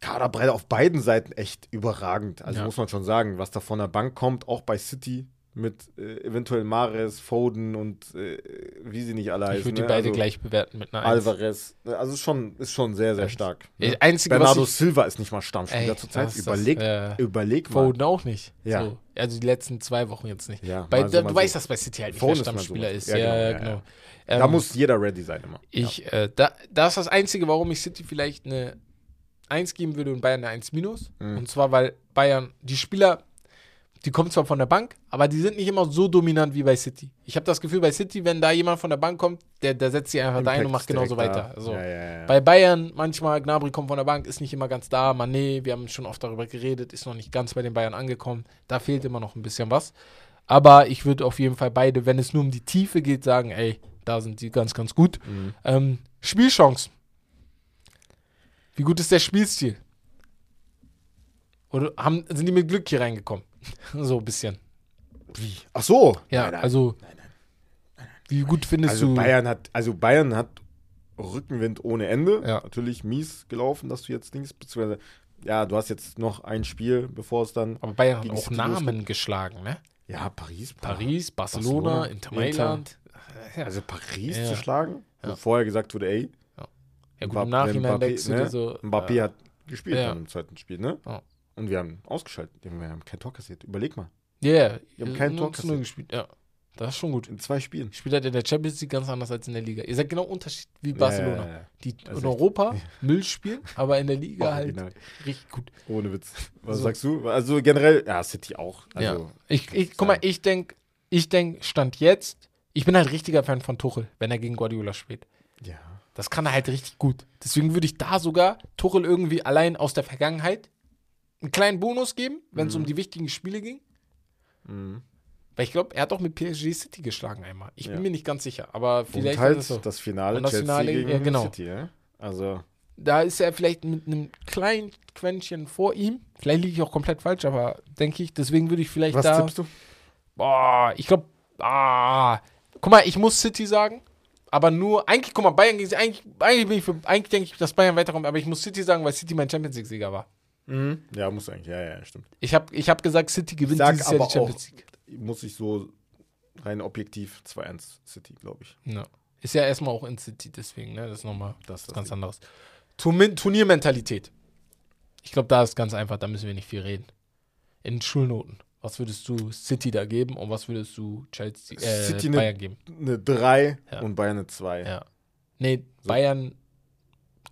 Speaker 2: Kaderbreite auf beiden Seiten echt überragend. Also
Speaker 3: Ja.
Speaker 2: muss man schon sagen, was da von der Bank kommt, auch bei City mit äh, eventuell Mares, Foden und äh, wie sie nicht alle heißen.
Speaker 3: Ich würde die
Speaker 2: ne?
Speaker 3: beide
Speaker 2: also,
Speaker 3: gleich bewerten mit einer 1.
Speaker 2: Alvarez. Also schon, ist schon sehr, sehr stark. Ne?
Speaker 3: Einzige,
Speaker 2: Bernardo
Speaker 3: ich,
Speaker 2: Silva ist nicht mal Stammspieler zurzeit. Überleg,
Speaker 3: das, äh,
Speaker 2: überleg mal.
Speaker 3: Foden auch nicht.
Speaker 2: Ja.
Speaker 3: So. Also die letzten zwei Wochen jetzt nicht.
Speaker 2: Ja,
Speaker 3: Bei,
Speaker 2: mal so,
Speaker 3: da, du
Speaker 2: so.
Speaker 3: weißt, dass bei City halt nicht
Speaker 2: Foden
Speaker 3: Stammspieler ist.
Speaker 2: Ja,
Speaker 3: Ja,
Speaker 2: genau,
Speaker 3: genau. Ähm,
Speaker 2: Da muss jeder ready sein immer.
Speaker 3: ich, äh, da, das ist das Einzige, warum ich City vielleicht eine 1 geben würde und Bayern eine 1 minus.
Speaker 2: Mhm.
Speaker 3: Und zwar, weil Bayern, die Spieler, die kommen zwar von der Bank, aber die sind nicht immer so dominant wie bei City. Ich habe das Gefühl, bei City, wenn da jemand von der Bank kommt, der, der setzt sie einfach da ein und macht genauso weiter.
Speaker 2: da.
Speaker 3: So.
Speaker 2: Ja, ja, ja.
Speaker 3: Bei Bayern manchmal, Gnabry kommt von der Bank, ist nicht immer ganz da. Mané, wir haben schon oft darüber geredet, ist noch nicht ganz bei den Bayern angekommen. Da fehlt immer noch ein bisschen was. Aber ich würde auf jeden Fall beide, wenn es nur um die Tiefe geht, sagen, ey, da sind die ganz, ganz gut.
Speaker 2: Mhm.
Speaker 3: Ähm, Spielchance. Wie gut ist der Spielstil? Oder haben, sind die mit Glück hier reingekommen? So ein bisschen.
Speaker 2: Wie? Ach so.
Speaker 3: Ja,
Speaker 2: Nein, nein.
Speaker 3: also. Wie gut findest
Speaker 2: also
Speaker 3: du.
Speaker 2: Bayern hat, also Bayern hat Rückenwind ohne Ende.
Speaker 3: Ja.
Speaker 2: Natürlich mies gelaufen, dass du jetzt Dings, beziehungsweise, ja, du hast jetzt noch ein Spiel, bevor es dann,
Speaker 3: aber Bayern hat auch Namen geschlagen, ne?
Speaker 2: ja, Paris.
Speaker 3: Paris, Barcelona,
Speaker 2: Barcelona,
Speaker 3: Inter. Mailand. Ja,
Speaker 2: Also Paris
Speaker 3: Ja.
Speaker 2: zu schlagen, wo
Speaker 3: Ja.
Speaker 2: vorher gesagt wurde, ey,
Speaker 3: ja gut,
Speaker 2: Mbappé-
Speaker 3: im Nachhinein
Speaker 2: Mbappé, ne?
Speaker 3: so.
Speaker 2: Mbappé
Speaker 3: äh,
Speaker 2: hat gespielt
Speaker 3: ja.
Speaker 2: dann im zweiten Spiel, ne?
Speaker 3: Ja.
Speaker 2: Und wir haben ausgeschaltet. Wir haben kein Tor kassiert. Überleg mal.
Speaker 3: Ja, yeah,
Speaker 2: Wir haben kein Tor
Speaker 3: null gespielt. Ja, das ist schon gut.
Speaker 2: In zwei Spielen.
Speaker 3: Spielt halt in der Champions League ganz anders als in der Liga. Ihr seid genau Unterschied wie Barcelona.
Speaker 2: Ja, ja, ja.
Speaker 3: Die
Speaker 2: Also
Speaker 3: in Europa Müll spielen, aber in der Liga halt
Speaker 2: Original.
Speaker 3: richtig gut.
Speaker 2: Ohne Witz. Was
Speaker 3: So.
Speaker 2: sagst du? Also generell, ja, City auch. Also,
Speaker 3: ja. Ich, ich, guck mal, ich denke, ich denk, Stand jetzt, ich bin halt richtiger Fan von Tuchel, wenn er gegen Guardiola spielt.
Speaker 2: ja.
Speaker 3: Das kann er halt richtig gut. Deswegen würde ich da sogar Tuchel irgendwie allein aus der Vergangenheit einen kleinen Bonus geben, wenn es
Speaker 2: Mhm.
Speaker 3: um die wichtigen Spiele ging.
Speaker 2: Mhm.
Speaker 3: Weil ich glaube, er hat auch mit PSG City geschlagen einmal. Ich
Speaker 2: Ja.
Speaker 3: bin mir nicht ganz sicher, aber
Speaker 2: Und
Speaker 3: vielleicht
Speaker 2: halt
Speaker 3: ist es so.
Speaker 2: das Finale
Speaker 3: Und das
Speaker 2: Chelsea
Speaker 3: Finale,
Speaker 2: gegen
Speaker 3: ja, genau.
Speaker 2: City, ja? Also,
Speaker 3: Da ist er vielleicht mit einem kleinen Quäntchen vor ihm. Vielleicht liege ich auch komplett falsch, aber denke ich, deswegen würde ich vielleicht
Speaker 2: was
Speaker 3: da.
Speaker 2: tippst du?
Speaker 3: Boah, ich glaube, ah, guck mal, ich muss City sagen, aber nur, eigentlich, guck mal, Bayern eigentlich, eigentlich bin ich für, eigentlich denke ich, dass Bayern weiterkommt, aber ich muss City sagen, weil City mein Champions League-Sieger war.
Speaker 2: Ja, muss eigentlich. Ja, ja, stimmt.
Speaker 3: Ich habe ich hab gesagt, City gewinnt
Speaker 2: Sag
Speaker 3: dieses Jahr die Champions League.
Speaker 2: Muss ich so rein objektiv 2-1 City, glaube ich.
Speaker 3: Ja. Ist ja erstmal auch in City, deswegen, ne, das ist nochmal
Speaker 2: Das
Speaker 3: was ganz
Speaker 2: Ding.
Speaker 3: anderes. Turmin Turniermentalität. Ich glaube, da ist ganz einfach, da müssen wir nicht viel reden. In Schulnoten. Was würdest du City da geben und was würdest du Chelsea, äh,
Speaker 2: City ne-
Speaker 3: Bayern geben?
Speaker 2: Eine 3
Speaker 3: Ja.
Speaker 2: und Bayern eine 2.
Speaker 3: Ja. Nee,
Speaker 2: So.
Speaker 3: Bayern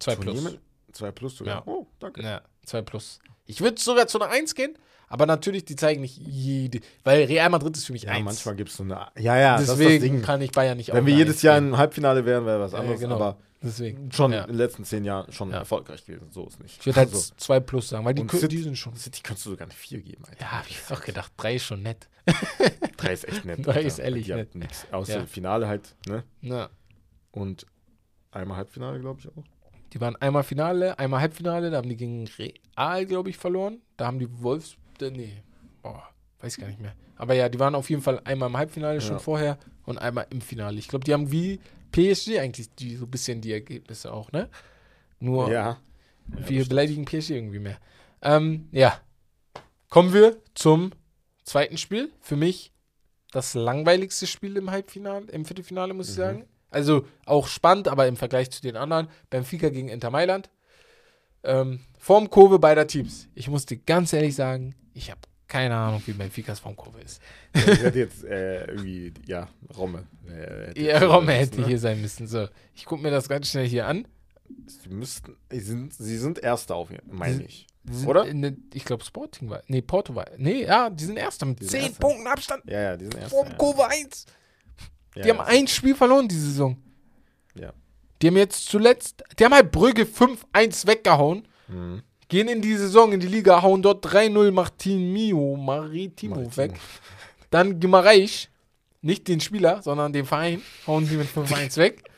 Speaker 3: 2 plus.
Speaker 2: 2 plus sogar.
Speaker 3: Ja.
Speaker 2: Oh, danke.
Speaker 3: Ja, 2 plus. Ich würde sogar zu einer 1 gehen, aber natürlich, die zeigen nicht jede. Weil Real Madrid ist für mich
Speaker 2: Ja,
Speaker 3: 1.
Speaker 2: manchmal gibt es so eine. Ja, ja,
Speaker 3: Deswegen
Speaker 2: Ding.
Speaker 3: kann ich Bayern nicht
Speaker 2: Wenn wir jedes Jahr im Halbfinale wären, wäre was
Speaker 3: Ja,
Speaker 2: anderes.
Speaker 3: genau.
Speaker 2: Aber
Speaker 3: Deswegen.
Speaker 2: schon
Speaker 3: Ja.
Speaker 2: in den letzten zehn Jahren schon
Speaker 3: Ja.
Speaker 2: erfolgreich gewesen. So ist nicht.
Speaker 3: Ich würde halt
Speaker 2: Also,
Speaker 3: 2 plus sagen, weil die,
Speaker 2: City-
Speaker 3: die sind schon.
Speaker 2: City kannst du sogar eine 4 geben, Alter.
Speaker 3: Ja, hab ich auch gedacht, 3 ist schon nett.
Speaker 2: 3 ist echt nett.
Speaker 3: Drei
Speaker 2: Alter.
Speaker 3: ist ehrlich
Speaker 2: Die
Speaker 3: nett.
Speaker 2: Nix. Außer
Speaker 3: Ja.
Speaker 2: Finale halt, ne?
Speaker 3: Ja.
Speaker 2: Und einmal Halbfinale, glaube ich auch.
Speaker 3: Die waren einmal Finale, einmal Halbfinale, da haben die gegen Real, glaube ich, verloren. Da haben die Wolfs. äh, Nee, boah, weiß gar nicht mehr. Aber ja, die waren auf jeden Fall einmal im Halbfinale schon
Speaker 2: Ja.
Speaker 3: vorher und einmal im Finale. Ich glaube, die haben wie PSG eigentlich die, so ein bisschen die Ergebnisse auch, ne? Nur
Speaker 2: Ja.
Speaker 3: wir beleidigen PSG irgendwie mehr. Ähm, ja. Kommen wir zum zweiten Spiel. Für mich das langweiligste Spiel im Halbfinale, im Viertelfinale, muss ich
Speaker 2: Mhm.
Speaker 3: sagen. Also auch spannend, aber im Vergleich zu den anderen. Benfica gegen Inter Mailand. Ähm, Formkurve beider Teams. Ich muss dir ganz ehrlich sagen, ich habe keine Ahnung, wie Benficas Formkurve ist.
Speaker 2: Ja, ich hätte jetzt äh, irgendwie, ja, Romme. Äh,
Speaker 3: Ja, Romme
Speaker 2: sein
Speaker 3: hätte
Speaker 2: müssen, ne?
Speaker 3: hier sein müssen. So, ich gucke mir das ganz schnell hier an.
Speaker 2: Sie müssten, sie sind, sie sind Erster auf jeden meine ich.
Speaker 3: Sind
Speaker 2: Oder?
Speaker 3: der- ich glaube, Sporting war. Nee, Porto war. Nee, ja, die sind Erster mit
Speaker 2: Die sind
Speaker 3: 10
Speaker 2: Erster.
Speaker 3: Punkten Abstand
Speaker 2: Ja, ja, die sind Erster.
Speaker 3: vorm
Speaker 2: ja.
Speaker 3: Kurve 1.
Speaker 2: Ja,
Speaker 3: Die haben
Speaker 2: ja.
Speaker 3: ein Spiel verloren diese Saison.
Speaker 2: Ja.
Speaker 3: Die haben jetzt zuletzt, die haben halt Brügge 5-1 weggehauen,
Speaker 2: Mhm.
Speaker 3: gehen in die Saison in die Liga, hauen dort 3-0 Martinio, Maritimo
Speaker 2: Maritimo.
Speaker 3: weg. Dann Gimareich, nicht den Spieler, sondern den Verein, hauen sie mit 5-1 weg.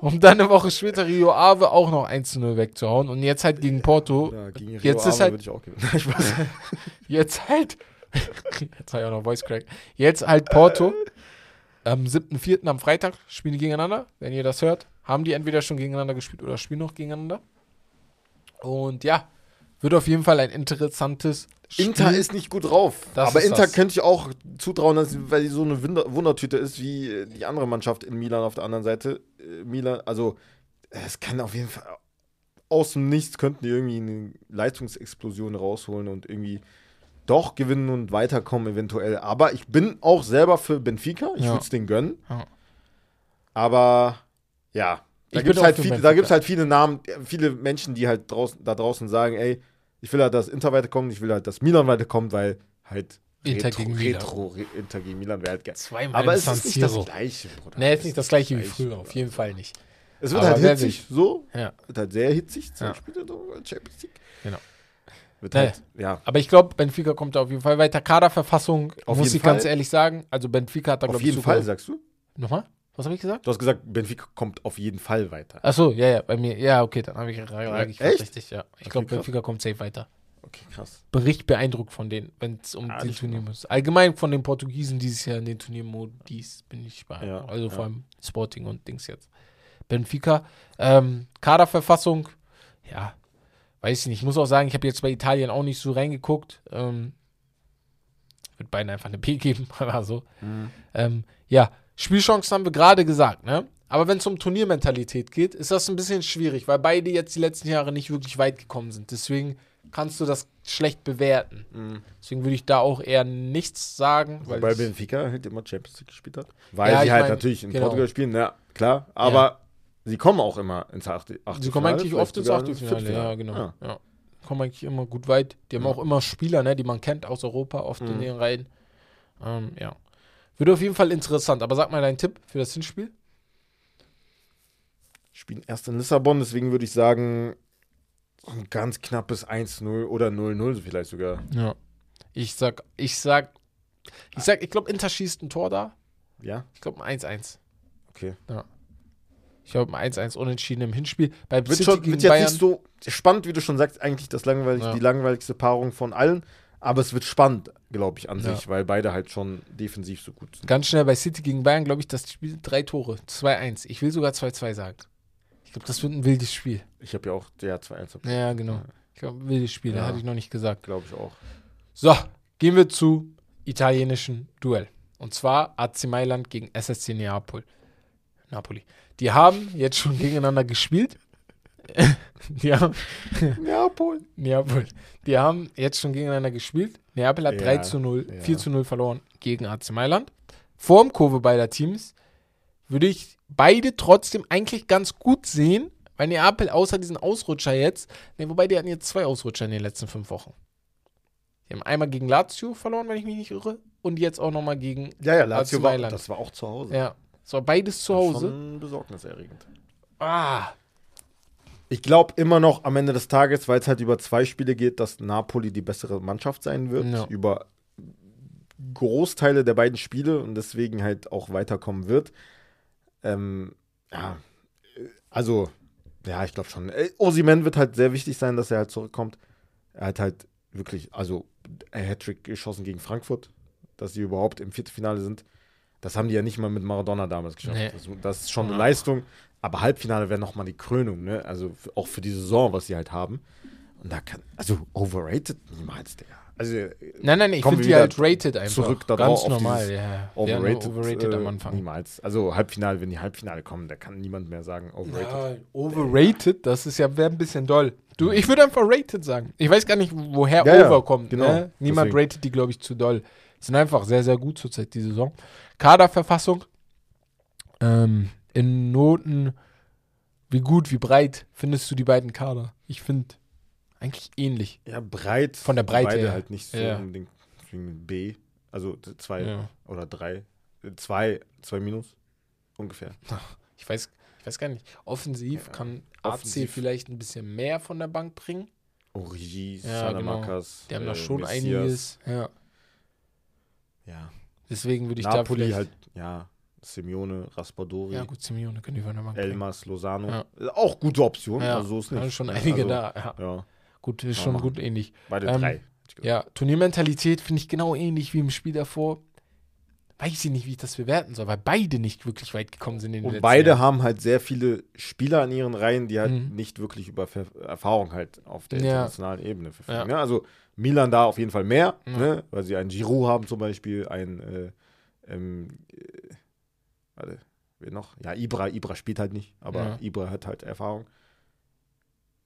Speaker 3: Um dann eine Woche später Rio Ave auch noch 1-0 wegzuhauen. Und jetzt halt gegen Porto.
Speaker 2: Ja, gegen Rio
Speaker 3: Jetzt ist
Speaker 2: Ave
Speaker 3: halt-
Speaker 2: würde ich auch gewinnen.
Speaker 3: Jetzt halt. Jetzt habe ich auch noch Voice Crack. Jetzt halt Porto. Am 7.4. am Freitag spielen die gegeneinander. Wenn ihr das hört, haben die entweder schon gegeneinander gespielt oder spielen noch gegeneinander. Und ja, wird auf jeden Fall ein interessantes Spiel.
Speaker 2: Inter ist nicht gut drauf.
Speaker 3: Das
Speaker 2: aber Inter
Speaker 3: das.
Speaker 2: könnte ich auch zutrauen, dass, sie- weil die so eine Wunder Wundertüte ist wie äh, die andere Mannschaft in Milan auf der anderen Seite. Äh, Milan, also es kann auf jeden Fall aus dem Nichts könnten die irgendwie eine Leistungsexplosion rausholen und irgendwie doch gewinnen und weiterkommen eventuell. Aber ich bin auch selber für Benfica. Ich
Speaker 3: Ja.
Speaker 2: würde es denen gönnen.
Speaker 3: Ja.
Speaker 2: Aber ja, da gibt es halt, da gibt's halt viele Namen, viele Menschen, die halt draußen, da draußen sagen, ey, ich will halt, dass Inter weiterkommt, ich will halt, dass Milan weiterkommt, weil halt
Speaker 3: Inter gegen Milan.
Speaker 2: Retro, Re Inter gegen Milan wäre halt geil.
Speaker 3: Zweimal
Speaker 2: Aber es ist nicht das gleiche, Bruder.
Speaker 3: Nee,
Speaker 2: Es
Speaker 3: ist nicht das gleiche wie früher. Auf jeden Fall nicht.
Speaker 2: Es wird
Speaker 3: Aber
Speaker 2: halt hitzig, so.
Speaker 3: Ja.
Speaker 2: Wird halt sehr hitzig. Zwei
Speaker 3: Ja.
Speaker 2: So, Champions League.
Speaker 3: Genau.
Speaker 2: Wird
Speaker 3: Nee.
Speaker 2: halt, ja,
Speaker 3: Aber ich glaube, Benfica kommt da auf jeden Fall weiter. Kaderverfassung,
Speaker 2: Auf
Speaker 3: muss
Speaker 2: jeden
Speaker 3: ich ganz
Speaker 2: Fall.
Speaker 3: ehrlich sagen. Also Benfica hat da,
Speaker 2: auf
Speaker 3: glaube ich,
Speaker 2: jeden
Speaker 3: sogar-
Speaker 2: Fall, sagst du?
Speaker 3: Nochmal? Was habe ich gesagt?
Speaker 2: Du hast gesagt, Benfica kommt auf jeden Fall weiter.
Speaker 3: Achso, ja, ja, bei mir. Ja, okay, dann habe ich, lag ich
Speaker 2: Echt?
Speaker 3: richtig, ja. Ich
Speaker 2: Okay,
Speaker 3: glaube. Benfica kommt safe weiter.
Speaker 2: Okay, krass.
Speaker 3: Bericht beeindruckt von denen, wenn es um
Speaker 2: Ah,
Speaker 3: die Turnier muss. Allgemein von den Portugiesen dieses Jahr in den Turniermodis bin ich beeindruckt.
Speaker 2: Ja,
Speaker 3: also
Speaker 2: ja.
Speaker 3: vor allem Sporting und Dings jetzt. Benfica. Ähm, Kaderverfassung, ja, weiß ich nicht. Ich muss auch sagen, ich habe jetzt bei Italien auch nicht so reingeguckt. Ähm, wird beiden einfach eine P geben, aber so. Ähm, ja, Spielchancen haben wir gerade gesagt, ne? Aber wenn es um Turniermentalität geht, ist das ein bisschen schwierig, weil beide jetzt die letzten Jahre nicht wirklich weit gekommen sind. Deswegen kannst du das schlecht bewerten. Deswegen würde ich da auch eher nichts sagen. Weil es-
Speaker 2: Benfica halt immer Champions League gespielt hat. Weil
Speaker 3: Ja,
Speaker 2: sie halt
Speaker 3: mein,
Speaker 2: natürlich in
Speaker 3: genau.
Speaker 2: Portugal spielen, ja, klar. Aber sie kommen auch immer ins Achte- Achtelfinale.
Speaker 3: sie kommen eigentlich oft ins Achtelfinale, ja, genau.
Speaker 2: Ja.
Speaker 3: Ja. Kommen eigentlich immer gut weit. Die haben
Speaker 2: Ja.
Speaker 3: auch immer Spieler, ne, die man kennt aus Europa, oft in
Speaker 2: Mhm.
Speaker 3: den Reihen. Ähm, ja. Wird auf jeden Fall interessant. Aber sag mal deinen Tipp für das Hinspiel.
Speaker 2: Spielen erst in Lissabon, deswegen würde ich sagen, ein ganz knappes 1-0 oder 0-0 vielleicht sogar.
Speaker 3: Ja. Ich sag, ich sag, ich sag, ich glaube, Inter schießt ein Tor da.
Speaker 2: Ja,
Speaker 3: Ich glaube, ein 1-1.
Speaker 2: okay.
Speaker 3: Ich glaube, ein 1-1 unentschieden im Hinspiel. Bei
Speaker 2: Wird,
Speaker 3: City
Speaker 2: schon, wird jetzt
Speaker 3: Bayern.
Speaker 2: nicht so spannend, wie du schon sagst, eigentlich das langweilig,
Speaker 3: Ja.
Speaker 2: die langweiligste Paarung von allen. Aber es wird spannend, glaube ich, an
Speaker 3: Ja.
Speaker 2: sich, weil beide halt schon defensiv so gut sind.
Speaker 3: Ganz schnell bei City gegen Bayern, glaube ich, das Spiel drei Tore. 2-1. Ich will sogar 2-2 sagen. Ich glaube, das wird ein wildes Spiel.
Speaker 2: Ich habe ja auch der 2-1,
Speaker 3: Ja, genau. Ich glaube, wildes Spiel,
Speaker 2: Ja.
Speaker 3: das hatte ich noch nicht gesagt.
Speaker 2: glaube ich auch.
Speaker 3: So, gehen wir zu italienischen Duell. Und zwar AC Mailand gegen SSC Neapol. Napoli. Die haben jetzt schon gegeneinander gespielt. Die haben,
Speaker 2: Neapol.
Speaker 3: Neapol. Die haben jetzt schon gegeneinander gespielt. Neapel hat
Speaker 2: Ja,
Speaker 3: 3 zu 0,
Speaker 2: ja.
Speaker 3: 4 zu 0 verloren gegen AC Mailand. Formkurve beider Teams würde ich beide trotzdem eigentlich ganz gut sehen, weil Neapel außer diesen Ausrutscher jetzt, ne, wobei die hatten jetzt zwei Ausrutscher in den letzten fünf Wochen. Die haben einmal gegen Lazio verloren, wenn ich mich nicht irre, und jetzt auch nochmal gegen,
Speaker 2: Ja, ja, Lazio
Speaker 3: AC
Speaker 2: war,
Speaker 3: Mailand.
Speaker 2: das war auch zu Hause.
Speaker 3: ja, so beides zu Hause.
Speaker 2: Schon besorgniserregend.
Speaker 3: Ah,
Speaker 2: Ich glaube immer noch am Ende des Tages, weil es halt über zwei Spiele geht, dass Napoli die bessere Mannschaft sein wird.
Speaker 3: Ja.
Speaker 2: Über Großteile der beiden Spiele und deswegen halt auch weiterkommen wird. Ähm, ja, also, ja, ich glaube schon. Äh, Osimhen wird halt sehr wichtig sein, dass er halt zurückkommt. Er hat halt wirklich, also, ein Hattrick geschossen gegen Frankfurt, dass sie überhaupt im Viertelfinale sind. Das haben die ja nicht mal mit Maradona damals geschafft.
Speaker 3: Nee.
Speaker 2: Das, das ist schon eine
Speaker 3: Ja.
Speaker 2: Leistung. Aber Halbfinale wäre nochmal die Krönung, ne? Also auch für die Saison, was sie halt haben. Und da kann, also overrated niemals, der. Also
Speaker 3: nein, nein, ich finde die halt rated einfach.
Speaker 2: zurück da
Speaker 3: Ganz normal, ja. ja.
Speaker 2: overrated,
Speaker 3: nur overrated
Speaker 2: äh,
Speaker 3: am Anfang.
Speaker 2: niemals. Also Halbfinale, wenn die Halbfinale kommen, da kann niemand mehr sagen overrated.
Speaker 3: Ja, overrated, das ist ja wäre ein bisschen doll. Du, ich würde einfach rated sagen. Ich weiß gar nicht, woher
Speaker 2: Ja, ja,
Speaker 3: over kommt.
Speaker 2: genau.
Speaker 3: Ne? Niemand
Speaker 2: Deswegen.
Speaker 3: rated die, glaube ich, zu doll. Sind einfach sehr, sehr gut zurzeit die Saison. Kaderverfassung. Ähm, in Noten Wie gut, wie breit findest du die beiden Kader? Ich finde eigentlich ähnlich.
Speaker 2: Ja, breit.
Speaker 3: Von der Breite
Speaker 2: Beide
Speaker 3: her.
Speaker 2: halt nicht so
Speaker 3: Ja.
Speaker 2: unbedingt B. Also zwei
Speaker 3: Ja.
Speaker 2: oder drei. Äh, Zwei, zwei Minus. Ungefähr.
Speaker 3: Ich weiß, ich weiß gar nicht. Offensiv
Speaker 2: Ja,
Speaker 3: kann AC
Speaker 2: offensiv.
Speaker 3: vielleicht ein bisschen mehr von der Bank bringen.
Speaker 2: Origi,
Speaker 3: Ja, genau.
Speaker 2: Salamakas.
Speaker 3: Die haben da
Speaker 2: äh,
Speaker 3: schon
Speaker 2: Messias.
Speaker 3: einiges. Ja.
Speaker 2: Ja.
Speaker 3: Deswegen würde ich da
Speaker 2: Napoli
Speaker 3: vielleicht.
Speaker 2: halt, ja. Simeone, Raspadori,
Speaker 3: ja, gut, Simeone können die von der Bank bringen.
Speaker 2: Elmas, Lozano.
Speaker 3: Ja.
Speaker 2: Auch gute Option.
Speaker 3: Ja,
Speaker 2: Also so ist
Speaker 3: da
Speaker 2: nicht.
Speaker 3: schon einige
Speaker 2: also,
Speaker 3: da. Ja.
Speaker 2: Ja,
Speaker 3: Gut, ist schon
Speaker 2: machen.
Speaker 3: gut ähnlich.
Speaker 2: beide
Speaker 3: Ähm,
Speaker 2: drei.
Speaker 3: Ja, Turniermentalität finde ich genau ähnlich wie im Spiel davor. Weiß ich nicht, wie ich das bewerten soll, weil beide nicht wirklich weit gekommen sind in den
Speaker 2: Und
Speaker 3: letzten
Speaker 2: beide
Speaker 3: Jahren.
Speaker 2: haben halt sehr viele Spieler in ihren Reihen, die halt
Speaker 3: Mhm.
Speaker 2: nicht wirklich über Ver Erfahrung halt auf der
Speaker 3: Ja.
Speaker 2: internationalen Ebene verfügen.
Speaker 3: Ja.
Speaker 2: Ne? Also Milan da auf jeden Fall mehr,
Speaker 3: Ja.
Speaker 2: ne? weil sie einen Giroud haben zum Beispiel, einen äh, ähm, äh, warte, wer noch? Ja, Ibra, Ibra spielt halt nicht, aber
Speaker 3: Ja.
Speaker 2: Ibra hat halt Erfahrung.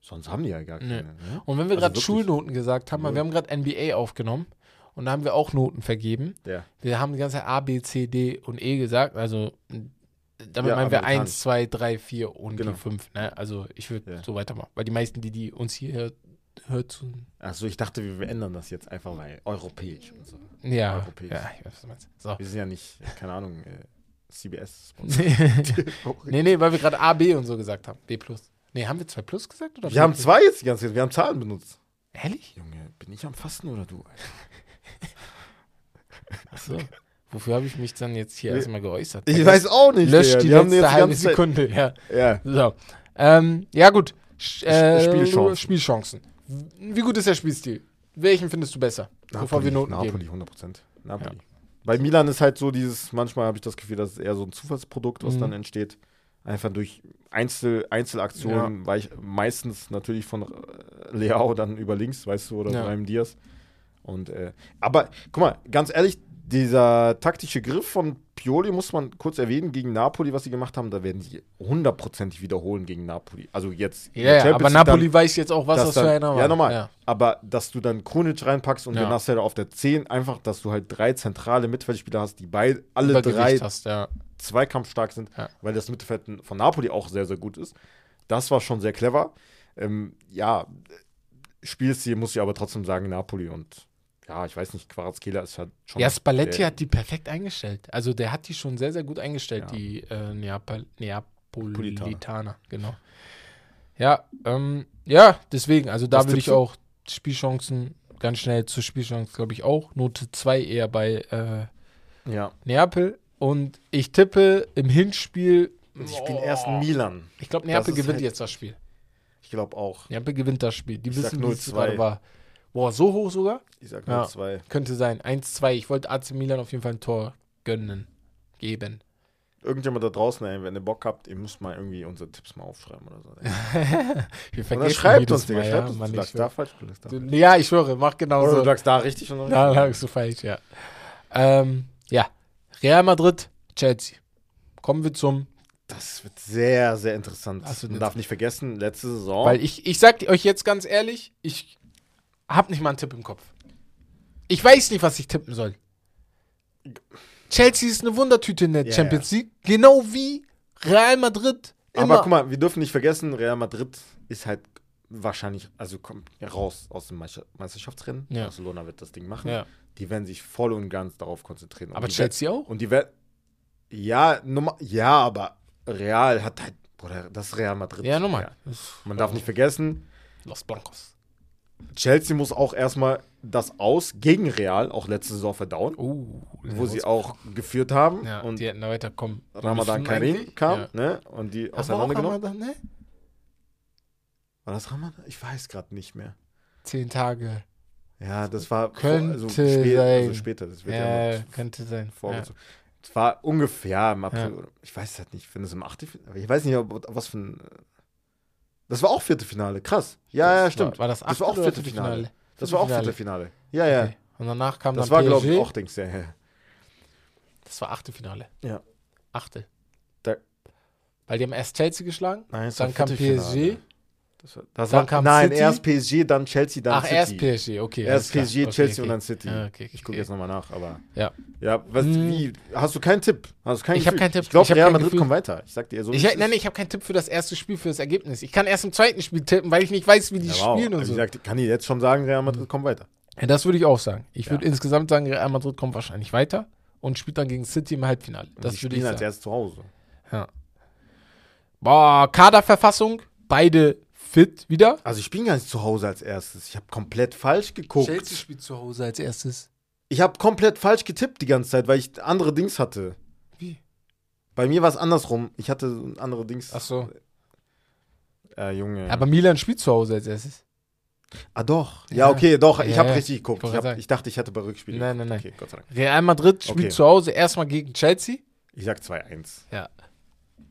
Speaker 2: Sonst haben die ja gar keine.
Speaker 3: Nee.
Speaker 2: Ne?
Speaker 3: Und wenn wir
Speaker 2: Also
Speaker 3: gerade. Schulnoten gesagt haben, wir haben gerade NBA aufgenommen und da haben wir auch Noten vergeben.
Speaker 2: Ja.
Speaker 3: Wir haben die ganze Zeit A, B, C, D und E gesagt. Also damit
Speaker 2: Ja,
Speaker 3: meinen wir
Speaker 2: amerikanisch.
Speaker 3: 1, 2, 3, 4 und
Speaker 2: Genau.
Speaker 3: die 5. Ne? Also ich würde
Speaker 2: Ja.
Speaker 3: so weitermachen. Weil die meisten, die, die uns hier hört, hört zu.
Speaker 2: Achso, ich dachte, wir, wir ändern das jetzt einfach mal europäisch und so.
Speaker 3: Ja,
Speaker 2: Europäisch.
Speaker 3: ja, ich weiß, was du meinst. So.
Speaker 2: Wir sind ja nicht, keine Ahnung, äh, CBS.
Speaker 3: nee, nee, weil wir gerade A, B und so gesagt haben. B plus. Nee, haben wir 2 plus gesagt? Oder
Speaker 2: Wir haben
Speaker 3: B+?
Speaker 2: zwei jetzt die ganze Zeit, wir haben Zahlen benutzt.
Speaker 3: Ehrlich?
Speaker 2: Junge, bin ich am Fasten oder du?
Speaker 3: Achso. Wofür habe ich mich dann jetzt hier erstmal geäußert?
Speaker 2: Ich weiß auch nicht.
Speaker 3: Löscht die
Speaker 2: Die
Speaker 3: letzte halbe Sekunde, ja.
Speaker 2: Ja.
Speaker 3: So. Ähm, ja, gut. Sch äh,
Speaker 2: Spielchancen.
Speaker 3: Spielchancen. Wie gut ist der Spielstil? Welchen findest du besser? Bevor wir Noten
Speaker 2: Napoli,
Speaker 3: geben.
Speaker 2: 100 Prozent. Napoli. Bei Milan ist halt so dieses, manchmal habe ich das Gefühl, das ist eher so ein Zufallsprodukt, was
Speaker 3: Mhm.
Speaker 2: dann entsteht. Einfach durch Einzel, Einzelaktionen, weil ich meistens natürlich von äh, Leao dann über links, weißt du, oder
Speaker 3: Ja.
Speaker 2: Brahim Diaz. Und, äh, aber guck mal, ganz ehrlich, dieser taktische Griff von Pioli muss man kurz erwähnen gegen Napoli, was sie gemacht haben, da werden sie hundertprozentig wiederholen gegen Napoli. Also jetzt.
Speaker 3: Ja, ja, aber Napoli
Speaker 2: dann-
Speaker 3: weiß jetzt auch, was das
Speaker 2: dann-
Speaker 3: für einer war.
Speaker 2: Ja, nochmal.
Speaker 3: Ja.
Speaker 2: Aber dass du dann Krunic reinpackst und
Speaker 3: Ja.
Speaker 2: den ja auf der 10, einfach, dass du halt drei zentrale Mittelfeldspieler hast, die beide, alle drei
Speaker 3: hast, ja.
Speaker 2: zweikampfstark sind, weil das Mittelfeld von Napoli auch sehr, sehr gut ist. Das war schon sehr clever. Ähm, ja, Spielstil muss ich aber trotzdem sagen, Napoli und ja, ich weiß nicht, Quarazkelia ist halt schon.
Speaker 3: Ja, Spalletti
Speaker 2: der-
Speaker 3: hat die perfekt eingestellt. Also der hat die schon sehr, sehr gut eingestellt,
Speaker 2: Ja.
Speaker 3: die äh, Neapol Neapolitaner. Genau. Ja, ähm, ja, deswegen, also da würde ich auch Spielchancen ganz schnell zu Spielchancen, glaube ich, auch. Note 2 eher bei äh,
Speaker 2: Ja.
Speaker 3: Neapel. Und ich tippe im Hinspiel.
Speaker 2: Sie spielen
Speaker 3: Oh,
Speaker 2: erst Milan.
Speaker 3: Ich glaube, Neapel gewinnt
Speaker 2: halt-
Speaker 3: jetzt das Spiel.
Speaker 2: Ich glaube auch.
Speaker 3: Neapel gewinnt das Spiel. Die
Speaker 2: Ich
Speaker 3: wissen, wie es
Speaker 2: 0-2.
Speaker 3: gerade war. Boah, so hoch sogar?
Speaker 2: Ich sag
Speaker 3: Ja.
Speaker 2: nur zwei.
Speaker 3: Könnte sein. 1-2. Ich wollte AC Milan auf jeden Fall ein Tor gönnen. Geben.
Speaker 2: Irgendjemand da draußen, ey, wenn ihr Bock habt, ihr müsst mal irgendwie unsere Tipps mal aufschreiben oder so.
Speaker 3: Wir
Speaker 2: Oder
Speaker 3: vergessen
Speaker 2: schreibt uns, Digga, schreibt
Speaker 3: ja,
Speaker 2: uns.
Speaker 3: Mann,
Speaker 2: du
Speaker 3: ich
Speaker 2: lagst da falsch, du lagst da.
Speaker 3: Du, ja, ich schwöre, mach genau
Speaker 2: Oder
Speaker 3: so.
Speaker 2: du lagst da richtig und
Speaker 3: Da lagst du falsch, ja. Ähm, ja. Real Madrid, Chelsea. Kommen wir zum,
Speaker 2: Das wird sehr, sehr interessant.
Speaker 3: Hast du
Speaker 2: Man darf nicht vergessen, letzte Saison.
Speaker 3: weil ich, ich sag euch jetzt ganz ehrlich, ich hab nicht mal einen Tipp im Kopf. Ich weiß nicht, was ich tippen soll. Chelsea ist eine Wundertüte in der
Speaker 2: Ja,
Speaker 3: Champions League, genau wie Real Madrid. Immer.
Speaker 2: Aber guck mal, wir dürfen nicht vergessen, Real Madrid ist halt wahrscheinlich, also kommt raus aus dem Meister- Meisterschaftsrennen.
Speaker 3: Ja.
Speaker 2: Barcelona wird das Ding machen.
Speaker 3: ja.
Speaker 2: Die werden sich voll und ganz darauf konzentrieren. Und
Speaker 3: Aber
Speaker 2: die
Speaker 3: Chelsea auch?
Speaker 2: Und die werden. Ja, ja, aber Real hat halt. Bruder, das ist Real Madrid.
Speaker 3: Ja, nochmal.
Speaker 2: Ja. Man darf nicht vergessen,
Speaker 3: Los Blancos.
Speaker 2: Chelsea muss auch erstmal das Aus gegen Real, auch letzte Saison verdauen,
Speaker 3: Oh,
Speaker 2: wo sie auch geführt haben.
Speaker 3: Ja,
Speaker 2: und
Speaker 3: die hätten da weiterkommen.
Speaker 2: Ramadan Karim kam,
Speaker 3: Ja.
Speaker 2: ne? Und die auseinandergenommen.
Speaker 3: Ramadan, ne?
Speaker 2: War das Ramadan? Ich weiß gerade nicht mehr.
Speaker 3: Zehn Tage.
Speaker 2: Ja, das war vor-
Speaker 3: Könnte
Speaker 2: spä-
Speaker 3: sein.
Speaker 2: also später. Das wird ja,
Speaker 3: Ja, könnte sein.
Speaker 2: Es war ungefähr im April. Ich weiß es halt nicht. Wenn es im Achtelfinale. Ich weiß nicht, ob, was für ein. Das war auch Viertelfinale. Krass. Ja, ja,
Speaker 3: Das
Speaker 2: stimmt.
Speaker 3: War, war das,
Speaker 2: Das war auch
Speaker 3: oder
Speaker 2: Viertelfinale. Das war auch
Speaker 3: Viertelfinale?
Speaker 2: Viertelfinale. Ja, ja.
Speaker 3: Okay. Und danach kam
Speaker 2: Das
Speaker 3: dann
Speaker 2: war,
Speaker 3: PSG.
Speaker 2: glaube ich, auch Dings. Ja, ja.
Speaker 3: Das war Achtelfinale.
Speaker 2: Ja.
Speaker 3: Achtel.
Speaker 2: Da-
Speaker 3: Weil die haben erst Chelsea geschlagen,
Speaker 2: Nein,
Speaker 3: dann
Speaker 2: war
Speaker 3: kam
Speaker 2: Viertelfinale.
Speaker 3: PSG
Speaker 2: Das, war- das
Speaker 3: Dann
Speaker 2: war,
Speaker 3: kam
Speaker 2: nein,
Speaker 3: City.
Speaker 2: erst PSG, dann Chelsea, dann
Speaker 3: Ach,
Speaker 2: City.
Speaker 3: erst PSG, okay.
Speaker 2: Erst
Speaker 3: klar.
Speaker 2: PSG,
Speaker 3: Okay,
Speaker 2: Chelsea
Speaker 3: okay.
Speaker 2: und dann City.
Speaker 3: Ah, okay,
Speaker 2: Ich gucke
Speaker 3: okay.
Speaker 2: jetzt nochmal nach, aber.
Speaker 3: Ja.
Speaker 2: Ja, was,
Speaker 3: Hm.
Speaker 2: wie, hast du keinen Tipp? Hast du keinen
Speaker 3: Ich hab
Speaker 2: Gefühl?
Speaker 3: keinen Tipp.
Speaker 2: Ich glaube,
Speaker 3: Ich
Speaker 2: Real Madrid
Speaker 3: Gefühl.
Speaker 2: kommt weiter. Ich sag dir so.
Speaker 3: Ich, nein,
Speaker 2: ist.
Speaker 3: ich habe keinen Tipp für das erste Spiel, für das Ergebnis. Ich kann erst im zweiten Spiel tippen, weil ich nicht weiß, wie die
Speaker 2: Ja, wow.
Speaker 3: spielen und
Speaker 2: Wie
Speaker 3: so.
Speaker 2: gesagt, kann ich jetzt schon sagen, Real Madrid kommt weiter.
Speaker 3: Ja, das würde ich auch sagen. Ich
Speaker 2: Ja.
Speaker 3: würde insgesamt sagen, Real Madrid kommt wahrscheinlich weiter und spielt dann gegen City im Halbfinale. Das
Speaker 2: die
Speaker 3: würde ich
Speaker 2: als
Speaker 3: sagen.
Speaker 2: erst zu Hause.
Speaker 3: Boah, Kaderverfassung, beide fit wieder.
Speaker 2: Also ich spiele gar nicht zu Hause als erstes. Ich habe komplett falsch geguckt.
Speaker 3: spielt zu Hause als erstes.
Speaker 2: Ich habe komplett falsch getippt die ganze Zeit, weil ich andere Dings hatte.
Speaker 3: Wie?
Speaker 2: Bei mir war es andersrum. Ich hatte andere Dings.
Speaker 3: Ach so.
Speaker 2: Äh, Junge.
Speaker 3: Aber Milan spielt zu Hause als erstes.
Speaker 2: ah, doch. Ja,
Speaker 3: Ja.
Speaker 2: okay, doch. Ich
Speaker 3: Ja,
Speaker 2: habe
Speaker 3: ja.
Speaker 2: richtig geguckt.
Speaker 3: Ich
Speaker 2: hab, ich dachte, ich hätte bei Rückspielen.
Speaker 3: Nein, nein, nein.
Speaker 2: Okay, Gott sei Dank.
Speaker 3: Real Madrid spielt
Speaker 2: Okay.
Speaker 3: zu Hause erstmal gegen Chelsea.
Speaker 2: Ich sag 2-1.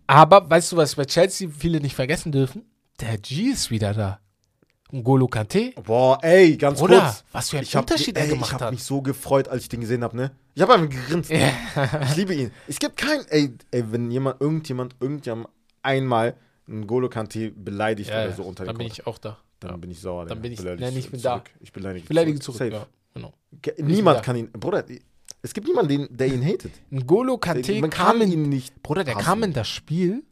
Speaker 3: Aber weißt du, was bei Chelsea viele nicht vergessen dürfen? Der G ist wieder da. N'Golo Kante.
Speaker 2: Boah, ey, ganz
Speaker 3: Oder
Speaker 2: kurz.
Speaker 3: was für ein
Speaker 2: Ich
Speaker 3: Unterschied er
Speaker 2: ey,
Speaker 3: gemacht
Speaker 2: ich hab
Speaker 3: hat.
Speaker 2: mich so gefreut, als ich den gesehen habe, ne? Ich habe einfach gegrinst.
Speaker 3: Ja.
Speaker 2: Ich liebe ihn. Es gibt kein, ey, ey, wenn jemand, irgendjemand, irgendjemand einmal einen Golo Kante beleidigt
Speaker 3: Ja,
Speaker 2: oder so unter
Speaker 3: dann
Speaker 2: den
Speaker 3: bin ich auch da.
Speaker 2: dann
Speaker 3: ja.
Speaker 2: bin ich sauer.
Speaker 3: Dann bin ich- nein, ich bin da.
Speaker 2: zurück. Ich beleidige,
Speaker 3: Ich beleidige zurück.
Speaker 2: Safe.
Speaker 3: Ja, genau.
Speaker 2: Niemand
Speaker 3: da.
Speaker 2: kann ihn, Bruder, es gibt niemanden, den, der ihn hatet.
Speaker 3: N'Golo Kante
Speaker 2: Man
Speaker 3: kam
Speaker 2: ihn nicht
Speaker 3: Bruder, der
Speaker 2: hassen.
Speaker 3: kam in das Spiel.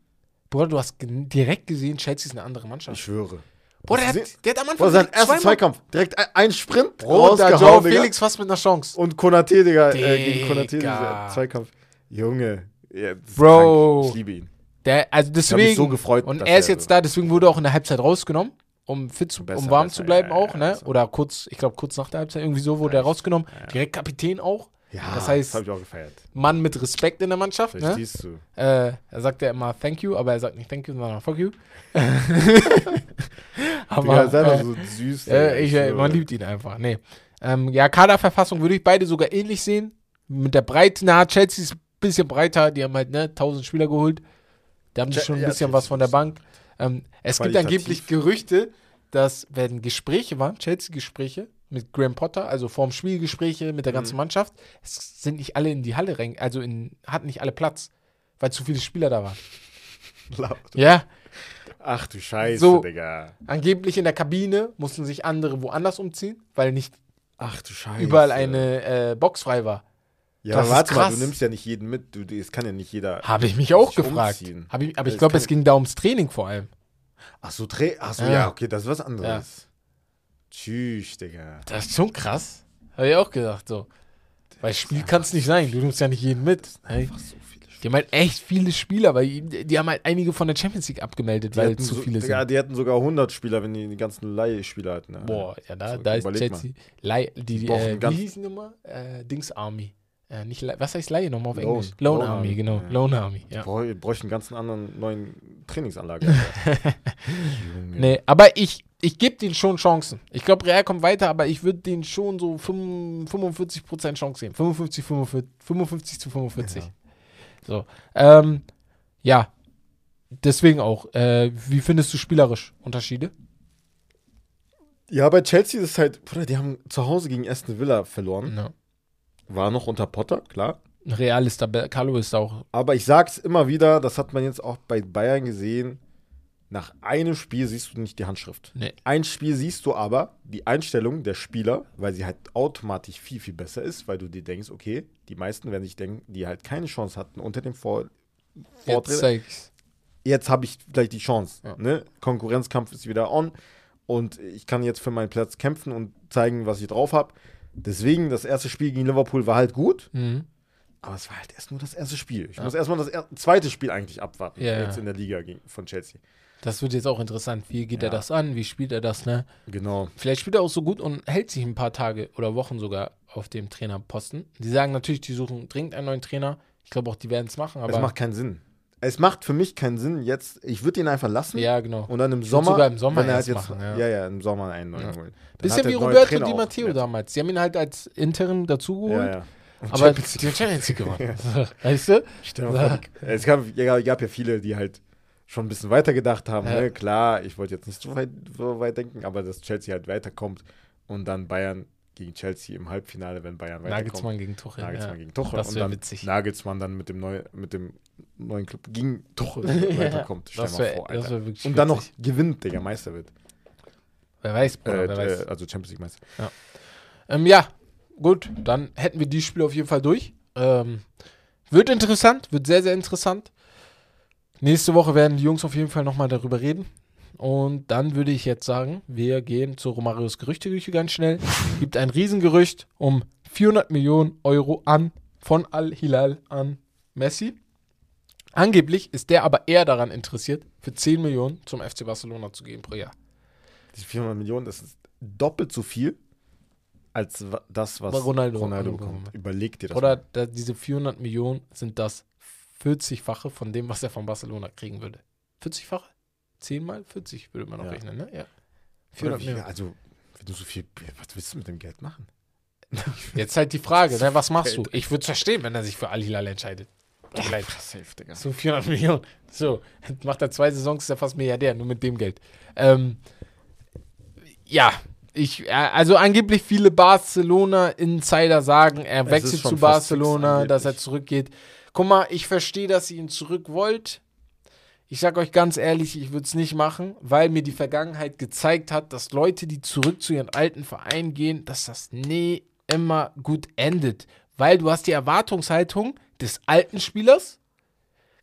Speaker 3: Bruder, du hast direkt gesehen, Chelsea ist eine andere Mannschaft.
Speaker 2: Ich schwöre.
Speaker 3: Bruder, der hat, der hat am Anfang
Speaker 2: sein erster Zweikampf. Direkt ein, Sprint
Speaker 3: Bruder, Joao
Speaker 2: rausgehauen, Digga.
Speaker 3: Felix fast mit einer Chance.
Speaker 2: Und Konate, Digga, äh, gegen Konate, dieser Zweikampf. Junge. Ja, das ist
Speaker 3: Bro.
Speaker 2: krank. Ich liebe ihn.
Speaker 3: Der, also
Speaker 2: hab
Speaker 3: deswegen.
Speaker 2: mich so gefreut,
Speaker 3: Und er ist jetzt da, deswegen wurde er auch in der Halbzeit rausgenommen, um fit zu,
Speaker 2: Besser,
Speaker 3: um warm
Speaker 2: besser,
Speaker 3: zu bleiben
Speaker 2: ja,
Speaker 3: auch,
Speaker 2: ja,
Speaker 3: ne? Oder kurz, ich glaube kurz nach der Halbzeit irgendwie so wurde er rausgenommen. Direkt Kapitän auch.
Speaker 2: Ja,
Speaker 3: Das heißt-
Speaker 2: das habe ich auch gefeiert.
Speaker 3: Mann mit Respekt in der Mannschaft, ne?
Speaker 2: Verstehst du?
Speaker 3: Äh, er sagt ja immer Thank you, aber er sagt nicht Thank you, sondern Fuck you. aber
Speaker 2: Digga, ist einfach
Speaker 3: äh,
Speaker 2: so süß.
Speaker 3: äh, ich, äh, man liebt ihn einfach. Nee. Ähm, ja, Kaderverfassung würde ich beide sogar ähnlich sehen. Mit der Breite, na, Chelsea ist ein bisschen breiter, die haben halt, ne, 1000 Spieler geholt. Da haben die schon ein
Speaker 2: ja,
Speaker 3: bisschen
Speaker 2: Chelsea
Speaker 3: was von der Bank. Ähm, es gibt angeblich Gerüchte, dass wenn Gespräche waren, Chelsea-Gespräche mit Graham Potter, also vorm Spiel Gespräche mit der
Speaker 2: Mhm.
Speaker 3: ganzen Mannschaft, es sind nicht alle in die Halle rein, also in, hatten nicht alle Platz, weil zu viele Spieler da waren.
Speaker 2: Laut.
Speaker 3: Ja,
Speaker 2: Ach du Scheiße,
Speaker 3: So.
Speaker 2: Digga.
Speaker 3: angeblich in der Kabine mussten sich andere woanders umziehen, weil nicht
Speaker 2: Ach
Speaker 3: überall eine äh, Box frei war.
Speaker 2: Ja,
Speaker 3: Das
Speaker 2: aber warte mal, du nimmst ja nicht jeden mit. Du, es kann ja nicht jeder.
Speaker 3: Habe ich mich auch
Speaker 2: sich
Speaker 3: gefragt.
Speaker 2: umziehen.
Speaker 3: Hab ich, aber ich glaube, es ging da ums Training vor allem.
Speaker 2: Ach so, Dreh. Ach so,
Speaker 3: Ja.
Speaker 2: ja. okay, das ist was anderes. Tschüss, Digga.
Speaker 3: Das ist schon krass. Habe ich auch gedacht, so. Weil Spiel kann es nicht sein. Du nimmst ja nicht jeden mit. Hey.
Speaker 2: So viele
Speaker 3: Die haben halt echt viele Spieler, weil die die haben halt einige von der Champions League abgemeldet,
Speaker 2: Die
Speaker 3: weil zu
Speaker 2: so,
Speaker 3: viele sind.
Speaker 2: die hätten sogar 100 Spieler, wenn die die ganzen Leihspieler hätten. ne?
Speaker 3: Boah, ja, da,
Speaker 2: So,
Speaker 3: da ist. Chelsea. Lei, die, die, äh, wie hieß die Nummer? Äh, Dings Army. Äh, nicht, was heißt Laie nochmal auf
Speaker 2: Loan.
Speaker 3: Englisch? Lone,
Speaker 2: Loan
Speaker 3: Army,
Speaker 2: Army,
Speaker 3: genau.
Speaker 2: ja.
Speaker 3: Lone Army, ja.
Speaker 2: Boah, ihr bräuchten einen ganz anderen neuen Trainingsanlage.
Speaker 3: Nee, aber ich, ich gebe denen schon Chancen. Ich glaube, Real kommt weiter, aber ich würde denen schon so 45, 45% Chance geben. 55, 45, 55 zu 45.
Speaker 2: Ja.
Speaker 3: So. Ähm, ja. Deswegen auch. Äh, wie findest du spielerisch Unterschiede?
Speaker 2: Ja, bei Chelsea ist es halt, Bruder, die haben zu Hause gegen Aston Villa verloren.
Speaker 3: Ja.
Speaker 2: War noch unter Potter, klar.
Speaker 3: Real ist da, Carlo ist da auch.
Speaker 2: Aber ich sag's immer wieder, das hat man jetzt auch bei Bayern gesehen. Nach einem Spiel siehst du nicht die Handschrift.
Speaker 3: Nee.
Speaker 2: Ein Spiel siehst du aber die Einstellung der Spieler, weil sie halt automatisch viel, viel besser ist, weil du dir denkst, okay, die meisten werden sich denken, die halt keine Chance hatten unter dem Vor
Speaker 3: Jetzt
Speaker 2: Vortritt.
Speaker 3: zeig's.
Speaker 2: Jetzt habe ich vielleicht die Chance.
Speaker 3: Ja.
Speaker 2: Ne? Konkurrenzkampf ist wieder on und ich kann jetzt für meinen Platz kämpfen und zeigen, was ich drauf habe. Deswegen, das erste Spiel gegen Liverpool war halt gut,
Speaker 3: Mhm.
Speaker 2: aber es war halt erst nur das erste Spiel. Ich
Speaker 3: Ja.
Speaker 2: muss erstmal das er zweite Spiel eigentlich abwarten,
Speaker 3: Ja,
Speaker 2: jetzt in der Liga gegen, von Chelsea.
Speaker 3: Das wird jetzt auch interessant. Wie geht er
Speaker 2: Ja.
Speaker 3: das an? Wie spielt er das, ne?
Speaker 2: Genau.
Speaker 3: Vielleicht spielt er auch so gut und hält sich ein paar Tage oder Wochen sogar auf dem Trainerposten. Die sagen natürlich, die suchen dringend einen neuen Trainer. Ich glaube auch, die werden es machen, aber.
Speaker 2: es macht keinen Sinn. Es macht für mich keinen Sinn, jetzt, ich würde ihn einfach lassen
Speaker 3: ja, genau.
Speaker 2: und dann im Sommer,
Speaker 3: sogar im Sommer
Speaker 2: wenn er halt jetzt,
Speaker 3: machen, ja.
Speaker 2: ja. ja, im Sommer einen neuen
Speaker 3: Ja.
Speaker 2: holen. Dann
Speaker 3: Bisschen wie Roberto Di Matteo damals. Die haben ihn halt als Interim dazugeholt,
Speaker 2: Ja, ja. Und
Speaker 3: aber
Speaker 2: Champions
Speaker 3: die. Champions League gewonnen. weißt du?
Speaker 2: Vor, die- Es gab, ja, gab ja viele, die halt schon ein bisschen weiter gedacht haben. Ne? Klar, ich wollte jetzt nicht so weit, so weit denken, aber dass Chelsea halt weiterkommt und dann Bayern gegen Chelsea im Halbfinale, wenn Bayern weiterkommt.
Speaker 3: Nagelsmann gegen Tuchel.
Speaker 2: Nagelsmann
Speaker 3: ja.
Speaker 2: gegen Tuchel
Speaker 3: Das
Speaker 2: und dann
Speaker 3: witzig.
Speaker 2: Nagelsmann dann mit dem, neu, mit dem neuen Club gegen Tuchel weiterkommt. Stell
Speaker 3: Das
Speaker 2: mal vor, Alter. Und dann noch
Speaker 3: witzig.
Speaker 2: gewinnt, Digga, Meister wird.
Speaker 3: Wer weiß, Bruder,
Speaker 2: Äh,
Speaker 3: wer weiß.
Speaker 2: äh, also Champions League Meister.
Speaker 3: Ähm, ja, gut, dann hätten wir die Spiele auf jeden Fall durch. Ähm, wird interessant, wird sehr, sehr interessant. Nächste Woche werden die Jungs auf jeden Fall nochmal darüber reden. Und dann würde ich jetzt sagen, wir gehen zu Romarios Gerüchteküche ganz schnell. Gibt ein Riesengerücht um 400 Millionen Euro an von Al-Hilal an Messi. Angeblich ist der aber eher daran interessiert, für 10 Millionen zum FC Barcelona zu gehen pro Jahr.
Speaker 2: Die 400 Millionen, das ist doppelt so viel als das, was
Speaker 3: Ronaldo-
Speaker 2: Ronaldo bekommt. Überleg dir das
Speaker 3: Oder da, diese 400 Millionen sind das 40-fache von dem, was er von Barcelona kriegen würde. 40-fache? 10 mal 40 würde man noch
Speaker 2: Ja.
Speaker 3: rechnen, ne? Ja.
Speaker 2: Oder
Speaker 3: 400
Speaker 2: wie,
Speaker 3: Millionen.
Speaker 2: also, wenn du so viel, was willst du mit dem Geld machen?
Speaker 3: Jetzt halt die Frage, ne? was machst du? Ich würde es verstehen, wenn er sich für Al-Hilal entscheidet. Tut mir leid.
Speaker 2: Safe, Digga.
Speaker 3: So 400 Millionen. So, macht er zwei Saisons, ist er fast Milliardär, nur mit dem Geld. Ähm, ja, ich, äh, also angeblich viele Barcelona-Insider sagen, er wechselt zu Barcelona, dass er zurückgeht. Guck mal, ich verstehe, dass ihr ihn zurück wollt. Ich sag euch ganz ehrlich, ich würde es nicht machen, weil mir die Vergangenheit gezeigt hat, dass Leute, die zurück zu ihren alten Vereinen gehen, dass das nie immer gut endet. Weil du hast die Erwartungshaltung des alten Spielers,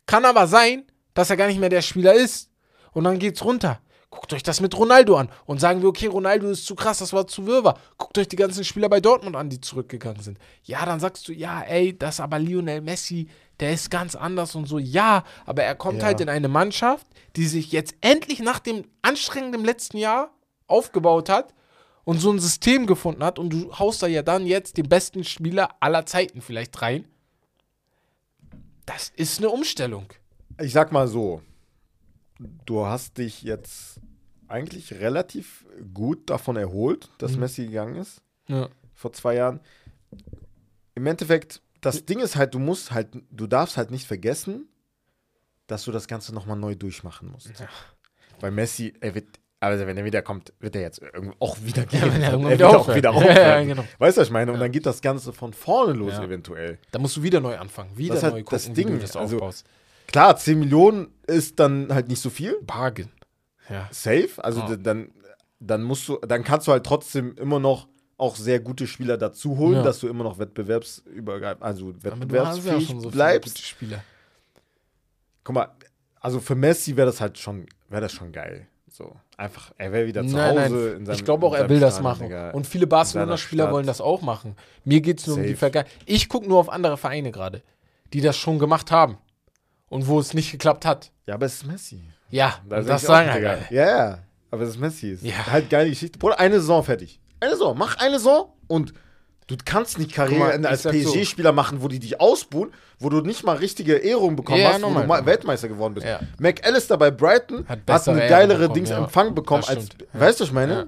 Speaker 3: kann aber sein, dass er gar nicht mehr der Spieler ist. Und dann geht's runter. Guckt euch das mit Ronaldo an und sagen wir, okay, Ronaldo ist zu krass, das war zu wirrwarr. Guckt euch die ganzen Spieler bei Dortmund an, die zurückgegangen sind. Ja, dann sagst du, ja, ey, das ist aber Lionel Messi, der ist ganz anders und so. Ja, aber er kommt
Speaker 2: Ja.
Speaker 3: halt in eine Mannschaft, die sich jetzt endlich nach dem anstrengenden letzten Jahr aufgebaut hat und so ein System gefunden hat und du haust da ja dann jetzt den besten Spieler aller Zeiten vielleicht rein. Das ist eine Umstellung.
Speaker 2: Ich sag mal so, du hast dich jetzt eigentlich relativ gut davon erholt, dass
Speaker 3: Mhm.
Speaker 2: Messi gegangen ist,
Speaker 3: Ja.
Speaker 2: vor zwei Jahren. Im Endeffekt, das Ding ist halt, du musst halt, du darfst halt nicht vergessen, dass du das Ganze nochmal neu durchmachen musst.
Speaker 3: Ja.
Speaker 2: Weil Messi, er wird, also wenn er wiederkommt, wird er jetzt auch wieder gehen.
Speaker 3: wenn er
Speaker 2: er wird auch
Speaker 3: aufhört.
Speaker 2: wieder
Speaker 3: Ja,
Speaker 2: aufhören.
Speaker 3: ja, genau.
Speaker 2: Weißt du, was ich meine? Und dann geht das Ganze von vorne los,
Speaker 3: Ja.
Speaker 2: eventuell.
Speaker 3: Da musst du wieder neu anfangen, wieder
Speaker 2: Das halt
Speaker 3: neu gucken,
Speaker 2: das
Speaker 3: wie
Speaker 2: Ding,
Speaker 3: du das
Speaker 2: also-
Speaker 3: aufbaust.
Speaker 2: Klar, 10 Millionen ist dann halt nicht so viel.
Speaker 3: Bargain. Ja.
Speaker 2: Safe. Also
Speaker 3: Ja.
Speaker 2: d- dann, dann musst du, dann kannst du halt trotzdem immer noch auch sehr gute Spieler dazu holen,
Speaker 3: Ja.
Speaker 2: dass du immer noch wettbewerbsübergreifend, also
Speaker 3: ja
Speaker 2: wettbewerbsfähig
Speaker 3: schon so
Speaker 2: bleibst.
Speaker 3: gute Spieler.
Speaker 2: Guck mal, also für Messi wäre das halt schon, wäre das schon geil. So, einfach, er wäre wieder zu
Speaker 3: Nein,
Speaker 2: Hause
Speaker 3: nein,
Speaker 2: in seinem
Speaker 3: ich glaube auch, er will das
Speaker 2: Stadion,
Speaker 3: machen.
Speaker 2: Digga.
Speaker 3: Und viele Barcelona-Spieler
Speaker 2: Stadt.
Speaker 3: wollen das auch machen. Mir geht es nur um die
Speaker 2: Safe.
Speaker 3: Vergangenheit. Ich gucke nur auf andere Vereine gerade, die das schon gemacht haben. Und wo es nicht geklappt hat.
Speaker 2: Ja, aber es ist Messi.
Speaker 3: Ja,
Speaker 2: Da
Speaker 3: das sagen.
Speaker 2: Ja, ja. Aber es ist Messi. Es
Speaker 3: Ja.
Speaker 2: ist halt geile Geschichte. Bruder, eine Saison fertig. Eine Saison. Mach eine Saison und du kannst nicht Karriereende als
Speaker 3: sag so.
Speaker 2: PSG-Spieler machen, wo die dich ausbuhen, wo du nicht mal richtige Ehrung bekommen
Speaker 3: Ja,
Speaker 2: hast, wo
Speaker 3: normal,
Speaker 2: du mal
Speaker 3: normal.
Speaker 2: Weltmeister geworden bist.
Speaker 3: Ja.
Speaker 2: McAllister bei Brighton
Speaker 3: Hat
Speaker 2: hat, eine geilere
Speaker 3: bekommen,
Speaker 2: Dings
Speaker 3: ja.
Speaker 2: Empfang bekommen als. Weißt du, was ich meine?
Speaker 3: Ja.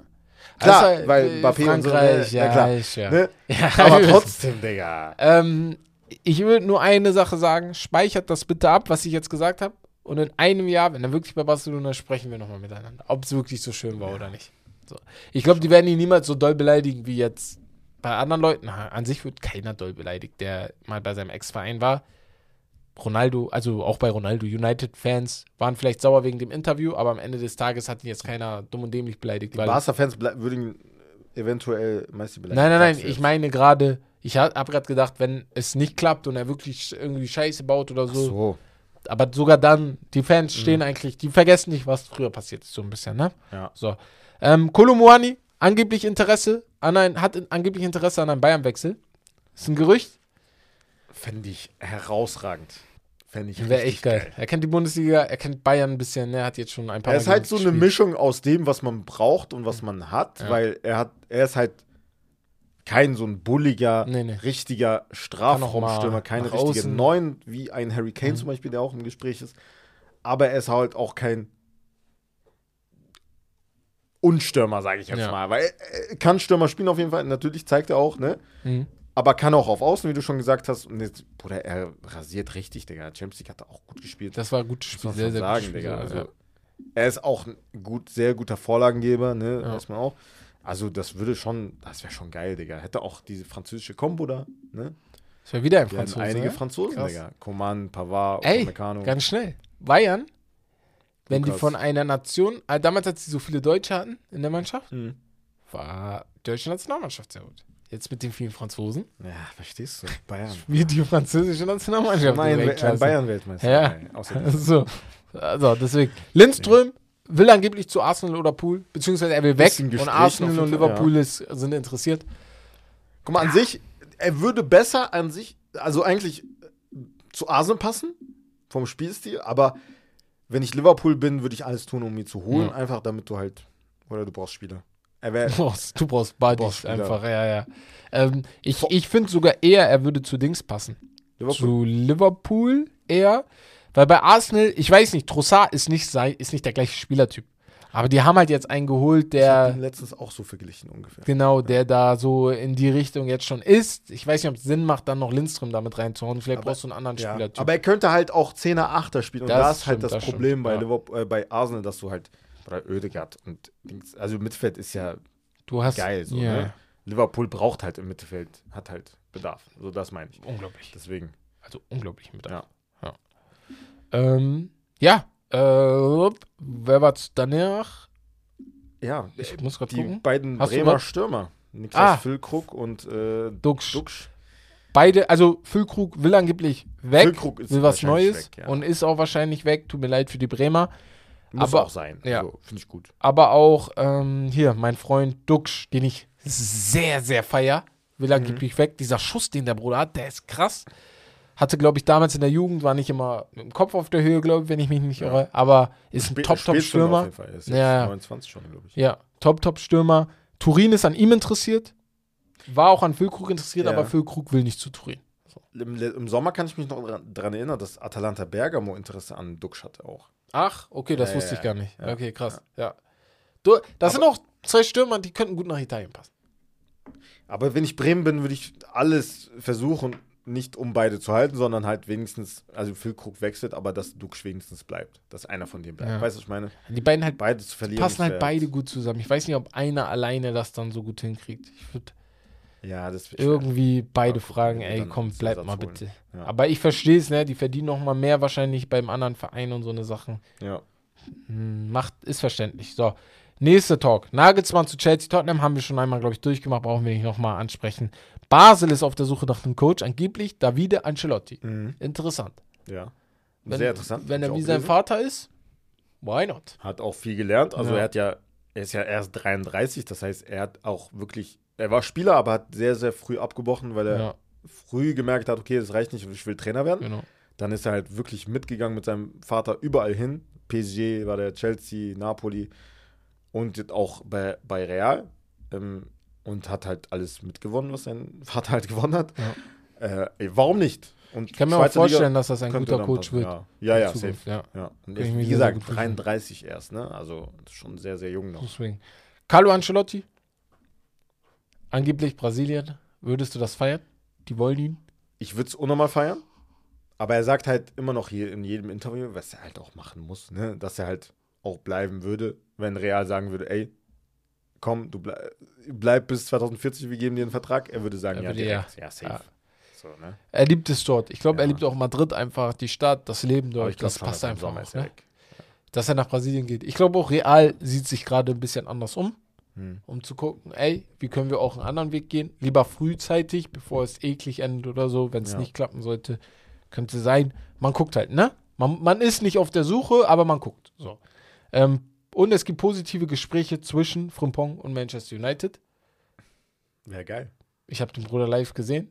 Speaker 2: Klar,
Speaker 3: Also,
Speaker 2: weil Mbappé und so. Ne?
Speaker 3: ja,
Speaker 2: klar.
Speaker 3: ich, ja.
Speaker 2: Ne?
Speaker 3: Ja,
Speaker 2: Aber trotzdem, Digga.
Speaker 3: Ähm, ich will nur eine Sache sagen. Speichert das bitte ab, was ich jetzt gesagt habe. Und in einem Jahr, wenn er wirklich bei Barcelona sprechen wir nochmal miteinander. Ob es wirklich so schön war oder nicht. So. Ich glaube, die werden ihn niemals so doll beleidigen wie jetzt bei anderen Leuten. An sich wird keiner doll beleidigt, der mal bei seinem Ex-Verein war. Ronaldo, also auch bei Ronaldo, United-Fans waren vielleicht sauer wegen dem Interview, aber am Ende des Tages hat ihn jetzt keiner dumm und dämlich beleidigt.
Speaker 2: Die Barca-Fans würden eventuell Messi beleidigen.
Speaker 3: Nein, nein, nein, ich meine gerade, ich habe gerade gedacht, wenn es nicht klappt und er wirklich irgendwie Scheiße baut oder so,
Speaker 2: so.
Speaker 3: aber sogar dann, die Fans stehen eigentlich, die vergessen nicht, was früher passiert ist, so ein bisschen, ne?
Speaker 2: Ja.
Speaker 3: So. Ähm, Kolumuani, angeblich Interesse an ein, hat angeblich Interesse an einem Bayern-Wechsel. Ist ein Gerücht.
Speaker 2: Fände ich herausragend. Fände ich
Speaker 3: Wäre echt geil. Er kennt die Bundesliga, er kennt Bayern ein bisschen, ne? Hat jetzt schon ein paar
Speaker 2: Er ist halt so eine
Speaker 3: gespielt.
Speaker 2: Mischung aus dem, was man braucht und was man hat,
Speaker 3: Ja.
Speaker 2: weil er hat, er ist halt kein so ein bulliger,
Speaker 3: Nee, nee.
Speaker 2: richtiger Strafraumstürmer,
Speaker 3: mal
Speaker 2: keine
Speaker 3: nach
Speaker 2: richtige
Speaker 3: außen.
Speaker 2: Neun, wie ein Harry Kane
Speaker 3: Mhm.
Speaker 2: zum Beispiel, der auch im Gespräch ist. Aber er ist halt auch kein Unstürmer, sage ich jetzt
Speaker 3: Ja.
Speaker 2: mal. Weil er, er kann Stürmer spielen auf jeden Fall, natürlich zeigt er auch, ne?
Speaker 3: Mhm.
Speaker 2: Aber kann auch auf Außen, wie du schon gesagt hast. Und jetzt, Bruder, er rasiert richtig, Digga. Champions League hat er auch gut gespielt.
Speaker 3: Das war ein gutes Spiel, sehr, sehr
Speaker 2: sagen,
Speaker 3: gutes Spiel.
Speaker 2: Digga. Also, Er ist auch ein gut, sehr guter Vorlagengeber, ne?
Speaker 3: Ja.
Speaker 2: Weiß man auch. Also, das würde schon, das wäre schon geil, Digga. Hätte auch diese französische Kombo da, ne?
Speaker 3: Das wäre wieder ein Franzose.
Speaker 2: einige
Speaker 3: ne?
Speaker 2: Franzosen,
Speaker 3: Krass.
Speaker 2: Digga. Coman, Pavard,
Speaker 3: Ey,
Speaker 2: Upamecano.
Speaker 3: ganz schnell. Bayern, wenn die
Speaker 2: Lukas.
Speaker 3: von einer Nation, äh, damals, als sie so viele Deutsche hatten in der Mannschaft,
Speaker 2: Mhm.
Speaker 3: war die deutsche Nationalmannschaft sehr gut. Jetzt mit den vielen Franzosen
Speaker 2: Ja, verstehst du? Bayern.
Speaker 3: wie die französische Nationalmannschaft.
Speaker 2: Nein,
Speaker 3: in
Speaker 2: ein Bayern-Weltmeister.
Speaker 3: Ja.
Speaker 2: Außer
Speaker 3: So. also deswegen. Lindström will angeblich zu Arsenal oder Pool, beziehungsweise er will weg und Arsenal und Liverpool ist, sind interessiert.
Speaker 2: Guck mal, an sich, er würde besser an sich, also eigentlich äh, zu Arsenal passen, vom Spielstil, aber wenn ich Liverpool bin, würde ich alles tun, um ihn zu holen,
Speaker 3: Ja.
Speaker 2: einfach damit du halt, oder du brauchst Spieler. Er wäre,
Speaker 3: Du brauchst, du brauchst Buddies einfach, ja, ja. Ähm, ich ich finde sogar eher, er würde zu Dings passen.
Speaker 2: Liverpool,
Speaker 3: Zu Liverpool eher. Weil bei Arsenal, ich weiß nicht, Trossard ist nicht, sei, ist nicht der gleiche Spielertyp. Aber die haben halt jetzt einen geholt,
Speaker 2: ich
Speaker 3: der,
Speaker 2: letztens auch so verglichen ungefähr.
Speaker 3: genau, der da so in die Richtung jetzt schon ist. Ich weiß nicht, ob es Sinn macht, dann noch Lindström damit reinzuhauen. Vielleicht
Speaker 2: Aber-
Speaker 3: brauchst du einen anderen
Speaker 2: Ja,
Speaker 3: Spielertyp.
Speaker 2: aber er könnte halt auch 10er, 8er spielen. Und
Speaker 3: Das
Speaker 2: da ist halt das,
Speaker 3: das stimmt,
Speaker 2: Problem bei,
Speaker 3: ja.
Speaker 2: Liverpool, äh, bei Arsenal, dass du halt, oder Oedegaard und also Mittelfeld ist ja
Speaker 3: du hast.
Speaker 2: geil so,
Speaker 3: ja,
Speaker 2: ne? Liverpool braucht halt im Mittelfeld, hat halt Bedarf. So, das meine ich.
Speaker 3: Unglaublich.
Speaker 2: Deswegen.
Speaker 3: Also unglaublich mit.
Speaker 2: Ja.
Speaker 3: Ja. Ähm, ja. Äh, wer war's danach?
Speaker 2: Ja,
Speaker 3: Ich muss gerade
Speaker 2: die
Speaker 3: gucken.
Speaker 2: beiden
Speaker 3: Hast
Speaker 2: Bremer? Stürmer. Niklas
Speaker 3: Ah.
Speaker 2: Füllkrug und äh,
Speaker 3: Duxch.
Speaker 2: Duxch.
Speaker 3: Beide, also Füllkrug will angeblich weg,
Speaker 2: Füllkrug ist
Speaker 3: will was Neues
Speaker 2: weg, ja.
Speaker 3: und ist auch wahrscheinlich weg. Tut mir leid für die Bremer.
Speaker 2: Muss
Speaker 3: aber-
Speaker 2: auch sein.
Speaker 3: ja.
Speaker 2: Also, Finde ich gut.
Speaker 3: Aber auch ähm, hier, mein Freund Duxch, den ich sehr, sehr feier, will angeblich weg. Dieser Schuss, den der Bruder hat, der ist krass. Hatte, glaube ich, damals in der Jugend, war nicht immer mit dem Kopf auf der Höhe, glaube ich, wenn ich mich nicht
Speaker 2: Ja.
Speaker 3: irre. Aber ist ein Top-Top-Stürmer.
Speaker 2: Er
Speaker 3: Ja, ja.
Speaker 2: 29 schon, glaube ich.
Speaker 3: Ja, Top-Top-Stürmer. Turin ist an ihm interessiert. War auch an Füllkrug interessiert,
Speaker 2: Ja.
Speaker 3: aber Füllkrug will nicht zu Turin.
Speaker 2: Im, Im Sommer kann ich mich noch dran erinnern, dass Atalanta Bergamo Interesse an Duxch hatte auch.
Speaker 3: Ach, okay, das
Speaker 2: Ja,
Speaker 3: wusste ich gar nicht.
Speaker 2: ja.
Speaker 3: okay, krass. Ja. Du, das sind auch zwei Stürmer, die könnten gut nach Italien passen.
Speaker 2: Aber wenn ich Bremen bin, würde ich alles versuchen, nicht um beide zu halten, sondern halt wenigstens, also Füllkrug wechselt, aber dass Duxch wenigstens bleibt. Dass einer von denen bleibt.
Speaker 3: Ja.
Speaker 2: Weißt du, was ich meine?
Speaker 3: Die beiden halt
Speaker 2: Beide zu verlieren.
Speaker 3: passen halt beide gut zusammen. Ich weiß nicht, ob einer alleine das dann so gut hinkriegt. Ich würde
Speaker 2: Ja, das wird schwer.
Speaker 3: irgendwie beide
Speaker 2: gucken,
Speaker 3: fragen, ey, komm, bleib mal bitte.
Speaker 2: Ja.
Speaker 3: Aber ich verstehe es, ne? Die verdienen noch mal mehr wahrscheinlich beim anderen Verein und so eine Sachen.
Speaker 2: Ja.
Speaker 3: Hm, Macht, ist verständlich. So, nächster Talk. Nagelsmann zu Chelsea Tottenham haben wir schon einmal, glaube ich, durchgemacht, brauchen wir nicht nochmal ansprechen. Basel ist auf der Suche nach einem Coach, angeblich Davide Ancelotti.
Speaker 2: Mhm.
Speaker 3: Interessant.
Speaker 2: Ja.
Speaker 3: Wenn,
Speaker 2: Sehr interessant.
Speaker 3: Wenn er wie sein
Speaker 2: gelesen.
Speaker 3: Vater ist, why not?
Speaker 2: Hat auch viel gelernt. Also
Speaker 3: Ja.
Speaker 2: er hat ja, er ist ja erst 33, das heißt, er hat auch wirklich, er war Spieler, aber hat sehr, sehr früh abgebrochen, weil er
Speaker 3: Ja,
Speaker 2: früh gemerkt hat, okay, das reicht nicht, ich will Trainer werden.
Speaker 3: genau.
Speaker 2: Dann ist er halt wirklich mitgegangen mit seinem Vater überall hin. PSG war der Chelsea, Napoli und auch bei, bei Real. Ähm, und hat halt alles mitgewonnen, was sein Vater halt gewonnen hat. Äh, ey, warum nicht? Und
Speaker 3: Ich kann mir auch vorstellen,
Speaker 2: Liga
Speaker 3: dass das ein guter Coach wird.
Speaker 2: Ja, ja, ja safe.
Speaker 3: Ja,
Speaker 2: Ja. Und
Speaker 3: ich
Speaker 2: wie gesagt,
Speaker 3: gut vorstellen.
Speaker 2: 33 erst, ne? Also schon sehr, sehr jung noch.
Speaker 3: deswegen. Carlo Ancelotti, angeblich Brasilien. Würdest du das feiern? Die wollen ihn.
Speaker 2: Ich würde es unnormal feiern, aber er sagt halt immer noch hier in jedem Interview, was er halt auch machen muss, ne? dass er halt auch bleiben würde, wenn Real sagen würde, ey, komm, du blei bleib bis 2040, wir geben dir einen Vertrag. Er würde sagen,
Speaker 3: Er
Speaker 2: ja,
Speaker 3: würde
Speaker 2: direkt. Ja, safe.
Speaker 3: Ja.
Speaker 2: So, ne?
Speaker 3: Er liebt es dort. Ich glaube, er
Speaker 2: Ja.
Speaker 3: liebt auch Madrid einfach, die Stadt, das Leben dort. das passt einfach. Auch,
Speaker 2: er
Speaker 3: ne?
Speaker 2: weg.
Speaker 3: Dass er nach Brasilien geht. Ich glaube auch, Real sieht sich gerade ein bisschen anders um,
Speaker 2: Hm.
Speaker 3: um zu gucken, ey, wie können wir auch einen anderen Weg gehen? Lieber frühzeitig, bevor es eklig endet oder so, wenn es
Speaker 2: Ja.
Speaker 3: nicht klappen sollte. Könnte sein. Man guckt halt, ne? Man, man ist nicht auf der Suche, aber man guckt. So. Ähm, und es gibt positive Gespräche zwischen Frimpong und Manchester United.
Speaker 2: Wäre geil.
Speaker 3: Ich habe den Bruder live gesehen.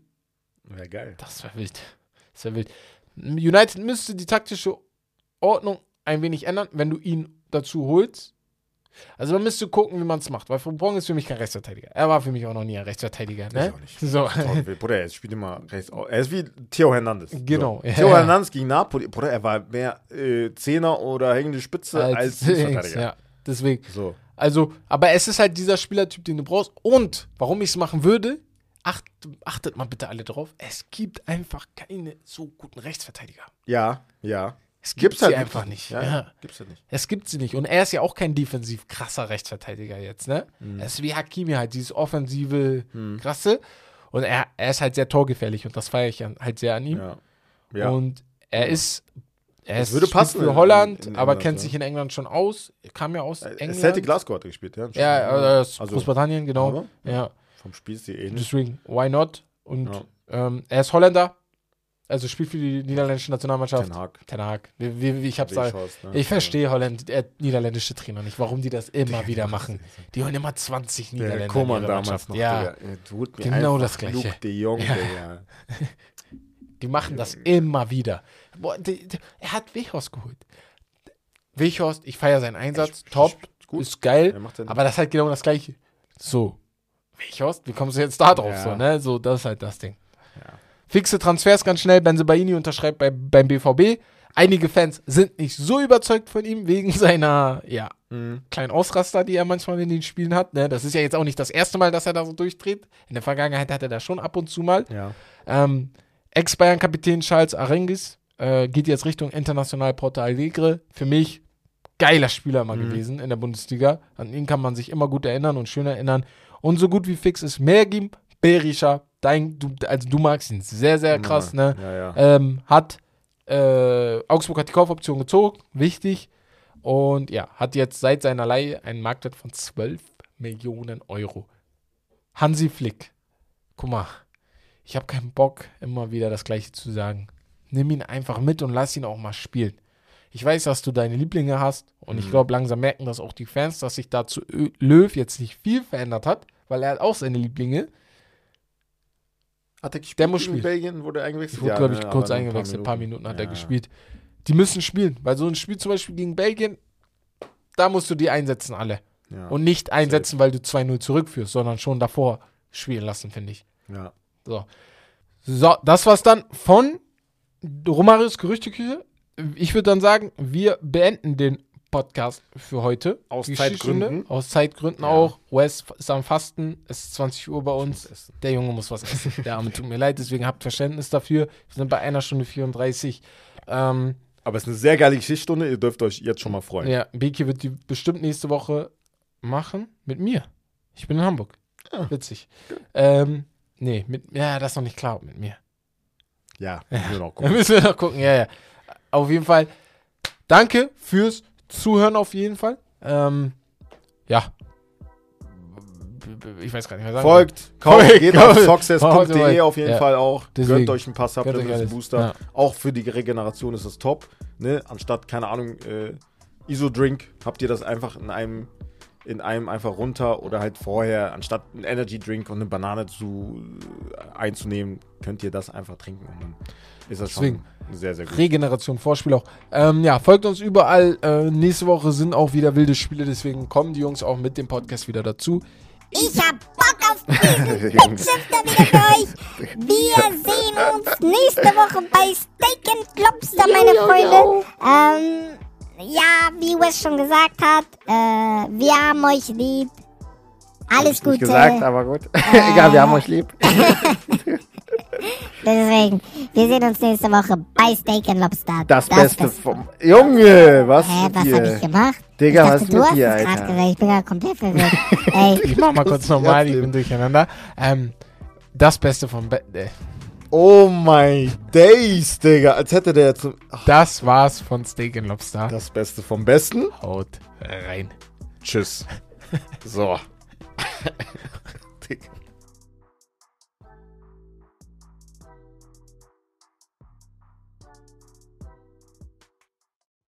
Speaker 2: Wäre geil.
Speaker 3: Das wäre wild. Das wäre wild. United müsste die taktische Ordnung ein wenig ändern, wenn du ihn dazu holst. Also man müsste gucken, wie man es macht, weil Frimpong ist für mich kein Rechtsverteidiger. Er war für mich auch noch nie ein Rechtsverteidiger. Ne?
Speaker 2: Ich auch nicht.
Speaker 3: So.
Speaker 2: Bruder, er spielt immer rechts. Er ist wie Theo Hernandez.
Speaker 3: Genau,
Speaker 2: So.
Speaker 3: ja,
Speaker 2: Theo
Speaker 3: ja.
Speaker 2: Hernandez gegen Napoli. Bruder, er war mehr äh, Zehner oder hängende Spitze als, Linksverteidiger.
Speaker 3: ja, deswegen.
Speaker 2: So.
Speaker 3: Also, aber es ist halt dieser Spielertyp, den du brauchst. Und warum ich es machen würde, acht, achtet mal bitte alle drauf, es gibt einfach keine so guten Rechtsverteidiger.
Speaker 2: Ja, ja.
Speaker 3: Es gibt
Speaker 2: Gibt's
Speaker 3: sie
Speaker 2: halt
Speaker 3: einfach nicht. Ja.
Speaker 2: Gibt's ja nicht.
Speaker 3: Es gibt sie nicht. Und er ist ja auch kein defensiv krasser Rechtsverteidiger jetzt, ne?
Speaker 2: Mhm.
Speaker 3: Er ist wie Hakimi halt, dieses offensive krasse. Und er, er ist halt sehr torgefährlich und das feiere ich halt sehr an ihm.
Speaker 2: Ja. ja.
Speaker 3: Und er ist, er
Speaker 2: Das
Speaker 3: ist
Speaker 2: würde passen
Speaker 3: für
Speaker 2: in-
Speaker 3: Holland,
Speaker 2: in
Speaker 3: aber
Speaker 2: England,
Speaker 3: kennt
Speaker 2: ja.
Speaker 3: sich in England schon aus. Kam ja aus
Speaker 2: Äh,
Speaker 3: England.
Speaker 2: Celtic Glasgow hat er gespielt, ja.
Speaker 3: Ja, äh, aus
Speaker 2: Also,
Speaker 3: Großbritannien, genau. Ja,
Speaker 2: vom Spielstil ähnlich.
Speaker 3: deswegen, why not? Und
Speaker 2: Ja.
Speaker 3: ähm, er ist Holländer, also spielt für die niederländische Nationalmannschaft.
Speaker 2: Ten Hag.
Speaker 3: Ten Hag. Wie, wie, wie ich hab's
Speaker 2: ne?
Speaker 3: Ich verstehe Holland, äh, niederländische Trainer nicht, warum die das immer wieder machen. Die holen immer 20 Niederländer.
Speaker 2: Der Koman damals noch,
Speaker 3: Ja,
Speaker 2: Digga.
Speaker 3: Genau das Gleiche.
Speaker 2: Luke de Jong,
Speaker 3: Ja.
Speaker 2: Digga.
Speaker 3: die machen das immer wieder. Boah, die, die, er hat Weghorst geholt. Weghorst, ich feiere seinen Einsatz, top,
Speaker 2: gut.
Speaker 3: ist geil,
Speaker 2: Er
Speaker 3: aber das ist halt genau das Gleiche. So, Weghorst, wie kommst du jetzt da drauf?
Speaker 2: Ja.
Speaker 3: So, ne? so, das ist halt das Ding.
Speaker 2: Ja.
Speaker 3: Fixe Transfers ganz schnell, Benzebaini unterschreibt bei, beim BVB. Einige Fans sind nicht so überzeugt von ihm wegen seiner, ja,
Speaker 2: Mhm.
Speaker 3: kleinen Ausraster, die er manchmal in den Spielen hat. Ne? Das ist ja jetzt auch nicht das erste Mal, dass er da so durchdreht. In der Vergangenheit hat er da schon ab und zu mal.
Speaker 2: Ja.
Speaker 3: Ähm, Ex-Bayern-Kapitän Charles Arengis äh, geht jetzt Richtung International Porto Alegre. Für mich geiler Spieler mal gewesen in der Bundesliga. An ihn kann man sich immer gut erinnern und schön erinnern. Und so gut wie fix ist Mergim Berisha. Dein, du, also du magst ihn sehr, sehr krass, ne?
Speaker 2: Ja, ja.
Speaker 3: Ähm, hat äh, Augsburg hat die Kaufoption gezogen, wichtig. Und ja, hat jetzt seit seiner Leihe einen Marktwert von 12 Millionen Euro. Hansi Flick, guck mal, ich habe keinen Bock, immer wieder das Gleiche zu sagen. Nimm ihn einfach mit und lass ihn auch mal spielen. Ich weiß, dass du deine Lieblinge hast und ich glaube, langsam merken das auch die Fans, dass sich da zu Ö Löw jetzt nicht viel verändert hat, weil er hat auch seine Lieblinge.
Speaker 2: Hat er gespielt
Speaker 3: Der muss spielen.
Speaker 2: Belgien? Wurde er eingewechselt?
Speaker 3: Wurde,
Speaker 2: Ja,
Speaker 3: glaube
Speaker 2: ne,
Speaker 3: ich,
Speaker 2: aber
Speaker 3: kurz eingewechselt. Ein paar Minuten hat er
Speaker 2: Ja.
Speaker 3: gespielt. Die müssen spielen, weil so ein Spiel zum Beispiel gegen Belgien, da musst du die einsetzen alle.
Speaker 2: Ja.
Speaker 3: Und nicht einsetzen, weil du 2-0 zurückführst, sondern schon davor spielen lassen, finde ich.
Speaker 2: ja.
Speaker 3: So. So, das war's dann von Romarios Gerüchteküche. Ich würde dann sagen, wir beenden den Podcast für heute.
Speaker 2: Aus. Zeitgründen.
Speaker 3: Aus Zeitgründen
Speaker 2: Ja.
Speaker 3: auch. Wes ist am Fasten. Es ist 20 Uhr bei uns. Der Junge muss was essen. Der Arme tut mir leid, deswegen habt Verständnis dafür. Wir sind bei einer Stunde 34. Ähm,
Speaker 2: Aber es ist eine sehr geile Geschichtsstunde. Ihr dürft euch jetzt schon mal freuen.
Speaker 3: ja, Beki wird die bestimmt nächste Woche machen mit mir. Ich bin in Hamburg.
Speaker 2: Ah.
Speaker 3: Witzig. Ähm, nee, mit, ja, das ist noch nicht klar mit mir.
Speaker 2: Ja, müssen wir noch gucken.
Speaker 3: müssen wir noch gucken, ja, ja. Auf jeden Fall, danke fürs Zuhören auf jeden Fall. Ähm, ja. Ich weiß gar nicht mehr sagen.
Speaker 2: Folgt, kauft,
Speaker 3: Folgt,
Speaker 2: geht auf success.de auf jeden
Speaker 3: Ja.
Speaker 2: Fall auch.
Speaker 3: Deswegen.
Speaker 2: Gönnt euch ein paar
Speaker 3: Gönnt euch
Speaker 2: Supplements,
Speaker 3: alles.
Speaker 2: Booster.
Speaker 3: Ja.
Speaker 2: Auch für die Regeneration ist das top. Ne? Anstatt, keine Ahnung, äh, Iso-Drink, habt ihr das einfach in einem, in einem einfach runter oder halt vorher, anstatt einen Energy-Drink und eine Banane zu, äh, einzunehmen, könnt ihr das einfach trinken. Und dann ist das
Speaker 3: Deswegen.
Speaker 2: schon sehr, sehr gut.
Speaker 3: Regeneration, Vorspiel auch. Ähm, ja, folgt uns überall. Äh, nächste Woche sind auch wieder wilde Spiele, deswegen kommen die Jungs auch mit dem Podcast wieder dazu.
Speaker 4: Ich hab Bock auf diesen Bitchifter wieder für euch. Wir sehen uns nächste Woche bei Steak and Lobster, meine Freunde. Ähm, ja, wie Wes schon gesagt hat, äh, wir haben euch lieb. Alles Gute.
Speaker 2: aber gut. Egal, wir haben euch lieb.
Speaker 4: Deswegen, wir sehen uns nächste Woche bei Steak and Lobster.
Speaker 2: Das, Beste vom. Junge, was
Speaker 4: Hä, was hab ich gemacht?
Speaker 2: Digga,
Speaker 4: ich
Speaker 2: was
Speaker 4: dachte,
Speaker 2: ist
Speaker 4: du
Speaker 2: mit
Speaker 4: hast
Speaker 2: dir,
Speaker 4: es gerade
Speaker 2: Alter?
Speaker 4: gesagt. Ich bin gerade komplett verwirrt. Ey,
Speaker 3: Ich mach mal kurz normal, ich bin durcheinander. Ähm, das Beste vom Be äh,
Speaker 2: Oh my days, Digga. Als hätte der jetzt ach,
Speaker 3: Das war's von Steak and Lobster.
Speaker 2: das Beste vom Besten.
Speaker 3: Haut rein.
Speaker 2: Tschüss. So.